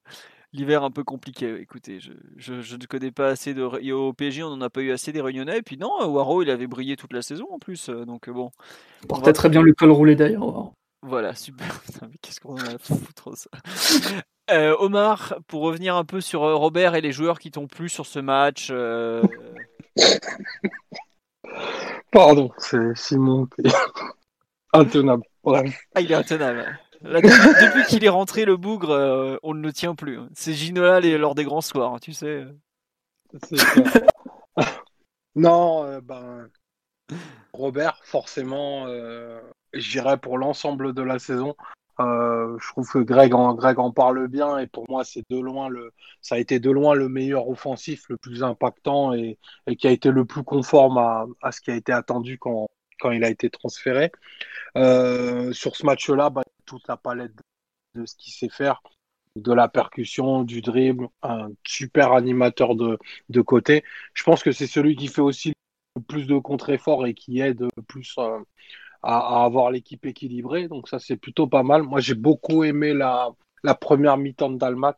L'hiver un peu compliqué. Écoutez, je, je, ne connais pas assez de. Au PSG, on n'en a pas eu assez des Réunionnais. Et puis non, Waro, il avait brillé toute la saison en plus. Donc bon. Portait très bien le col roulé d'ailleurs. Voilà, super. <laughs> Qu'est-ce qu'on a à foutre ça? Euh, Omar, pour revenir un peu sur euh, Robert et les joueurs qui t'ont plu sur ce match. Euh, <laughs> Pardon, c'est Simon qui est <laughs> intenable. Ah, il est intenable. depuis qu'il est rentré, le bougre, on ne le tient plus. C'est Ginola lors des grands soirs, tu sais. <laughs> non, ben, Robert, forcément, j'irai pour l'ensemble de la saison. Euh, je trouve que Greg en, Greg en parle bien et pour moi c'est de loin le ça a été de loin le meilleur offensif, le plus impactant et, qui a été le plus conforme à, ce qui a été attendu quand, quand il a été transféré. Euh, sur ce match-là, bah, toute la palette de, ce qu'il sait faire, de la percussion, du dribble, un super animateur de, de côté. Je pense que c'est celui qui fait aussi le plus de contre-efforts et qui aide plus euh, à, avoir l'équipe équilibrée. Donc ça, c'est plutôt pas mal. Moi, j'ai beaucoup aimé la, première mi-temps de Dalmat.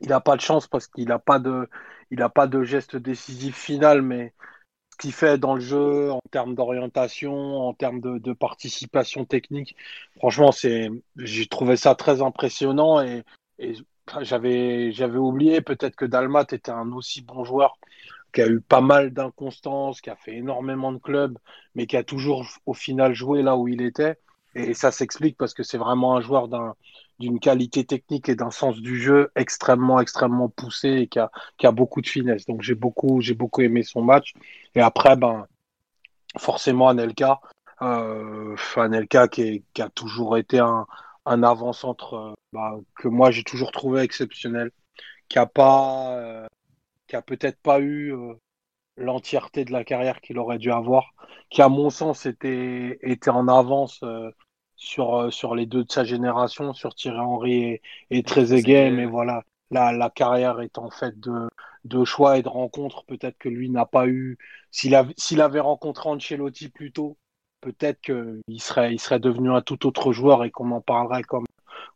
Il n'a pas de chance parce qu'il n'a pas de, il a pas de geste décisif final, mais ce qu'il fait dans le jeu en termes d'orientation, en termes de, de, participation technique, franchement, c'est, j'ai trouvé ça très impressionnant et, et j'avais, j'avais oublié peut-être que Dalmat était un aussi bon joueur qui a eu pas mal d'inconstance, qui a fait énormément de clubs, mais qui a toujours au final joué là où il était. Et ça s'explique parce que c'est vraiment un joueur d'une qualité technique et d'un sens du jeu extrêmement, extrêmement poussé et qui a, qui a beaucoup de finesse. Donc j'ai beaucoup, j'ai beaucoup aimé son match. Et après, ben, forcément, Anelka, euh, Anelka qui, a toujours été un, un avant-centre euh, bah, que moi j'ai toujours trouvé exceptionnel, qui a pas, euh, qui a peut-être pas eu euh, l'entièreté de la carrière qu'il aurait dû avoir, qui à mon sens était, était en avance euh, sur, euh, sur les deux de sa génération, sur Thierry Henry et, et Trezeguet, mais voilà, la, la carrière est en fait de, de choix et de rencontres, peut-être que lui n'a pas eu, s'il avait, s'il avait rencontré Ancelotti plus tôt, peut-être qu'il serait, il serait devenu un tout autre joueur et qu'on en parlerait comme,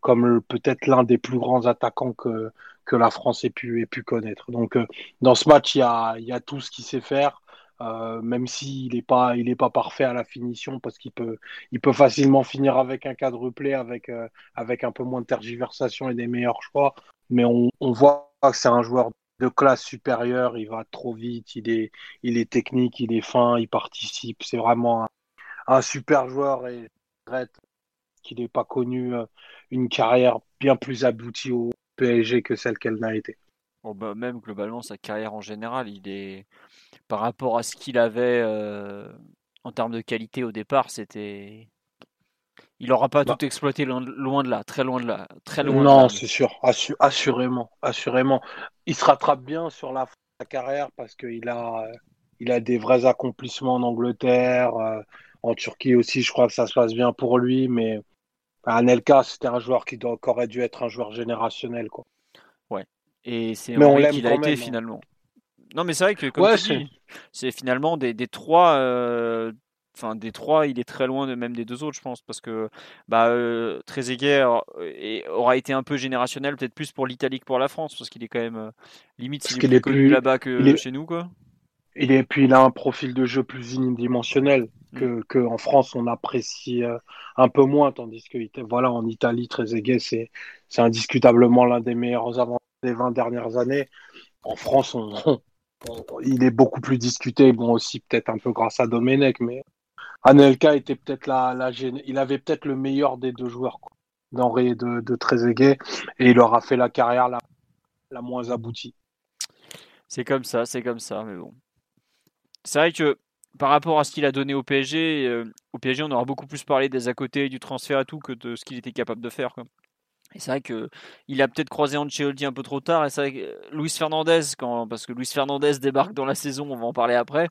comme peut-être l'un des plus grands attaquants que, que la France ait pu, ait pu connaître. Donc, euh, dans ce match, il y a, y a tout ce qu'il sait faire. Euh, même s'il n'est pas, il est pas parfait à la finition parce qu'il peut, il peut facilement finir avec un quadruplé, avec, euh, avec un peu moins de tergiversation et des meilleurs choix. Mais on, on voit que c'est un joueur de classe supérieure. Il va trop vite, il est, il est technique, il est fin, il participe. C'est vraiment un, un, super joueur et je regrette qu'il n'ait pas connu une carrière bien plus aboutie au, PSG que celle qu'elle n'a été. Bon, bah, même globalement, sa carrière en général, il est par rapport à ce qu'il avait euh, en termes de qualité au départ, c'était. Il n'aura pas bah. tout exploité loin de là, très loin de là, très loin. Non, c'est sûr, assurément, assurément. Il se rattrape bien sur la sa carrière parce qu'il a, il a des vrais accomplissements en Angleterre, euh, en Turquie aussi, je crois que ça se passe bien pour lui, mais Anelka, c'était un joueur qui, doit, aurait dû être un joueur générationnel. Quoi. Ouais, et c'est Mais on l'aime qu'il a été même, hein. finalement. Non, mais c'est vrai que, comme Ouais, tu c'est- dis, c'est finalement des, des trois. euh, Enfin, des trois, il est très loin de même des deux autres, je pense, parce que bah, euh, Trezeguet aura- et- été un peu générationnel, peut-être plus pour l'Italie que pour la France, parce qu'il est quand même euh, limite s'il est plus connu là-bas que est- chez nous, quoi. Est, puis il a un profil de jeu plus unidimensionnel que, que en France on apprécie euh, un peu moins, tandis que voilà, en Italie, Trezeguet, c'est, c'est indiscutablement l'un des meilleurs avant des 20 dernières années. En France, on, on- <laughs> on- il est beaucoup plus discuté, bon aussi peut-être un peu grâce à Domenech, mais Anelka était peut-être la, la il avait peut-être le meilleur des deux joueurs, d'Henri et de, de Trezeguet, et il aura fait la carrière la, la moins aboutie. C'est comme ça, c'est comme ça, mais bon. C'est vrai que par rapport à ce qu'il a donné au PSG, euh, au PSG, on aura beaucoup plus parlé des à côté, du transfert et tout, que de ce qu'il était capable de faire. Et c'est vrai que il a peut-être croisé Ancelotti un peu trop tard. Et c'est vrai que euh, Luis Fernandez, parce que Luis Fernandez débarque dans la saison, on va en parler après,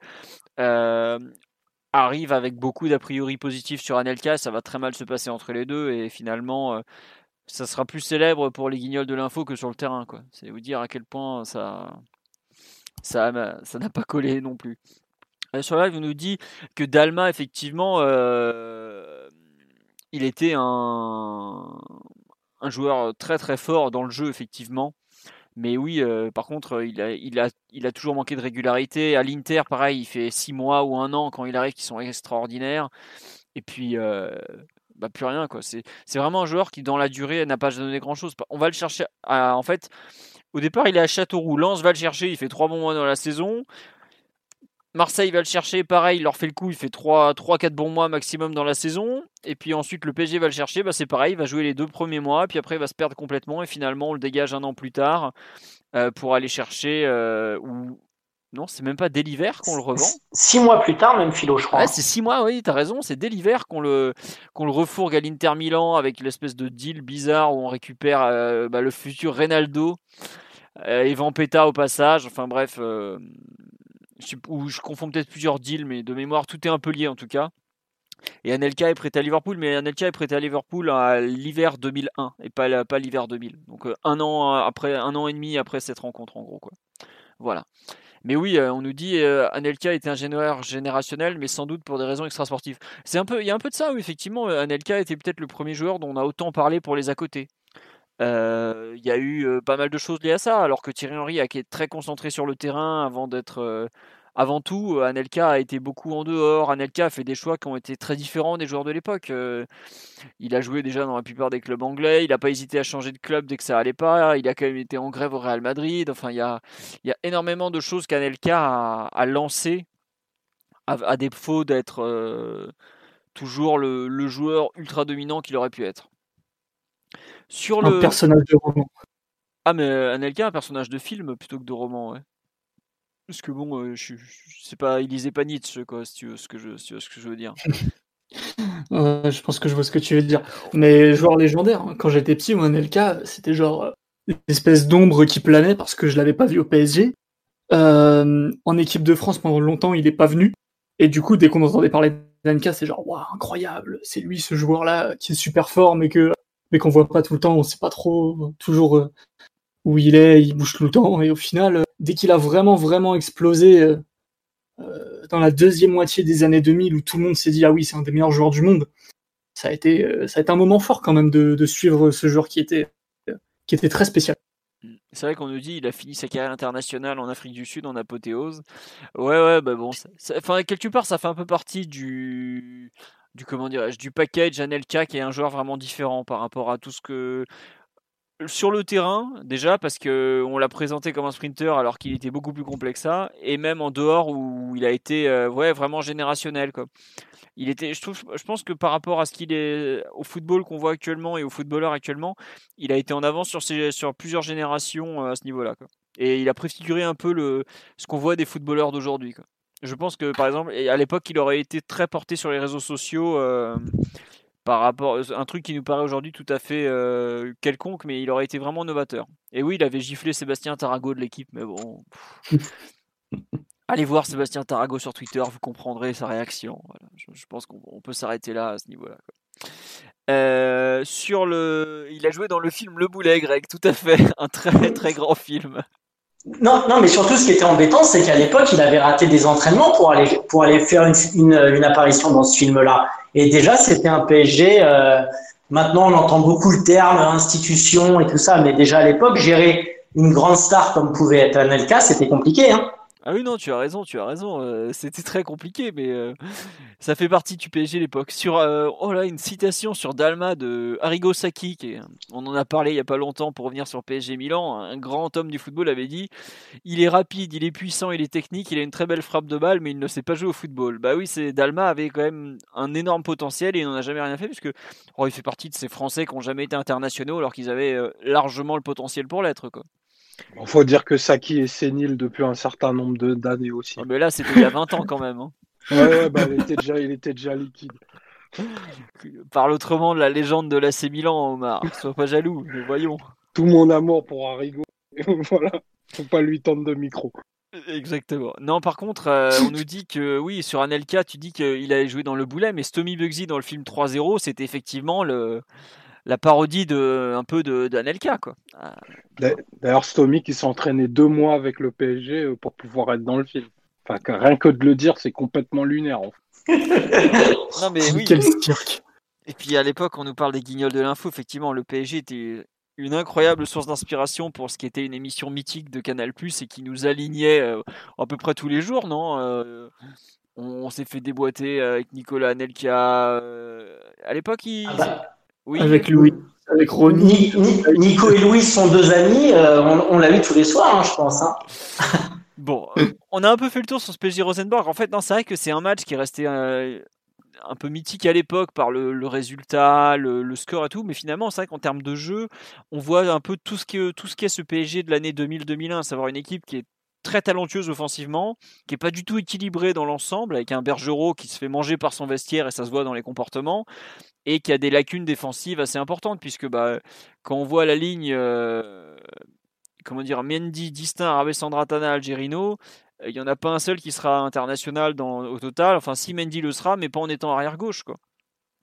euh, arrive avec beaucoup d'a priori positifs sur Anelka. Ça va très mal se passer entre les deux et finalement, ça sera plus célèbre pour les guignols de l'info que sur le terrain. quoi. C'est vous dire à quel point ça, ça, ça n'a pas collé non plus. Euh, Sur live, on nous dit que Dalma, effectivement, euh, il était un, un joueur très très fort dans le jeu, effectivement. Mais oui, euh, par contre, il a, il, a, il a toujours manqué de régularité. À l'Inter, pareil, il fait six mois ou un an quand il arrive qui sont extraordinaires. Et puis, bah, plus rien. C'est vraiment un joueur qui, dans la durée, n'a pas donné grand-chose. On va le chercher. en fait, au départ, il est à Châteauroux. Lens va le chercher. Il fait trois bons mois dans la saison. Marseille va le chercher, pareil, il leur fait le coup, il fait 3-4 bons mois maximum dans la saison. Et puis ensuite, le PSG va le chercher, bah, c'est pareil, il va jouer les deux premiers mois, puis après, il va se perdre complètement. Et finalement, on le dégage un an plus tard euh, pour aller chercher. euh, ou... Non, c'est même pas dès l'hiver qu'on le revend. Six mois plus tard, même Philo, je crois. Ouais, c'est 6 mois, oui, t'as raison, c'est dès l'hiver qu'on le, qu'on le refourgue à l'Inter Milan avec l'espèce de deal bizarre où on récupère euh, bah, le futur Reynaldo euh, et Vampeta au passage. Enfin bref, euh, ou je confonds peut-être plusieurs deals, mais de mémoire, tout est un peu lié en tout cas. Et Anelka est prêté à Liverpool, mais Anelka est prêté à Liverpool à l'hiver 2001 et pas, l'hiver 2000. Donc euh, un an après, un an et demi après cette rencontre en gros quoi. Voilà. Mais oui, euh, on nous dit euh, Anelka était un joueur générationnel, mais sans doute pour des raisons extrasportives. C'est il y a un peu de ça, oui, effectivement. euh, Anelka était peut-être le premier joueur dont on a autant parlé pour les à côté. Euh, Il y a eu euh, pas mal de choses liées à ça, alors que Thierry Henry a été très concentré sur le terrain avant d'être. euh, avant tout, Anelka a été beaucoup en dehors. Anelka a fait des choix qui ont été très différents des joueurs de l'époque. Il a joué déjà dans la plupart des clubs anglais. Il n'a pas hésité à changer de club dès que ça allait pas. Il a quand même été en grève au Real Madrid. Enfin, il y a, énormément de choses qu'Anelka a, lancées à, défaut d'être toujours le joueur ultra dominant qu'il aurait pu être. Sur Un le... personnage de roman. Ah, mais euh, Anelka, un personnage de film plutôt que de roman, ouais. Parce que bon, euh, je, je sais pas, il lisait pas Nietzsche, quoi, si tu veux ce que je, si tu vois ce que je veux dire. <laughs> Euh, je pense que je vois ce que tu veux dire. Mais joueur légendaire, hein. quand j'étais petit, moi, Anelka, c'était genre euh, une espèce d'ombre qui planait parce que je l'avais pas vu au PSG. Euh, en équipe de France, pendant longtemps, il est pas venu. Et du coup, dès qu'on entendait parler d'Anelka, c'est genre, waouh, incroyable, c'est lui ce joueur-là qui est super fort, mais que mais qu'on voit pas tout le temps, on sait pas trop toujours euh, où il est, il bouge tout le temps. Et au final, euh, dès qu'il a vraiment, vraiment explosé euh, euh, dans la deuxième moitié des années 2000, où tout le monde s'est dit, ah oui, c'est un des meilleurs joueurs du monde, ça a été, euh, ça a été un moment fort quand même de, suivre ce joueur qui était, euh, qui était très spécial. C'est vrai qu'on nous dit il a fini sa carrière internationale en Afrique du Sud en apothéose. Ouais, ouais, bah bon, enfin quelque part ça fait un peu partie du, du comment du package Anelka qui est un joueur vraiment différent par rapport à tout ce que sur le terrain déjà parce que on l'a présenté comme un sprinter alors qu'il était beaucoup plus complexe que ça et même en dehors où il a été euh, ouais vraiment générationnel quoi. Il était, je trouve, je pense que par rapport à ce qu'il est au football qu'on voit actuellement et aux footballeurs actuellement, il a été en avance sur, sur plusieurs générations euh, à ce niveau-là. quoi. Et il a préfiguré un peu le, ce qu'on voit des footballeurs d'aujourd'hui. quoi. Je pense que par exemple, à l'époque, il aurait été très porté sur les réseaux sociaux. euh, par rapport un truc qui nous paraît aujourd'hui tout à fait quelconque, mais il aurait été vraiment novateur. Et oui, il avait giflé Sébastien Tarago de l'équipe, mais bon. <laughs> Allez voir Sébastien Tarago sur Twitter, vous comprendrez sa réaction. Je, pense qu'on peut s'arrêter là à ce niveau-là. sur le, il a joué dans le film Le Boulet, Greg, tout à fait, <laughs> un très très grand film. Non, non, mais surtout ce qui était embêtant, c'est qu'à l'époque, il avait raté des entraînements pour aller pour aller faire une, apparition dans ce film-là. Et déjà, c'était un PSG. Euh, maintenant, on entend beaucoup le terme institution et tout ça, mais déjà à l'époque, gérer une grande star comme pouvait être Anelka, c'était compliqué. Hein. Ah oui, non, tu as raison, tu as raison. Euh, c'était très compliqué, mais euh, ça fait partie du PSG l'époque. Sur, euh, oh une citation sur Dalma de Arrigo Sacchi, on en a parlé il y a pas longtemps pour revenir sur PSG Milan. Un grand homme du football avait dit Il est rapide, il est puissant, il est technique, il a une très belle frappe de balle, mais il ne sait pas jouer au football. Bah oui, c'est Dalma avait quand même un énorme potentiel et il n'en a jamais rien fait, puisque oh, il fait partie de ces Français qui n'ont jamais été internationaux alors qu'ils avaient largement le potentiel pour l'être. quoi. Il faut dire que Saki est sénile depuis un certain nombre d'années aussi. Ah, mais là, c'était il y a 20 ans quand même. Hein. Ouais, bah, il, était déjà, il était déjà liquide. <laughs> Parle autrement de la légende de l'AC Milan, Omar. Sois pas jaloux, mais voyons. Tout mon amour pour Arrigo. <laughs> voilà, faut pas lui tendre de micro. Exactement. Non, par contre, euh, on nous dit que, oui, sur Anelka, tu dis qu'il allait joué dans le boulet, mais Stomy Bugsy dans le film 3-0, c'était effectivement le, la parodie de un peu de d'Anelka quoi. D'ailleurs Stomy qui s'est entraîné deux mois avec le PSG euh, pour pouvoir être dans le film. Enfin rien que de le dire c'est complètement lunaire. <laughs> non mais oui. Quel cirque. Et puis à l'époque on nous parle des guignols de l'info effectivement le PSG était une incroyable source d'inspiration pour ce qui était une émission mythique de Canal+ et qui nous alignait euh, à peu près tous les jours non euh, on, s'est fait déboîter avec Nicolas Anelka à l'époque il ah bah, avec Louis, avec Ronnie. Nico et Louis sont deux amis. Euh, on, l'a vu tous les soirs, hein, je pense. Hein. <laughs> bon, euh, on a un peu fait le tour sur ce PSG Rosenborg. En fait, non, c'est vrai que c'est un match qui est resté euh, un peu mythique à l'époque par le, résultat, le, score et tout. Mais finalement, c'est vrai qu'en termes de jeu, on voit un peu tout ce qu'est ce est ce PSG de l'année 2000-2001, à savoir une équipe qui est très talentueuse offensivement, qui est pas du tout équilibrée dans l'ensemble, avec un Bergerot qui se fait manger par son vestiaire et ça se voit dans les comportements, et qui a des lacunes défensives assez importantes, puisque bah, quand on voit la ligne, euh, comment dire, Mendy, Distin, Rabessandra Tana, Algerino, il n'y en a pas un seul qui sera international au total. Enfin, si Mendy le sera, mais pas en étant arrière gauche, quoi.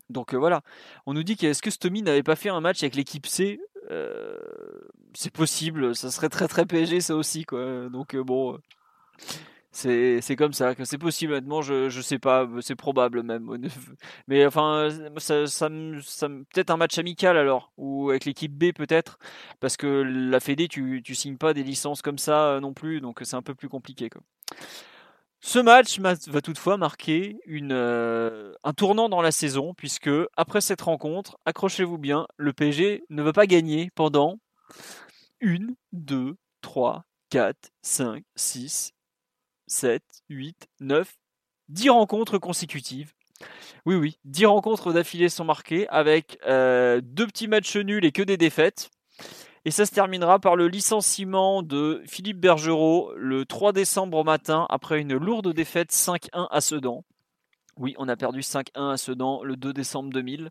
Donc euh, voilà, on nous dit qu'est-ce que Stomy n'avait pas fait un match avec l'équipe C euh, C'est possible, ça serait très très PSG ça aussi quoi. Donc bon, c'est comme ça, c'est possible, honnêtement, je, je sais pas, c'est probable même. Mais enfin, ça, ça peut-être un match amical alors, ou avec l'équipe B peut-être, parce que la Fédé, tu, tu signes pas des licences comme ça euh, non plus, donc c'est un peu plus compliqué. Quoi. Ce match va toutefois marquer euh, un tournant dans la saison, puisque après cette rencontre, accrochez-vous bien, le PSG ne va pas gagner pendant une, deux, trois, quatre, cinq, six, 7, 8, 9, 10 rencontres consécutives. Oui, oui, 10 rencontres d'affilée sont marquées avec euh, deux petits matchs nuls et que des défaites. Et ça se terminera par le licenciement de Philippe Bergerot le 3 décembre au matin après une lourde défaite 5-1 à Sedan. Oui, on a perdu 5-1 à Sedan le 2 décembre 2000.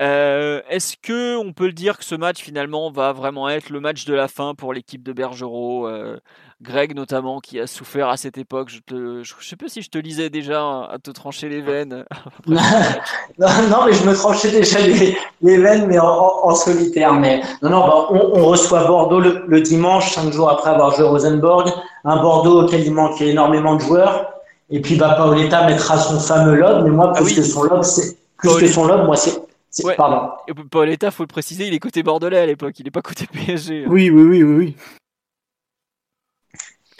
Euh, est-ce que on peut le dire que ce match finalement va vraiment être le match de la fin pour l'équipe de Bergerot euh, Greg notamment qui a souffert à cette époque? Je ne sais pas si je te lisais déjà à te trancher les veines. <laughs> <laughs> non, mais je me tranchais déjà les, veines, mais en, solitaire. Mais non, non, bah, on, reçoit Bordeaux le, dimanche, cinq jours après avoir joué Rosenborg. Un Bordeaux auquel il manquait énormément de joueurs. Et puis bah, Paoletta mettra son fameux lob, mais moi, ah plus que son lob, c'est plus que son lob, moi, c'est Ouais. Pardon. Et Paoletta, faut le préciser, il est côté bordelais à l'époque, il n'est pas côté PSG. Hein. Oui, oui, oui, oui, oui.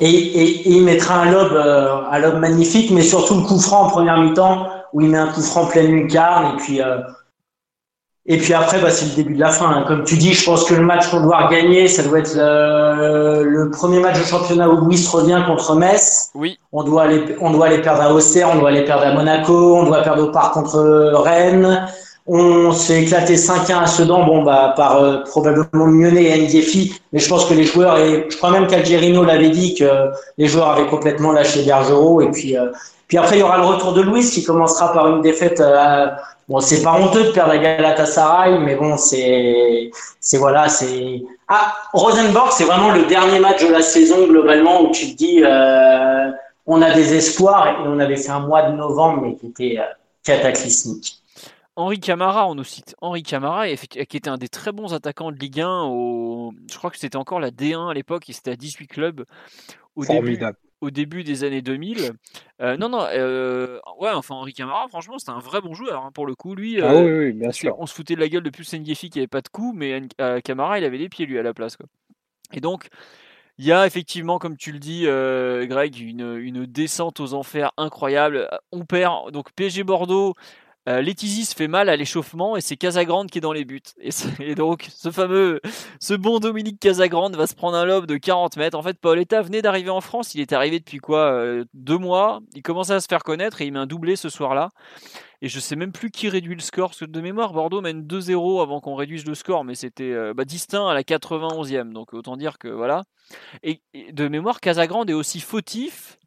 Et, et, il mettra un lob, euh, un lob magnifique, mais surtout le coup franc en première mi-temps, où il met un coup franc pleine lucarne, et puis, euh, et puis après, bah, c'est le début de la fin. Hein. Comme tu dis, je pense que le match qu'on doit gagner, ça doit être le, le premier match de championnat où Louis revient contre Metz. Oui. On doit aller, on doit aller perdre à Auxerre, on doit aller perdre à Monaco, on doit perdre au parc contre Rennes. On s'est éclaté 5-1 à Sedan, bon bah par euh, probablement Lyonnais et Ndiefi, mais je pense que les joueurs et je crois même qu'Algerino l'avait dit que les joueurs avaient complètement lâché Bergerot et puis euh, Puis après, il y aura le retour de Louis qui commencera par une défaite. Euh, bon, c'est pas honteux de perdre à Galatasaray, mais bon, c'est, c'est voilà, c'est. Ah, Rosenborg, c'est vraiment le dernier match de la saison globalement où tu te dis, euh, on a des espoirs et on avait fait un mois de novembre mais qui était euh, cataclysmique. Henri Camara, on nous cite Henri Camara, qui était un des très bons attaquants de Ligue 1. Au... Je crois que c'était encore la D1 à l'époque, il était à 18 clubs. Au Début, au début des années 2000. Euh, non, non, euh, ouais, enfin Henri Camara, franchement, c'était un vrai bon joueur hein, pour le coup. Lui, ah oui, oui, bien sûr. on se foutait de la gueule de Plus Ngiefi qui avait pas de coup, mais Camara, il avait les pieds lui à la place. Quoi. Et donc, il y a effectivement, comme tu le dis, Greg, une, une, descente aux enfers incroyable. On perd donc PSG Bordeaux. Euh, fait mal à l'échauffement et c'est Casagrande qui est dans les buts. Et, donc, ce fameux, ce bon Dominique Casagrande va se prendre un lob de 40 mètres. En fait, Paoletta venait d'arriver en France. Il était arrivé depuis quoi euh, Deux mois. Il commençait à se faire connaître et il met un doublé ce soir-là. Et je sais même plus qui réduit le score. Parce que de mémoire, Bordeaux mène 2-0 avant qu'on réduise le score. Mais c'était euh, bah, distinct à la 91e. Donc autant dire que voilà. Et, de mémoire, Casagrande est aussi fautif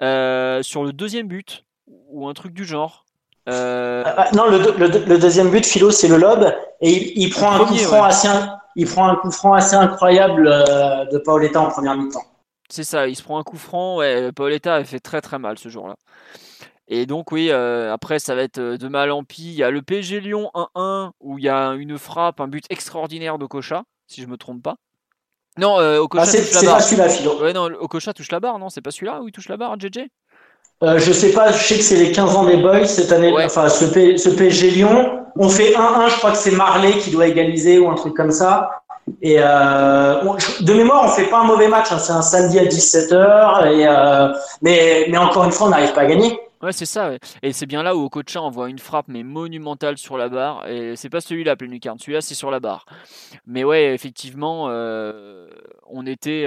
euh, sur le deuxième but. Ou un truc du genre. Euh, ah, non, le, deuxième but, Philo, c'est le lob. Et il, prend un coup franc assez, il prend un coup franc assez incroyable euh, de Paoletta en première mi-temps. C'est ça, il se prend un coup franc. Ouais, Paoletta a fait très très mal ce jour-là. Et donc oui, euh, après ça va être de mal en pis. Il y a le PSG Lyon 1-1 où il y a une frappe, un but extraordinaire d'Okocha, si je me trompe pas. Non, Okocha ah, touche la barre. C'est pas celui-là, Philo. Ouais, non, Okocha touche la barre, non C'est pas celui-là où il touche la barre, JJ euh, je sais pas, je sais que c'est les 15 ans des Boys cette année, enfin ce, ce, PSG Lyon. On fait 1-1, je crois que c'est Marley qui doit égaliser ou un truc comme ça. Et euh, de mémoire, on fait pas un mauvais match, hein. c'est un samedi à 17h, et, euh, mais, mais encore une fois, on n'arrive pas à gagner. Ouais, c'est ça. Et c'est bien là où Okocha envoie une frappe mais monumentale sur la barre. Et c'est pas celui-là, plein lucarne. Celui-là, c'est sur la barre. Mais ouais, effectivement, euh, on était.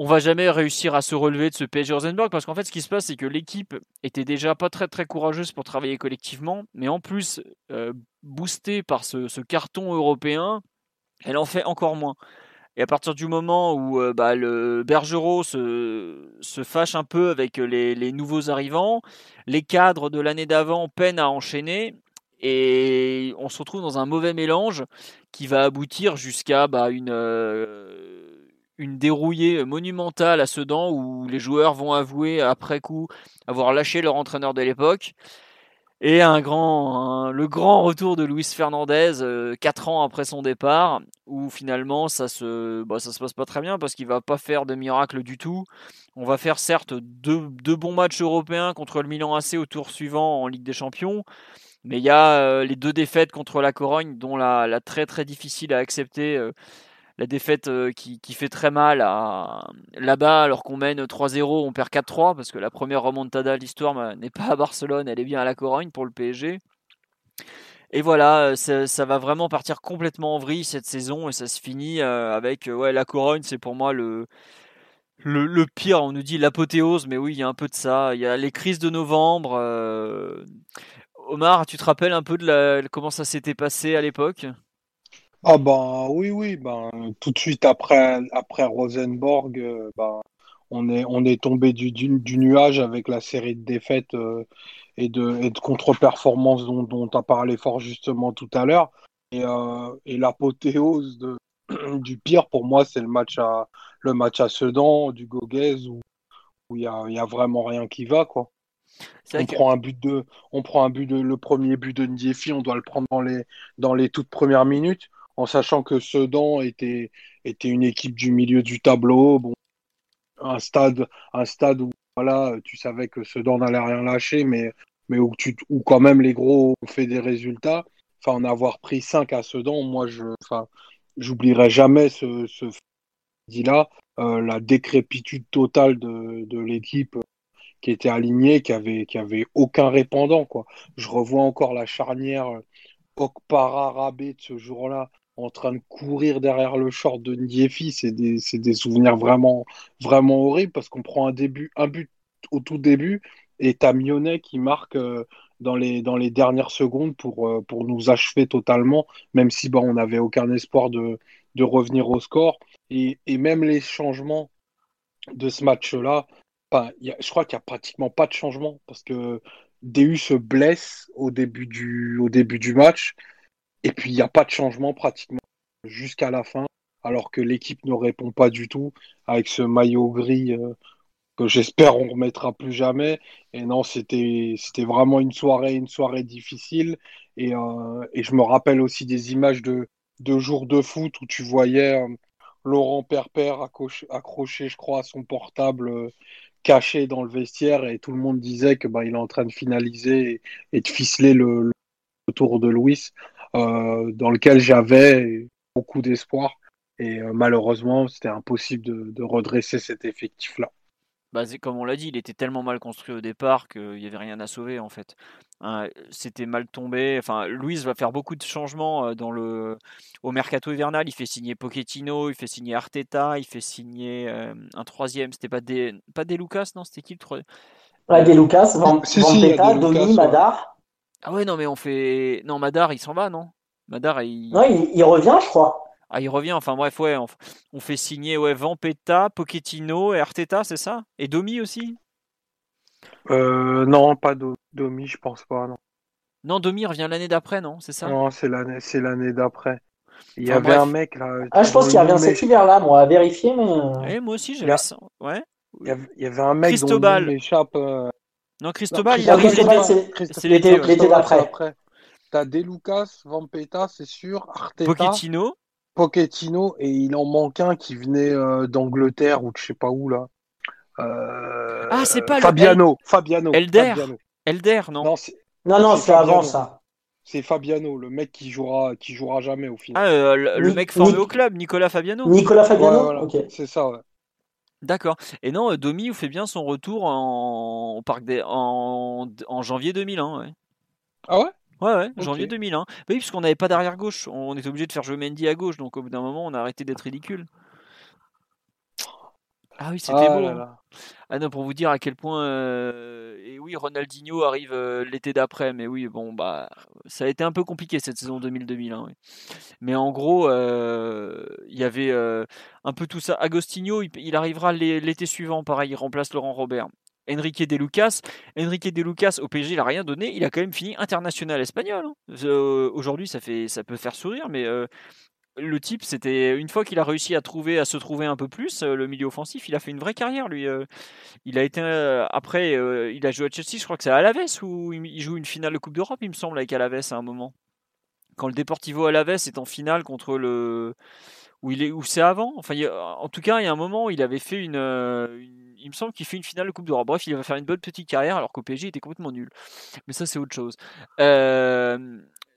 On va jamais réussir à se relever de ce PSG Rosenborg parce qu'en fait ce qui se passe c'est que l'équipe était déjà pas très très courageuse pour travailler collectivement mais en plus euh, boostée par ce, carton européen elle en fait encore moins. Et à partir du moment où euh, bah, le Bergerot se, fâche un peu avec les, nouveaux arrivants les cadres de l'année d'avant peinent à enchaîner et on se retrouve dans un mauvais mélange qui va aboutir jusqu'à bah, une euh, une dérouillée monumentale à Sedan où les joueurs vont avouer après coup avoir lâché leur entraîneur de l'époque. Et un grand, le grand retour de Luis Fernandez euh, quatre ans après son départ, où finalement ça se, bah, ça se passe pas très bien parce qu'il va pas faire de miracle du tout. On va faire certes deux, bons matchs européens contre le Milan AC au tour suivant en Ligue des Champions, mais il y a euh, les deux défaites contre la Corogne, dont la, très très difficile à accepter. Euh, la défaite euh, qui, fait très mal là-bas, alors qu'on mène 3-0, on perd 4-3, parce que la première remontada de l'histoire bah, n'est pas à Barcelone, elle est bien à la Corogne pour le PSG. Et voilà, euh, ça, va vraiment partir complètement en vrille cette saison, et ça se finit euh, avec ouais, la Corogne, c'est pour moi le, le, pire, on nous dit l'apothéose, mais oui, il y a un peu de ça. Il y a les crises de novembre. Omar, tu te rappelles un peu de comment ça s'était passé à l'époque? Ah ben oui, oui, ben, tout de suite après, après Rosenborg, euh, ben, on est, on est tombé du, du, nuage avec la série de défaites euh, et de, et de contre-performances dont, dont tu as parlé fort justement tout à l'heure. Et, euh, et l'apothéose de, <clears throat> du pire pour moi, c'est le match à le match à Sedan, du Goguez, où il n'y a, y a vraiment rien qui va. quoi. On, prend un but de, on prend un but de, le premier but de Ndiefi, on doit le prendre dans les, dans les toutes premières minutes en sachant que Sedan était, était une équipe du milieu du tableau. Un stade, un stade où voilà, tu savais que Sedan n'allait rien lâcher, mais, où, quand même les gros ont fait des résultats. En avoir pris 5 à Sedan, moi, je, enfin, j'oublierai jamais ce, ce là euh, la décrépitude totale de, l'équipe qui était alignée, qui avait, aucun répondant. Quoi. Je revois encore la charnière Okpara-Rabé de ce jour-là en train de courir derrière le short de Ndiefi, c'est des, des, souvenirs vraiment, vraiment horribles parce qu'on prend un, début, un but au tout début et t'as Mionnet qui marque euh, dans, les, dans les dernières secondes pour, euh, pour nous achever totalement, même si bon, on n'avait aucun espoir de, de revenir au score. Et, et, même les changements de ce match-là, je crois qu'il n'y a pratiquement pas de changement parce que DU se blesse au début du, au début du match et puis il n'y a pas de changement pratiquement jusqu'à la fin alors que l'équipe ne répond pas du tout avec ce maillot gris euh, que j'espère on remettra plus jamais. Et non, c'était vraiment une soirée une soirée difficile. Et, euh, et je me rappelle aussi des images de de jours de foot où tu voyais euh, Laurent Perper accroché, je crois, à son portable caché dans le vestiaire. Et tout le monde disait que bah, il est en train de finaliser et, de ficeler le, tour de Louis, dans lequel j'avais beaucoup d'espoir. Et euh, malheureusement, c'était impossible de, redresser cet effectif-là. Bah, comme on l'a dit, il était tellement mal construit au départ qu'il n'y avait rien à sauver en fait. Hein, c'était mal tombé. Enfin, Louise va faire beaucoup de changements euh, dans le au mercato hivernal. Il fait signer Pochettino, il fait signer Arteta, il fait signer euh, un troisième. C'était pas des pas des Lucas, non C'était qui le troisième? Ouais, des Lucas, Van, Domi, Madar. Ah ouais, non, mais on fait non Madar, il s'en va, non? Madar, il. Non, il, revient, je crois. Ah, il revient. Enfin bref, ouais, on, fait signer ouais Vampeta, Pochettino et Arteta, c'est ça? Et Domi aussi? Euh, non, pas Domi, je pense pas, non. Non, Domi revient l'année d'après, non C'est ça? Non, c'est l'année, c'est l'année d'après. Il y avait un mec là. Ah, je pense qu'il revient cet hiver-là, moi, à vérifier, mais. Eh, moi aussi, j'avais ça. Ouais. Il y, avait, un mec Cristobal. dont échappe. Euh, non, Cristobal, il arrive c'est l'été, d'après. T'as De Lucas, Vampeta, c'est sûr, Arteta. Pochettino. Pochettino, et il en manque un qui venait euh, d'Angleterre ou de je sais pas où là. Euh, ah, c'est pas Fabiano. Le... Fabiano. Elder. Elder, non Non, non, c'est avant ça. C'est Fabiano, le mec qui jouera, qui jouera jamais au final. Ah, euh, le, mec formé au club, Nicolas Fabiano. Nicolas Fabiano. C'est ça. Ouais. D'accord. Et non, Domi fait bien son retour en, parc des... en... en janvier 2001. Ouais. Ah ouais? Ouais, ouais, janvier 2001. Bah oui, puisqu'on n'avait pas d'arrière gauche. On était obligé de faire jouer Mendy à gauche. Donc au bout d'un moment, on a arrêté d'être ridicule. Ah oui, c'était ah beau. Hein. Ah non, pour vous dire à quel point. Euh, et oui, Ronaldinho arrive euh, l'été d'après, mais oui, bon, bah, ça a été un peu compliqué cette saison 2000-2001. Mais en gros, euh, il y avait un peu tout ça. Agostinho, il, arrivera l'été suivant, pareil, il remplace Laurent Robert. Enrique De Lucas. Enrique De Lucas au PSG, il n'a rien donné. Il a quand même fini international espagnol. Hein. Aujourd'hui, ça fait, ça peut faire sourire, mais le type, c'était une fois qu'il a réussi à trouver, à se trouver un peu plus euh, le milieu offensif, il a fait une vraie carrière lui. Euh. il a été euh, après, il a joué à Chelsea, je crois que c'est à Alaves où il joue une finale de Coupe d'Europe, il me semble, avec Alaves à un moment. Quand le Deportivo Alaves est en finale contre le où il est où c'est avant. Enfin, en tout cas, il y a un moment où il avait fait une, il me semble qu'il fait une finale de Coupe d'Europe. Bref, il va faire une bonne petite carrière alors qu'au PSG il était complètement nul. Mais ça c'est autre chose.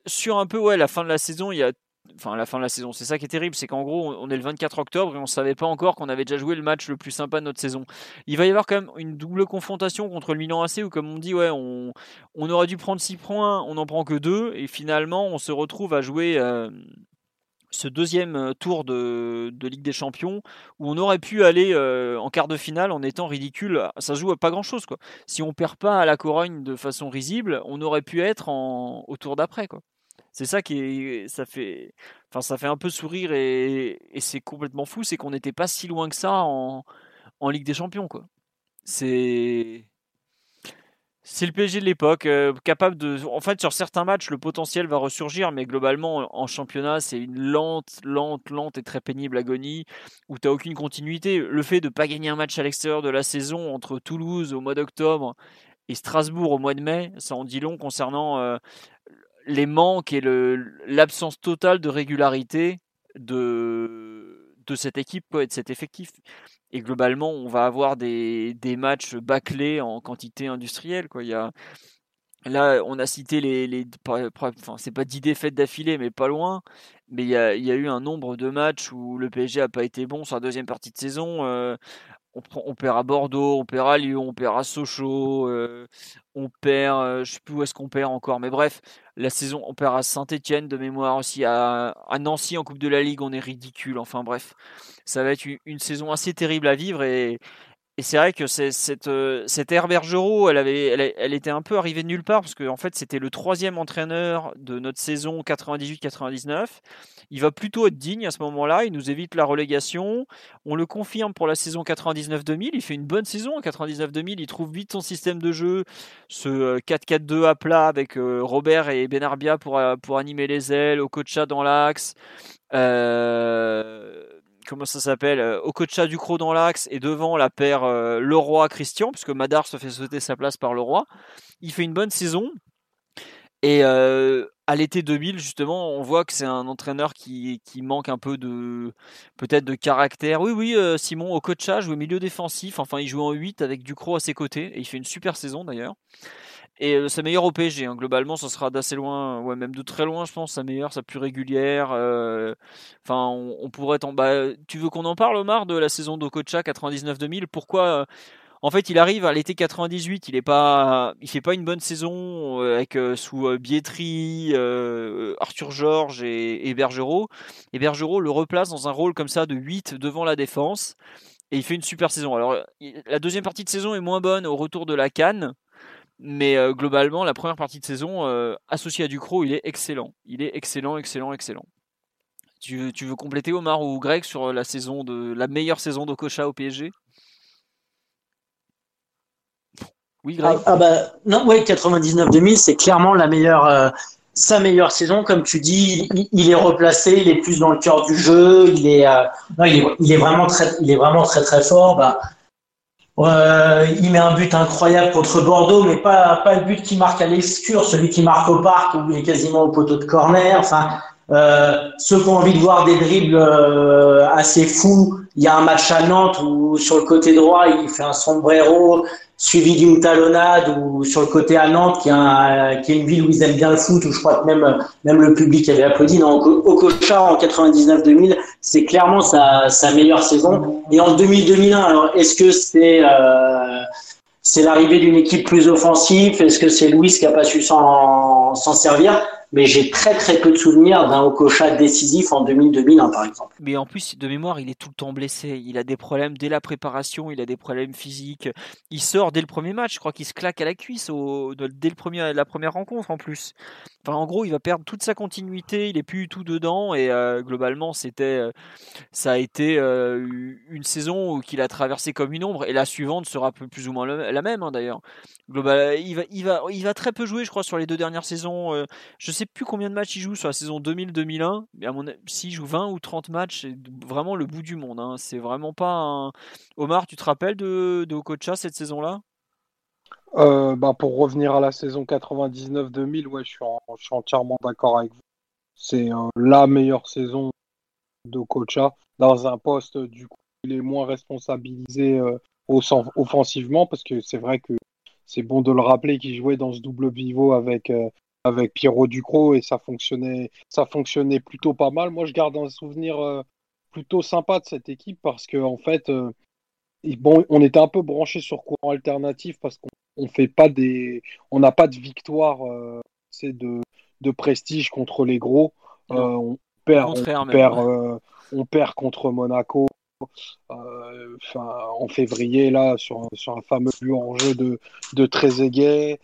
sur un peu ouais la fin de la saison, il y a enfin la fin de la saison. C'est ça qui est terrible, c'est qu'en gros on est le 24 octobre et on savait pas encore qu'on avait déjà joué le match le plus sympa de notre saison. Il va y avoir quand même une double confrontation contre le Milan AC où comme on dit ouais on, aurait dû prendre 6 points, on n'en prend que 2 et finalement on se retrouve à jouer euh, ce deuxième tour de, Ligue des Champions où on aurait pu aller euh, en quart de finale en étant ridicule. Ça joue à pas grand chose quoi. Si on perd pas à la Corogne de façon risible, on aurait pu être au tour d'après quoi. C'est ça qui ça fait, enfin ça fait un peu sourire et, c'est complètement fou, c'est qu'on n'était pas si loin que ça en, Ligue des Champions quoi. C'est c'est le PSG de l'époque, euh, capable de. En fait, sur certains matchs, le potentiel va ressurgir, mais globalement, en championnat, c'est une lente, lente, lente et très pénible agonie où tu n'as aucune continuité. Le fait de ne pas gagner un match à l'extérieur de la saison entre Toulouse au mois d'octobre et Strasbourg au mois de mai, ça en dit long concernant euh, les manques et l'absence totale de régularité de, de cette équipe et de cet effectif. Et globalement, on va avoir des, des matchs bâclés en quantité industrielle. Quoi. Il y a, là, on a cité les. les enfin, c'est pas 10 défaites d'affilée, mais pas loin. Mais il y, a, il y, a, eu un nombre de matchs où le PSG a pas été bon sur la deuxième partie de saison. Euh, on, on, perd à Bordeaux, on perd à Lyon, on perd à Sochaux, euh, on perd, euh, je sais plus où est-ce qu'on perd encore, mais bref, la saison, on perd à Saint-Etienne de mémoire aussi, à, Nancy en Coupe de la Ligue, on est ridicule, enfin bref, ça va être une, saison assez terrible à vivre et, et c'est vrai que cette, euh, cette ère Bergerot, elle, était un peu arrivée de nulle part, parce qu'en en fait, c'était le troisième entraîneur de notre saison 98-99. Il va plutôt être digne à ce moment-là, il nous évite la relégation. On le confirme pour la saison 99-2000, il fait une bonne saison. En 99-2000, il trouve vite son système de jeu, ce 4-4-2 euh, à plat avec euh, Robert et Benarbia pour, pour animer les ailes, Okocha dans l'axe. Euh, comment ça s'appelle euh, Okocha Ducrot dans l'axe et devant la paire euh, Leroy Christian puisque Madar se fait sauter sa place par Leroy. Il fait une bonne saison et euh, à l'été 2000 justement on voit que c'est un entraîneur qui, manque un peu de peut-être de caractère. Oui oui Simon Okocha joue milieu défensif, enfin il joue en 8 avec Ducrot à ses côtés et il fait une super saison d'ailleurs. Et euh, sa meilleure au PSG, hein. globalement, ça sera d'assez loin, ouais, même de très loin, je pense, sa meilleure, sa plus régulière. Euh, enfin, on, pourrait en. Bah, tu veux qu'on en parle, Omar, de la saison d'Okocha 99-2000 Pourquoi euh, En fait, il arrive à l'été 98, il est pas, il fait pas une bonne saison avec sous Bietri, Arthur Georges et, et Bergerot. Et Bergerot le replace dans un rôle comme ça de 8 devant la défense. Et il fait une super saison. Alors, la deuxième partie de saison est moins bonne au retour de la Cannes. Mais euh, globalement, la première partie de saison, euh, associée à Ducrot, il est excellent. Il est excellent, excellent, excellent. Tu veux, compléter Omar ou Greg sur la saison de la meilleure saison d'Okocha au PSG Oui, Greg? Ah, ah bah non, ouais, 99-2000, c'est clairement la meilleure, euh, sa meilleure saison. Comme tu dis, il, est replacé, il est plus dans le cœur du jeu, il est, il est, il est, vraiment très, il est vraiment très très fort. Bah, il met un but incroyable contre Bordeaux, mais pas, pas le but qui marque à l'excure, celui qui marque au parc il est quasiment au poteau de corner. Enfin, euh, ceux qui ont envie de voir des dribbles euh, assez fous, il y a un match à Nantes où sur le côté droit, il fait un sombrero suivi d'une talonnade ou sur le côté à Nantes, qui est, qui est une ville où ils aiment bien le foot, où je crois que même, même le public avait applaudi. Non, Okocha en 99-2000, c'est clairement sa, sa meilleure saison. Et en 2000-2001, alors est-ce que c'est euh, c'est l'arrivée d'une équipe plus offensive? Est-ce que c'est Louis qui a pas su s'en servir? Mais j'ai très très peu de souvenirs d'un Okocha décisif en 2000-2001 par exemple. Mais en plus de mémoire, il est tout le temps blessé. Il a des problèmes dès la préparation, il a des problèmes physiques. Il sort dès le premier match, je crois qu'il se claque à la cuisse dès le premier, la première rencontre en plus. En gros, il va perdre toute sa continuité, il est plus tout dedans et euh, globalement, c'était, euh, ça a été euh, une saison qu'il a traversé comme une ombre et la suivante sera plus ou moins la même hein, d'ailleurs. Global, il va, il va, il va très peu jouer, je crois, sur les deux dernières saisons. je sais plus combien de matchs il joue sur la saison 2000-2001, mais à mon s'il joue 20 ou 30 matchs, c'est vraiment le bout du monde. Hein. C'est vraiment pas un. Omar, tu te rappelles de, de Okocha cette saison-là? Euh, bah pour revenir à la saison 99-2000, ouais, je suis, entièrement d'accord avec vous. C'est euh, la meilleure saison de Kocha dans un poste du coup il est moins responsabilisé euh, offensivement parce que c'est vrai que c'est bon de le rappeler qu'il jouait dans ce double pivot avec avec Pierrot Ducrot et ça fonctionnait ça fonctionnait plutôt pas mal. Moi je garde un souvenir plutôt sympa de cette équipe parce que en fait bon on était un peu branché sur courant alternatif parce qu'on on fait pas des, on n'a pas de victoire, euh, de, de prestige contre les gros. Euh, on perd, on perd, euh, on perd contre Monaco. Euh, en février là sur, un fameux but en jeu de, de Trezeguet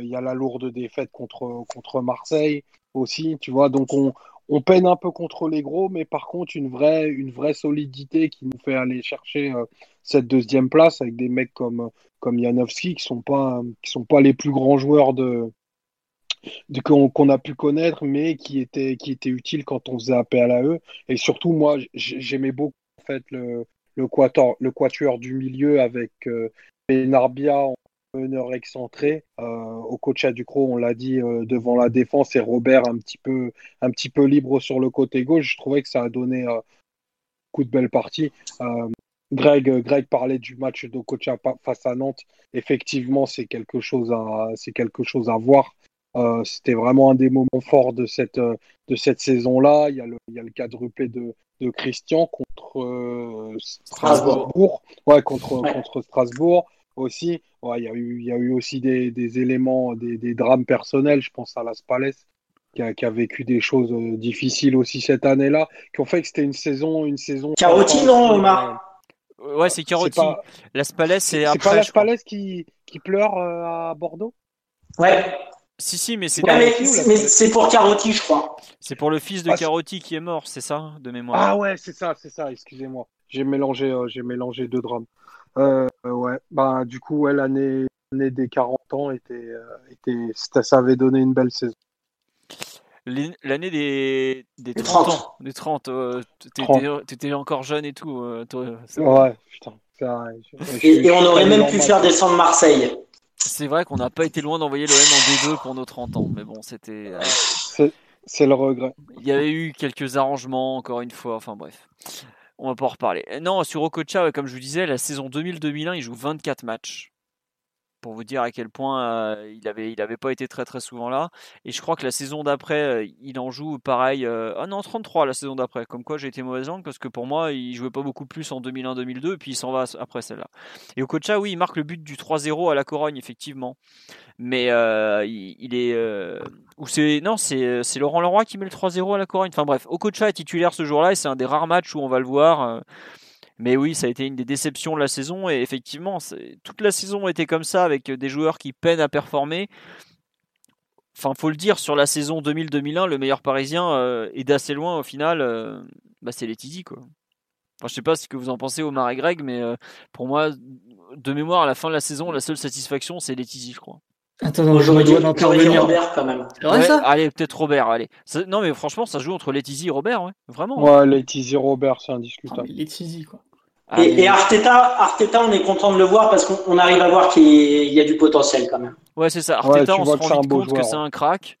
il y a la lourde défaite contre, contre Marseille aussi tu vois donc on, peine un peu contre les gros, mais par contre, une vraie, une vraie solidité qui nous fait aller chercher euh, cette deuxième place avec des mecs comme, comme Janowski qui sont pas, qui sont pas les plus grands joueurs de, qu'on a pu connaître, mais qui étaient, qui étaient utiles quand on faisait appel à eux. Et surtout, moi, j'aimais beaucoup fait le, le, quatuor, du milieu avec euh, Benarbia meneur excentré. Euh, au coach à Ducrot, on l'a dit euh, devant la défense et Robert un petit peu libre sur le côté gauche. Je trouvais que ça a donné coup de belle partie. Greg, Greg parlait du match d'Okocha face à Nantes. Effectivement, c'est quelque chose à voir. C'était vraiment un des moments forts de cette de saison-là. Il il y a le quadruplé de de Christian contre Strasbourg. Ouais, contre contre Strasbourg aussi. il, y a eu, il y a eu aussi des, des éléments, des, des, drames personnels. Je pense à Las Palais, qui a, qui a vécu des choses euh, difficiles aussi cette année-là, qui ont fait que c'était une saison, une saison. Carotine, non, Omar? Ouais, c'est Carotti. pas- Las Palais, c'est C'est pas. Las Palais qui, qui pleure euh, à Bordeaux? Ouais, Si, si, mais c'est Ouais, mais, mais pour Carotti, je crois. c'est pour le fils de Ah, Carotti qui est mort, c'est ça, de mémoire? Ah ouais, c'est ça, c'est ça, excusez-moi. J'ai mélangé, euh, j'ai mélangé deux drames. Euh, ouais, bah, du coup, ouais, l'année l'année des 40 ans était, euh, était, ça, ça avait donné une belle saison. L'année des, des Des 30, 30. ans. Des 30. euh, t'étais- 30. T'étais encore jeune et tout. euh, toi, Ouais, putain. ça, je- je suis- Et, et on aurait même pu faire descendre Marseille. C'est vrai qu'on n'a pas été loin d'envoyer l'OM en D2 pour nos 30 ans. Mais bon, c'était. euh, C'est le regret. Il y avait eu quelques arrangements, encore une fois. Enfin bref. On va pas en reparler. Non, sur Okocha, comme je vous disais, la saison 2000-2001, il joue 24 matchs. Pour vous dire à quel point il avait, il pas été très très souvent là. Et je crois que la saison d'après, il en joue pareil. ah non, 33 la saison d'après. Comme quoi j'ai été mauvaise langue parce que pour moi, il jouait pas beaucoup plus en 2001-2002 et puis il s'en va après celle-là. Et Okocha, oui, il marque le but du 3-0 à la Corogne, effectivement. Mais il, il est. ou c'est non, c'est Laurent Leroy qui met le 3-0 à la Corogne. Enfin bref, Okocha est titulaire ce jour-là et c'est un des rares matchs où on va le voir. Euh, mais oui, ça a été une des déceptions de la saison et effectivement, toute la saison était comme ça avec des joueurs qui peinent à performer. Enfin, faut le dire, sur la saison 2000-2001, le meilleur parisien euh, est d'assez loin au final. euh, bah, c'est Letizy quoi. Enfin, je sais pas ce que vous en pensez, Omar et Greg, mais euh, pour moi, de mémoire, à la fin de la saison, la seule satisfaction, c'est Letizy, je crois. Attends, non, J'aurais dit d'intervenir. Robert quand même. Vrai Ouais, ça Allez, peut-être Robert, allez. Ça- non, mais franchement, ça joue entre Letizy et Robert, ouais. Vraiment. Ouais, Laetitia Robert, c'est Ah, indiscutable. teasy, quoi. Ah, Et, Arteta, Arteta, on est content de le voir parce qu'on on arrive à voir qu'il y, a du potentiel quand même. Ouais, c'est ça. Ouais, Arteta, on se rend vite compte que c'est ouais. un crack.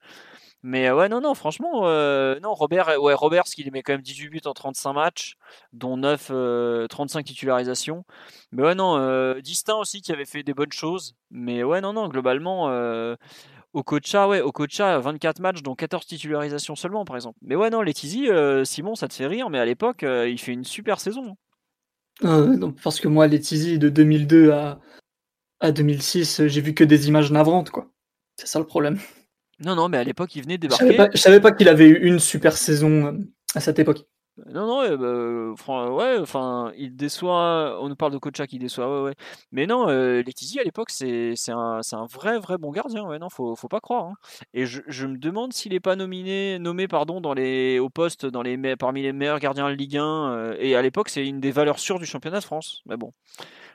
Mais euh, ouais, non, non, franchement, euh, non, Robert, euh, ouais, Robert, parce qu'il met quand même 18 buts en 35 matchs, dont 9, euh, 35 titularisations. Mais ouais, non, euh, Distin aussi qui avait fait des bonnes choses. Mais ouais, non, non, globalement, euh, Okocha, ouais, Okocha, 24 matchs, dont 14 titularisations seulement, par exemple. Mais ouais, non, Letizy, euh, Simon, ça te fait rire, mais à l'époque, euh, il fait une super saison. Euh, non, parce que moi, les teasy de 2002 à, à 2006, euh, j'ai vu que des images navrantes, quoi. C'est ça le problème. Non, non, mais à l'époque, il venait de Je savais débarquer. pas, je savais pas qu'il avait eu une super saison euh, à cette époque. Non, non, euh, bah, fran- ouais, enfin, il déçoit. On nous parle de Kocha qui déçoit, ouais, ouais. Mais non, euh, Letizy à l'époque, c'est un, un vrai, vrai bon gardien, ouais, non, faut, faut pas croire. hein. Et je, je me demande s'il est pas nominé, nommé, pardon, dans les, au poste dans les, parmi les meilleurs gardiens de Ligue 1. euh, et à l'époque, c'est une des valeurs sûres du championnat de France. Mais bon,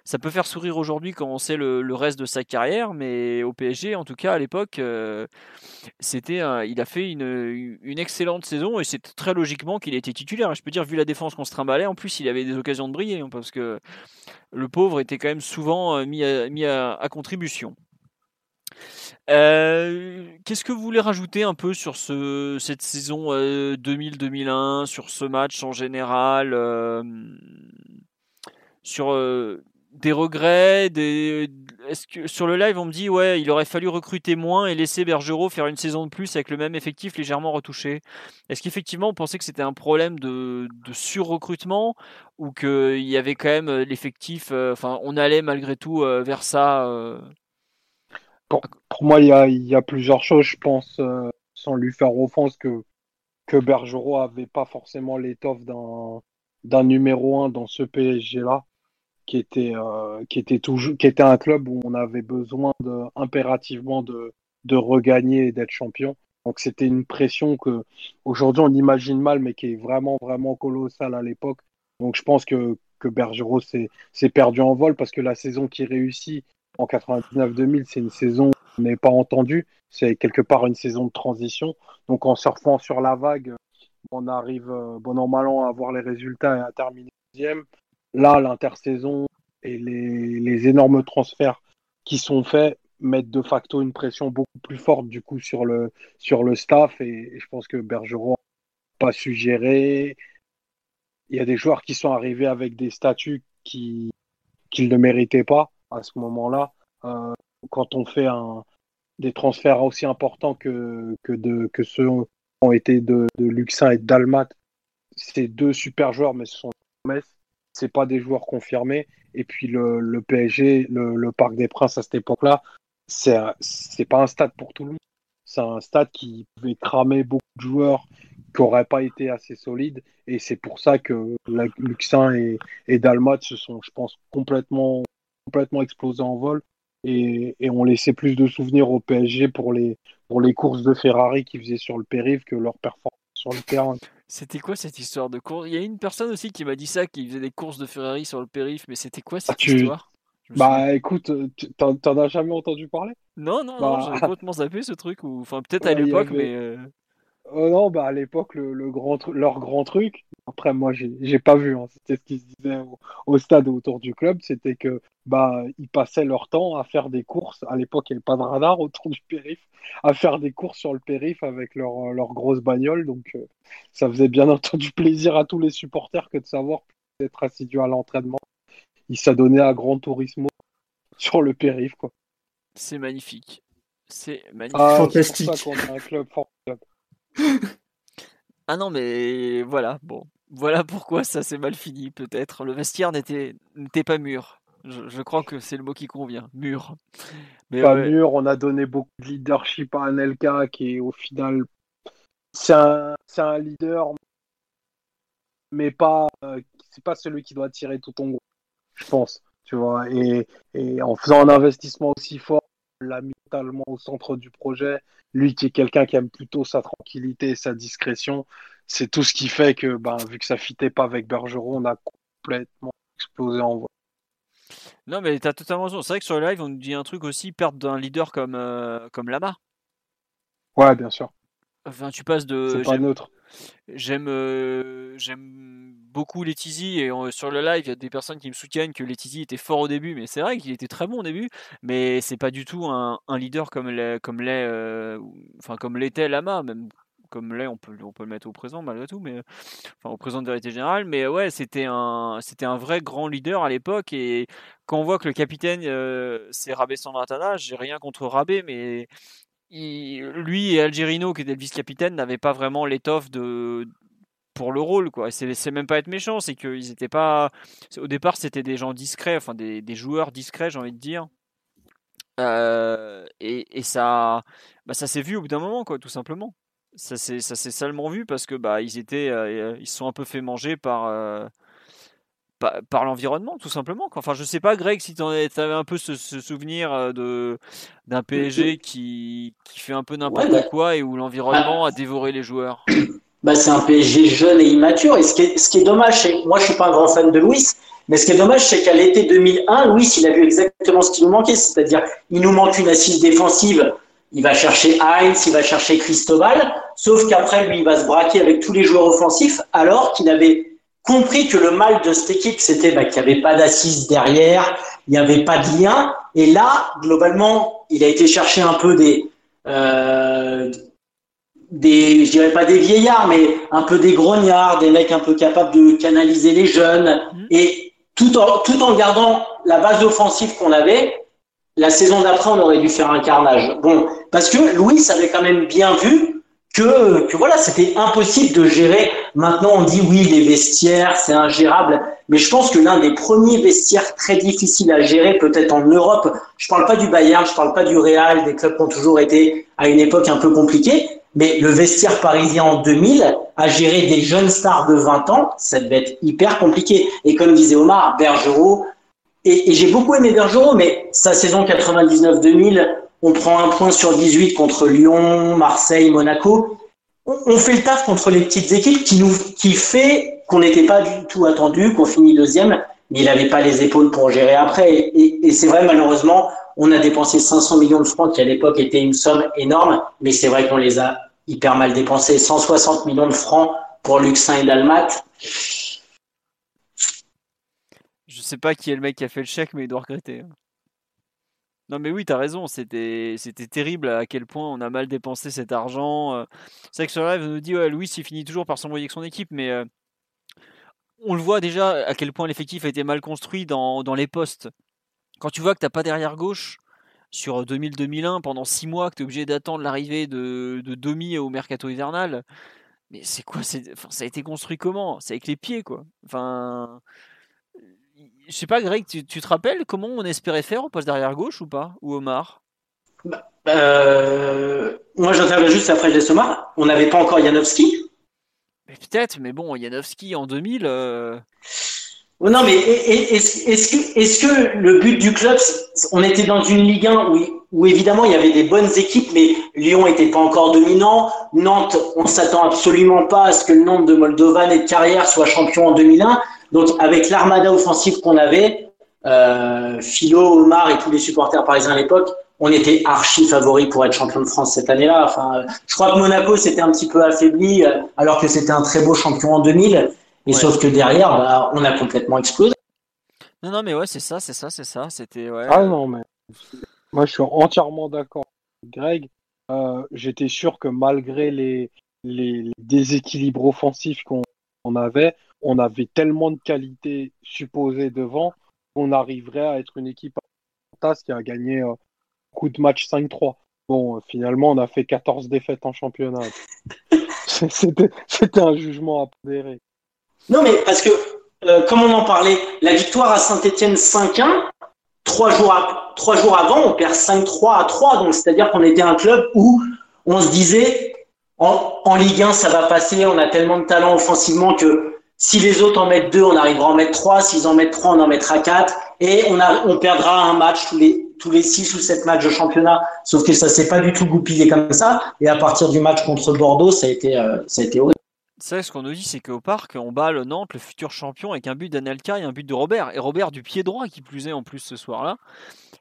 ça peut faire sourire aujourd'hui quand on sait le, reste de sa carrière, mais au PSG, en tout cas, à l'époque, euh, il a fait une, excellente saison et c'est très logiquement qu'il était titulaire. Je peux dire, vu la défense qu'on se trimballait, en plus, il avait des occasions de briller hein, parce que le pauvre était quand même souvent euh, mis à, contribution. Euh, Qu'est-ce que vous voulez rajouter un peu sur ce, cette saison euh, 2000-2001, sur ce match en général, sur des regrets, des, que sur le live on me dit ouais il aurait fallu recruter moins et laisser Bergerot faire une saison de plus avec le même effectif légèrement retouché. Est-ce qu'effectivement on pensait que c'était un problème de, sur-recrutement ou qu'il y avait quand même euh, l'effectif, euh, enfin on allait malgré tout euh, vers ça Pour, moi, il y a, plusieurs choses, je pense, sans lui faire offense, que, que Bergerot avait pas forcément l'étoffe d'un d'un numéro un dans ce PSG-là, qui était, euh, toujours, un club où on avait besoin impérativement de, regagner et d'être champion. Donc c'était une pression que aujourd'hui on imagine mal, mais qui est vraiment, vraiment colossale à l'époque. Donc je pense que, Bergerot s'est perdu en vol parce que la saison qui réussit en 99-2000, c'est une saison où on n'est pas entendu. C'est quelque part une saison de transition. Donc en surfant sur la vague, on arrive euh, bon an à voir les résultats et à terminer deuxième. Là, l'intersaison et les, énormes transferts qui sont faits mettent de facto une pression beaucoup plus forte du coup sur le, sur le staff et, je pense que Bergeron n'a pas su gérer. Il y a des joueurs qui sont arrivés avec des statuts qui qu'ils ne méritaient pas à ce moment-là. Euh, quand on fait un, des transferts aussi importants que, que, de, que ceux ont été de, de Luxin et de Dalmat, c'est deux super joueurs, mais ce sont des promesses. C'est pas des joueurs confirmés. Et puis le, PSG, le, Parc des Princes à cette époque-là, c'est c'est pas un stade pour tout le monde. C'est un stade qui pouvait cramer beaucoup de joueurs qui n'auraient pas été assez solides. Et c'est pour ça que Luxin et, et Dalmat se sont, je pense, complètement, complètement explosés en vol et, et ont laissé plus de souvenirs au PSG pour les, pour les courses de Ferrari qu'ils faisaient sur le périph' que leur performance sur le terrain. C'était quoi cette histoire de course? Il y a une personne aussi qui m'a dit ça, qui faisait des courses de Ferrari sur le périph', mais c'était quoi cette Ah, tu- histoire? Bah écoute, tu- t'en as jamais entendu parler? Non, non, non, bah- j'avais <laughs> complètement zappé ce truc, ou enfin peut-être à Ouais, l'époque, avait- mais euh, Oh non, bah à l'époque, le, le grand leur grand truc, après moi j'ai j'ai pas vu, hein, c'était ce qui se disait au, au stade autour du club, c'était que bah ils passaient leur temps à faire des courses, à l'époque il n'y avait pas de radar <laughs> autour du périph', à faire des courses sur le périph' avec leur, leur grosse bagnole, donc euh, ça faisait bien <laughs> entendu plaisir à tous les supporters que de savoir d'être assidus à l'entraînement. Ils s'adonnaient à Grand Turismo <laughs> sur le périph', quoi. c'est magnifique. C'est magnifique. Ah, Fantastique. C'est pour ça qu'on a un club formidable. Ah non, mais voilà, bon. Voilà pourquoi ça s'est mal fini, peut-être. Le vestiaire n'était pas mûr. Je, je crois que c'est le mot qui convient, mûr. Mais pas ouais, mûr. On a donné beaucoup de leadership à Anelka, qui au final, c'est un, un leader, mais pas, euh, c'est pas celui qui doit tirer tout ton groupe, je pense. Tu vois, et, et en faisant un investissement aussi fort, on l'a mis totalement au centre du projet. Lui qui est quelqu'un qui aime plutôt sa tranquillité et sa discrétion, c'est tout ce qui fait que, ben, vu que ça fitait pas avec Bergeron, on a complètement explosé en vol. Non, mais t'as totalement raison. C'est vrai que sur le live, on nous dit un truc aussi, perdre d'un leader comme, euh, comme Lama. Ouais, bien sûr. Enfin, tu passes de. C'est pas j'aime- neutre. J'aime euh, j'aime beaucoup Letizy et euh, sur le live il y a des personnes qui me soutiennent que Letizy était fort au début mais c'est vrai qu'il était très bon au début mais c'est pas du tout un, un leader comme l'est comme l'est euh, enfin comme l'était Lama même comme l'est on peut on peut le mettre au présent malgré tout mais au présent de vérité générale mais ouais c'était un c'était un vrai grand leader à l'époque et quand on voit que le capitaine euh, c'est Rabé Sandratana j'ai rien contre Rabé mais lui et Algerino, qui était le vice-capitaine, n'avaient pas vraiment l'étoffe de pour le rôle quoi. C'est même pas être méchant, c'est qu'ils étaient pas. Au départ, c'était des gens discrets, enfin des, des joueurs discrets, j'ai envie de dire. Euh, et, et ça, bah, ça s'est vu au bout d'un moment, quoi, tout simplement. Ça s'est salement vu parce que bah ils étaient, euh, ils se sont un peu fait manger par. euh, par, par l'environnement, tout simplement. quoi. Enfin, je sais pas, Greg, si tu avais un peu ce, ce souvenir euh, de d'un PSG qui, qui fait un peu n'importe Ouais, bah- quoi et où l'environnement a dévoré les joueurs? <coughs> Bah, c'est un PSG jeune et immature. Et ce qui est, ce qui est dommage, c'est moi, je suis pas un grand fan de Louis, mais ce qui est dommage, c'est qu'à l'été 2001, Louis, il a vu exactement ce qui nous manquait, c'est-à-dire, il nous manque une assise défensive. Il va chercher Heinz, il va chercher Cristobal, sauf qu'après, lui, il va se braquer avec tous les joueurs offensifs, alors qu'il avait compris que le mal de cette équipe, c'était bah, qu'il n'y avait pas d'assise derrière, il n'y avait pas de lien. Et là, globalement, il a été chercher un peu des, euh, des, je dirais pas des vieillards, mais un peu des grognards, des mecs un peu capables de canaliser les jeunes, Mhm. et tout en, tout en gardant la base offensive qu'on avait. La saison d'après, on aurait dû faire un carnage. Bon, parce que Louis avait quand même bien vu que, que voilà, c'était impossible de gérer. Maintenant, on dit oui, les vestiaires, c'est ingérable. Mais je pense que l'un des premiers vestiaires très difficiles à gérer, peut-être en Europe, je parle pas du Bayern, je parle pas du Real, des clubs qui ont toujours été à une époque un peu compliquée, mais le vestiaire parisien en 2000, à gérer des jeunes stars de 20 ans, ça devait être hyper compliqué. Et comme disait Omar, Bergerot, et, et j'ai beaucoup aimé Bergerot, mais sa saison 99-2000, on prend un point sur 18 contre Lyon, Marseille, Monaco. On, fait le taf contre les petites équipes qui nous, qui fait qu'on n'était pas du tout attendu, qu'on finit deuxième, mais il n'avait pas les épaules pour gérer après. Et, et- et c'est vrai, malheureusement, on a dépensé 500 millions de francs, qui à l'époque était une somme énorme, mais c'est vrai qu'on les a hyper mal dépensés. 160 millions de francs pour Luxin et Dalmat. Sais pas qui est le mec qui a fait le chèque, mais il doit regretter. Non, mais oui, t'as raison, c'était terrible à quel point on a mal dépensé cet argent. euh. C'est vrai que sur live, on nous dit, ouais, Louis, il finit toujours par s'envoyer avec son équipe, mais euh, on le voit déjà à quel point l'effectif a été mal construit dans, dans les postes. Quand tu vois que t'as pas derrière gauche sur 2000-2001 pendant 6 mois, que tu es obligé d'attendre l'arrivée de, de Domi au mercato hivernal, mais c'est quoi enfin, Ça a été construit comment? C'est avec les pieds, quoi. Enfin. Je sais pas, Greg, tu, tu te rappelles comment on espérait faire au poste derrière gauche ou pas Ou Omar? Euh, moi, j'interviens juste après Jess Omar. On n'avait pas encore Janowski. peut-être, mais bon, Janowski en 2000. Non, mais est-ce que, est que le but du club, on était dans une Ligue 1 où, où évidemment il y avait des bonnes équipes, mais Lyon n'était pas encore dominant. Nantes, on s'attend absolument pas à ce que le nombre de Moldovan et de carrière soit champion en 2001. Donc avec l'armada offensive qu'on avait, euh, Philo, Omar et tous les supporters parisiens à l'époque, on était archi favoris pour être champion de France cette année-là. Enfin, je crois que Monaco s'était un petit peu affaibli, euh, alors que c'était un très beau champion en 2000. Et sauf que derrière, bah, on a complètement explosé. Non, non, mais ouais, c'est ça, c'est ça, c'est ça. C'était. Ouais. Ah non, mais moi, je suis entièrement d'accord. Greg, euh, j'étais sûr que malgré les, les, déséquilibres offensifs qu'on avait, on avait tellement de qualité supposée devant qu'on arriverait à être une équipe qui a gagné un coup de match 5-3. Bon, finalement, on a fait 14 défaites en championnat. <laughs> C'était un jugement à pondérer. Non, mais parce que, euh, comme on en parlait, la victoire à Saint-Etienne 5-1, trois jours, trois jours avant, on perd 5-3 à 3. Donc, c'est-à-dire qu'on était un club où on se disait, en, en, Ligue 1, ça va passer, on a tellement de talent offensivement que si les autres en mettent deux, on arrivera en mettre trois. S'ils en mettent trois, on en mettra quatre. Et on, perdra un match tous les, six ou sept matchs de championnat. Sauf que ça s'est pas du tout goupillé comme ça. Et à partir du match contre Bordeaux, ça a été, euh, ça a horrible. C'est ce qu'on nous dit, c'est qu'au parc, on bat le Nantes, le futur champion, avec un but d'Anelka et un but de Robert. Et Robert du pied droit qui plus est en plus ce soir-là.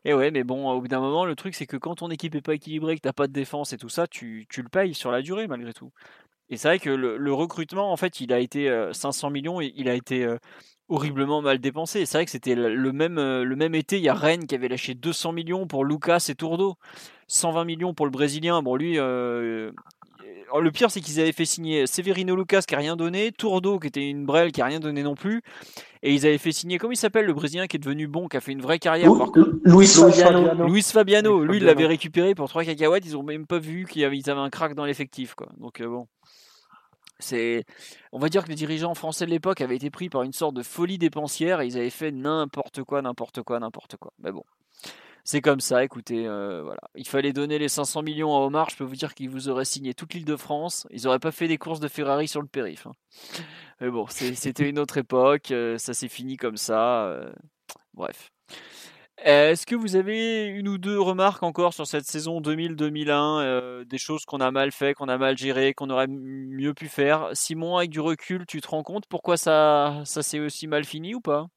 Et ouais, mais bon, au bout d'un moment, le truc, c'est que quand ton équipe est pas équilibrée, que t'as pas de défense et tout ça, tu, tu, le payes sur la durée malgré tout. Et c'est vrai que le, recrutement, en fait, il a été 500 euh, millions, et il a été euh, horriblement mal dépensé. C'est vrai que c'était le même, euh, le même été, il y a Rennes qui avait lâché 200 millions pour Lucas et Tourdo, 120 millions pour le Brésilien. Bon, lui, le pire, c'est qu'ils avaient fait signer Severino Lucas qui a rien donné, Tourdo qui était une brelle qui a rien donné non plus, et ils avaient fait signer, comment il s'appelle, le Brésilien qui est devenu bon, qui a fait une vraie carrière. Luis Fabiano. Luis Fabiano. Lui, il l'avait récupéré pour 3 cacahuètes, ils ont même pas vu qu'ils avaient, un crack dans l'effectif, quoi. Donc euh, bon. On va dire que les dirigeants français de l'époque avaient été pris par une sorte de folie dépensière et ils avaient fait n'importe quoi, n'importe quoi, n'importe quoi. Mais bon, c'est comme ça, écoutez, euh. Il fallait donner les 500 millions à Omar, je peux vous dire qu'il vous aurait signé toute l'île de France. Ils n'auraient pas fait des courses de Ferrari sur le périph'. Hein. Mais bon, c'était une autre époque, euh, ça s'est fini comme ça. Euh, bref. Est-ce que vous avez une ou deux remarques encore sur cette saison 2000-2001 Des choses qu'on a mal fait, qu'on a mal géré, qu'on aurait mieux pu faire? Simon, avec du recul, tu te rends compte pourquoi ça, ça s'est aussi mal fini ou pas?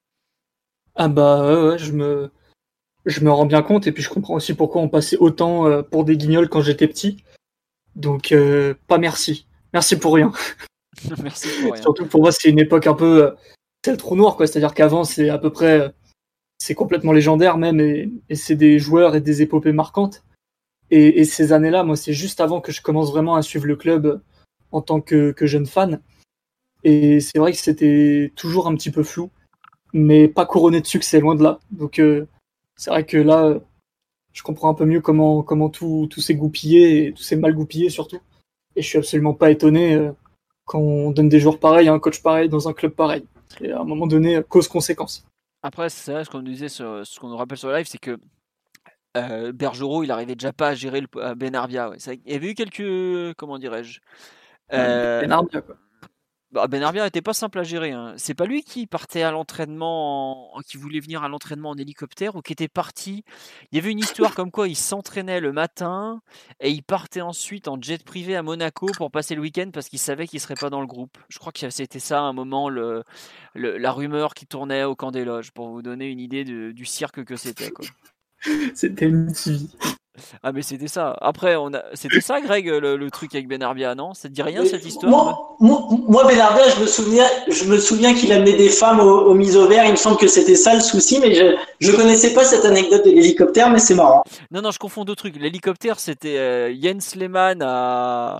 Ah bah ouais, je me je me rends bien compte et puis je comprends aussi pourquoi on passait autant euh, pour des guignols quand j'étais petit. Donc euh, pas merci. Merci pour rien. <laughs> merci pour rien. Surtout pour moi c'est une époque un peu euh, c'est le trou noir quoi, c'est-à-dire qu'avant c'est à peu près c'est complètement légendaire même et, c'est des joueurs et des épopées marquantes. Et, ces années-là, moi c'est juste avant que je commence vraiment à suivre le club en tant que, jeune fan. Et c'est vrai que c'était toujours un petit peu flou, mais pas couronné de succès, loin de là. Donc c'est vrai que là, je comprends un peu mieux comment, comment tout, s'est goupillé, et tout s'est mal goupillé surtout. Et je suis absolument pas étonné euh, quand on donne des joueurs pareils à un coach pareil dans un club pareil. À un moment donné, cause-conséquence. Après, c'est vrai, ce qu'on disait, sur, ce qu'on nous rappelle sur le live, c'est que euh, Bergerot, il arrivait déjà pas à gérer le, Benarbia. Il y avait eu quelques, comment dirais-je, euh, Benarbia, quoi. Bah, ben Arbia n'était pas simple à gérer. Hein. C'est pas lui qui partait à l'entraînement, qui voulait venir à l'entraînement en hélicoptère ou qui était parti. Il y avait une histoire comme quoi il s'entraînait le matin et il partait ensuite en jet privé à Monaco pour passer le week-end parce qu'il savait qu'il serait pas dans le groupe. Je crois que c'était ça à un moment la rumeur qui tournait au camp des loges pour vous donner une idée du cirque que c'était. <laughs> C'était une ah mais c'était ça. Après, on a... c'était ça, Greg, le, truc avec Benarbia, non? Ça te dit rien cette histoire? Moi, moi, moi Benarbia, je me souviens, je me souviens qu'il amenait des femmes aux, mises au vert. Il me semble que c'était ça le souci, mais je je connaissais pas cette anecdote de l'hélicoptère, mais c'est marrant. Non non, je confonds deux trucs. L'hélicoptère, c'était euh, Jens Lehmann à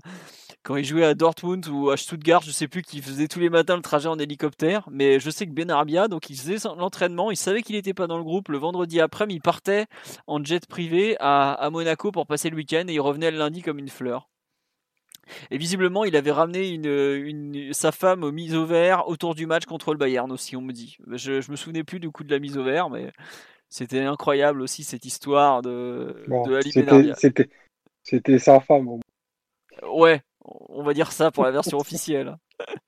quand il jouait à Dortmund ou à Stuttgart, je sais plus, qu'il faisait tous les matins le trajet en hélicoptère. Mais je sais que Benarbia, donc il faisait l'entraînement, il savait qu'il n'était pas dans le groupe. Le vendredi après, il partait en jet privé à, Monaco pour passer le week-end et il revenait le lundi comme une fleur. Et visiblement, il avait ramené une, sa femme mise au vert autour du match contre le Bayern aussi, on me dit. Je, ne me souvenais plus du coup de la mise au vert, mais c'était incroyable aussi cette histoire de, Ali C'était sa femme. Ouais, On va dire ça pour la version officielle.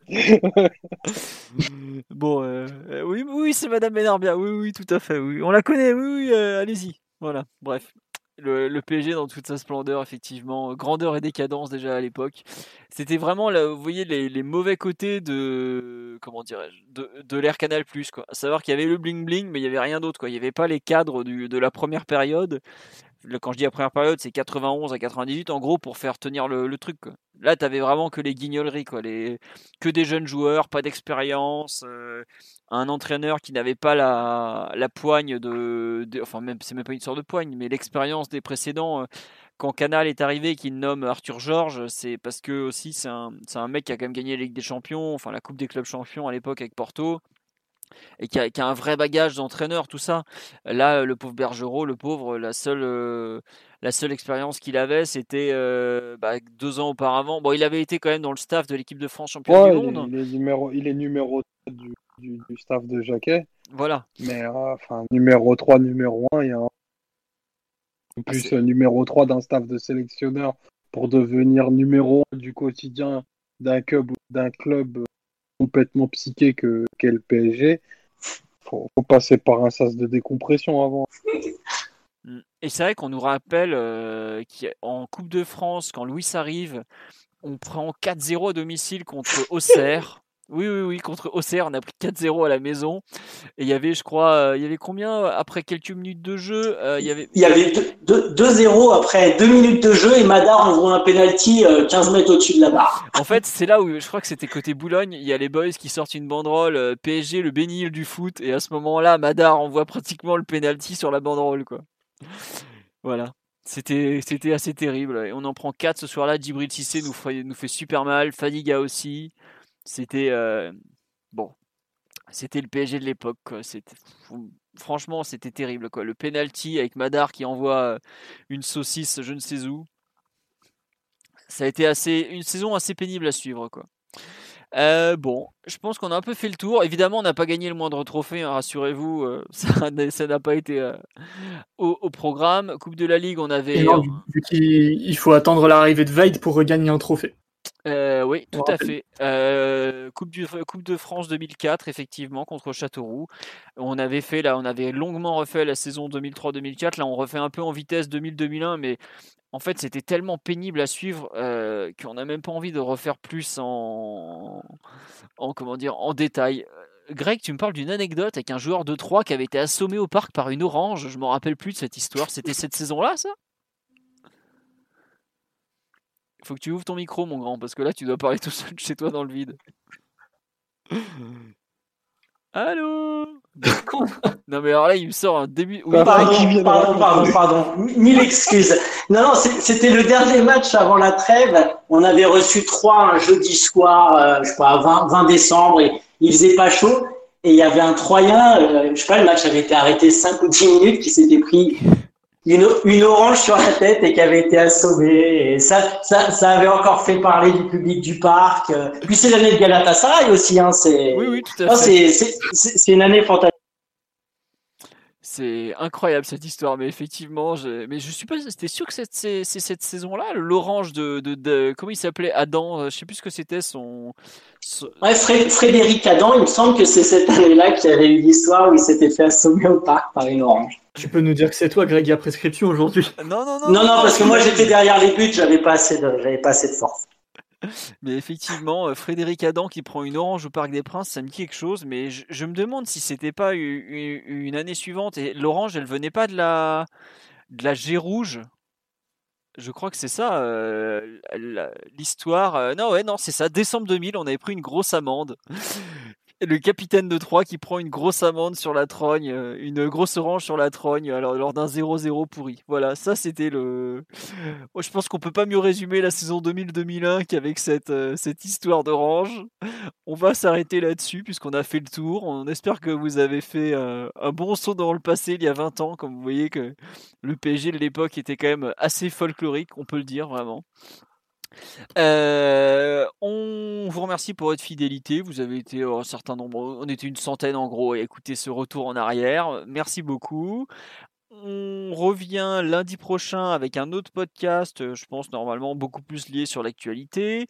<laughs> bon, euh, oui, oui, c'est Madame Benarbia. Oui, oui, tout à fait. Oui, on la connaît. Oui, euh, allez-y. Voilà. Bref, le, PSG dans toute sa splendeur, effectivement, grandeur et décadence déjà à l'époque. C'était vraiment, là, vous voyez, les, mauvais côtés de, comment dirais-je, de, de Canal+. Quoi. À savoir qu'il y avait le bling bling, mais il y avait rien d'autre. Quoi. Il n'y avait pas les cadres du, de la première période quand je dis la première période, c'est 91 à 98 en gros pour faire tenir le, truc. Quoi. Là, t'avais vraiment que les guignoleries, quoi, que des jeunes joueurs, pas d'expérience, euh, un entraîneur qui n'avait pas la, la poigne de, enfin même c'est même pas une sorte de poigne, mais l'expérience des précédents. Euh, quand Canal est arrivé, qu'il nomme Arthur Georges, c'est parce que aussi c'est un, un mec qui a quand même gagné la Ligue des Champions, enfin la Coupe des clubs champions à l'époque avec Porto et qui a, un vrai bagage d'entraîneur, tout ça. Là, le pauvre Bergerot, le pauvre, la seule, euh, la seule expérience qu'il avait, c'était euh, bah, deux ans auparavant. Bon, il avait été quand même dans le staff de l'équipe de France champion du monde. Il est, numéro, il est numéro du, du, staff de Jacquet. Voilà. Mais euh, enfin, numéro 3, numéro 1, il y a en ah, plus numéro 3 d'un staff de sélectionneur pour devenir numéro 1 du quotidien d'un club, d'un club complètement psyché que qu'est le PSG, faut, faut passer par un sas de décompression avant. Et c'est vrai qu'on nous rappelle euh, qu'en Coupe de France, quand Louis arrive, on prend 4-0 à domicile contre Auxerre. Oui, oui, oui, contre Auxerre, on a pris 4-0 à la maison. Et il y avait, je crois, euh, il y avait combien après quelques minutes de jeu euh, Il y avait, il y avait 2-0 après 2 minutes de jeu et Madar envoie un penalty 15 euh, mètres au-dessus de la barre. En fait, c'est là où je crois que c'était côté Boulogne. Il y a les boys qui sortent une banderole PSG, le bénil du foot. Et à ce moment-là, Madar envoie pratiquement le penalty sur la banderole, quoi. Voilà. C'était, c'était assez terrible. Et on en prend 4 ce soir-là. Djibril Cissé nous fait, nous fait super mal. Fadiga aussi. C'était euh, bon, c'était le PSG de l'époque. Franchement, c'était terrible quoi. Le penalty avec Madar qui envoie euh, une saucisse, je ne sais où. Ça a été assez une saison assez pénible à suivre quoi. Euh, bon, je pense qu'on a un peu fait le tour. Évidemment, on n'a pas gagné le moindre trophée, hein, rassurez-vous. <laughs> ça n'a pas été au, programme. Coupe de la Ligue, on avait. il faut attendre l'arrivée de Veid pour regagner un trophée. Euh, oui, tout à fait. Euh, coupe, du, coupe de France 2004, effectivement, contre Châteauroux. On avait fait là, on avait longuement refait la saison 2003-2004. Là, on refait un peu en vitesse 2000-2001, mais en fait, c'était tellement pénible à suivre euh, qu'on n'a même pas envie de refaire plus en, en comment dire, en détail. Greg, tu me parles d'une anecdote avec un joueur de 3 qui avait été assommé au parc par une orange. Je me rappelle plus de cette histoire. C'était cette saison-là, ça? Faut que tu ouvres ton micro, mon grand, parce que là, tu dois parler tout seul chez toi dans le vide. Allô? <laughs> Non mais alors là il me sort un début. pardon, pardon, pardon, pardon, mille excuses. Non, non, c'était le dernier match avant la trêve. On avait reçu trois un jeudi soir, euh, je crois, 20, 20 décembre, et il faisait pas chaud. Et il y avait un Troyen, euh, je sais pas, le match avait été arrêté 5 ou 10 minutes, qui s'était pris une, une, orange sur la tête et qui avait été assommée. Et ça, ça, ça avait encore fait parler du public du parc. Puis c'est l'année de Galatasaray aussi. Hein, c'est, oui, oui, tout à fait. C'est une année fantastique. C'est incroyable cette histoire, mais effectivement, je, mais je suis pas, c'était sûr que c'est cette saison-là, l'orange de, de, de, comment il s'appelait Adam, euh, je sais plus ce que c'était son. Ouais, Frédéric Adam, il me semble que c'est cette année-là qu'il y avait eu l'histoire où il s'était fait assommer au parc par une orange. Tu peux nous dire que c'est toi, Greg, à prescription aujourd'hui? Non, non, non. Non, non, parce que moi j'étais derrière les buts, j'avais pas assez de, j'avais pas assez de force. Mais effectivement, euh, Frédéric Adam qui prend une orange au Parc des Princes, ça me dit quelque chose. Mais je, me demande si c'était pas une année suivante et l'orange, elle venait pas de la de la G rouge? Je crois que c'est ça euh, l'histoire. Euh, non, ouais, non, c'est ça. Décembre 2000, on avait pris une grosse amende le capitaine de Troyes qui prend une grosse amende sur la trogne, euh, une grosse orange sur la trogne, alors lors d'un 0-0 pourri. Voilà, ça c'était le. <laughs> je pense qu'on peut pas mieux résumer la saison 2000-2001 qu'avec cette, euh, cette histoire d'orange. On va s'arrêter là-dessus puisqu'on a fait le tour. On espère que vous avez fait euh, un bon saut dans le passé il y a 20 ans, comme vous voyez que le PSG de l'époque était quand même assez folklorique, on peut le dire vraiment. Euh, on vous remercie pour votre fidélité. Vous avez été un certain nombre, on était une centaine en gros, à écouter ce retour en arrière. Merci beaucoup. On revient lundi prochain avec un autre podcast, euh, je pense normalement beaucoup plus lié sur l'actualité.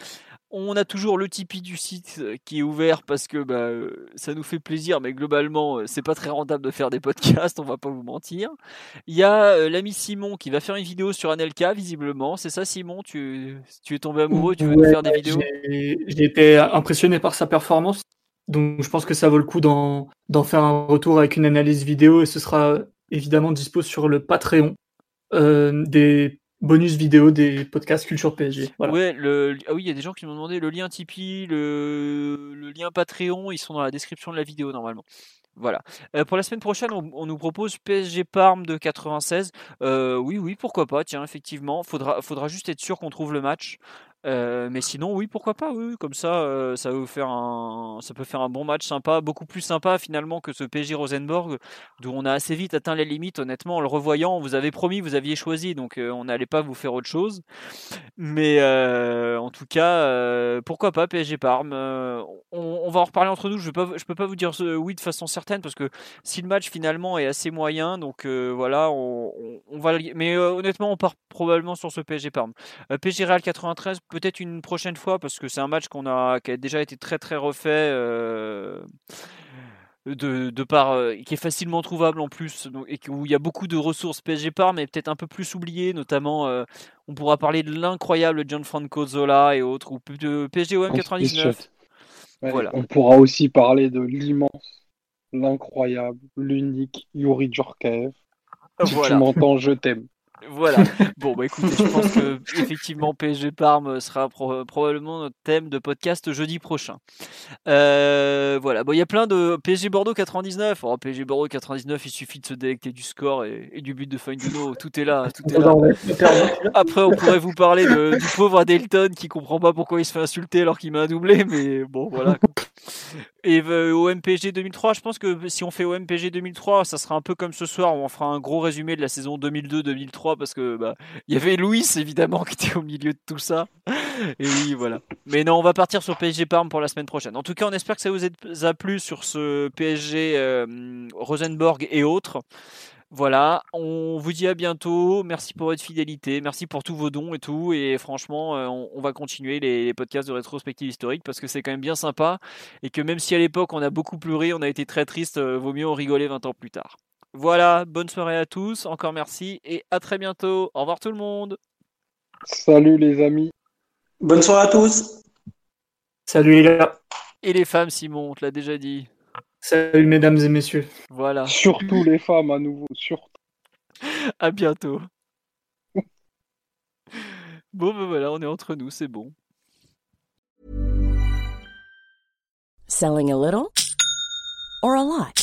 On a toujours le Tipeee du site euh, qui est ouvert parce que bah, euh, ça nous fait plaisir, mais globalement, c'est pas très rentable de faire des podcasts, <laughs> on va pas vous mentir. Il y a l'ami Simon qui va faire une vidéo sur Anelka, visiblement. C'est ça, Simon? Tu, tu es tombé amoureux, tu veux nous faire des vidéos? J'ai été impressionné par sa performance. Donc je pense que ça vaut le coup d'en faire un retour avec une analyse vidéo et ce sera évidemment dispose sur le Patreon euh, des bonus vidéo des podcasts Culture PSG. Ouais, le... Ah oui, il y a des gens qui m'ont demandé le lien Tipeee, le... le lien Patreon, ils sont dans la description de la vidéo normalement. Voilà. Euh, pour la semaine prochaine, on, nous propose PSG Parme de 96. Euh, oui, oui, pourquoi pas. Tiens, effectivement, faudra, faudra juste être sûr qu'on trouve le match. Euh, mais sinon, oui, pourquoi pas, oui, comme ça, euh, ça, peut faire un, ça peut faire un bon match sympa, beaucoup plus sympa finalement que ce PSG Rosenborg, d'où on a assez vite atteint les limites, honnêtement, en le revoyant, vous avez promis, vous aviez choisi, donc euh, on n'allait pas vous faire autre chose. Mais en tout cas, pourquoi pas PSG Parme on, va en reparler entre nous, je ne peux pas vous dire oui de façon certaine, parce que si le match finalement est assez moyen, donc voilà, on, on va... Mais honnêtement, on part probablement sur ce PSG Parme. PSG Real 93, peut-être une prochaine fois parce que c'est un match qu'on a qui a déjà été très très refait euh, de, de par euh, qui est facilement trouvable en plus et où il y a beaucoup de ressources PSG par mais peut-être un peu plus oublié notamment euh, on pourra parler de l'incroyable Gianfranco Zola et autres ou de PSG OM 99 voilà. on pourra aussi parler de l'immense l'incroyable l'unique Yuri Djorkaev si tu m'entends je t'aime voilà. Bon, bah écoutez, je pense que effectivement PSG Parme sera probablement notre thème de podcast jeudi prochain. Euh, voilà. Bon, il y a plein de PSG Bordeaux 99. Oh, PSG Bordeaux 99, il suffit de se délecter du score et, du but de Findino. Tout est là, tout est là. Après, on pourrait vous parler de, du pauvre Adelton qui comprend pas pourquoi il se fait insulter alors qu'il un doublé, mais bon, voilà. Et euh, au MPG 2003, je pense que si on fait au MPG 2003, ça sera un peu comme ce soir où on fera un gros résumé de la saison 2002-2003 parce que bah il y avait Louis évidemment <laughs> qui était au milieu de tout ça. Et oui, voilà. Mais non, on va partir sur PSG Parme pour la semaine prochaine. En tout cas, on espère que ça vous a plu sur ce PSG euh, Rosenborg et autres. Voilà, on vous dit à bientôt. Merci pour votre fidélité, merci pour tous vos dons et tout. Et franchement, euh, on, va continuer les, podcasts de rétrospective historique parce que c'est quand même bien sympa. Et que même si à l'époque on a beaucoup pleuré, on a été très triste, euh, vaut mieux en rigoler 20 ans plus tard. Voilà, bonne soirée à tous, encore merci et à très bientôt. Au revoir tout le monde. Salut les amis. Bonne soirée à tous. Salut les gars. Et les femmes, Simon, on te l'a déjà dit. Salut mesdames et messieurs. Voilà. Surtout les femmes à nouveau, surtout. À bientôt. bon, ben voilà, on est entre nous, c'est bon. Selling a little or a lot?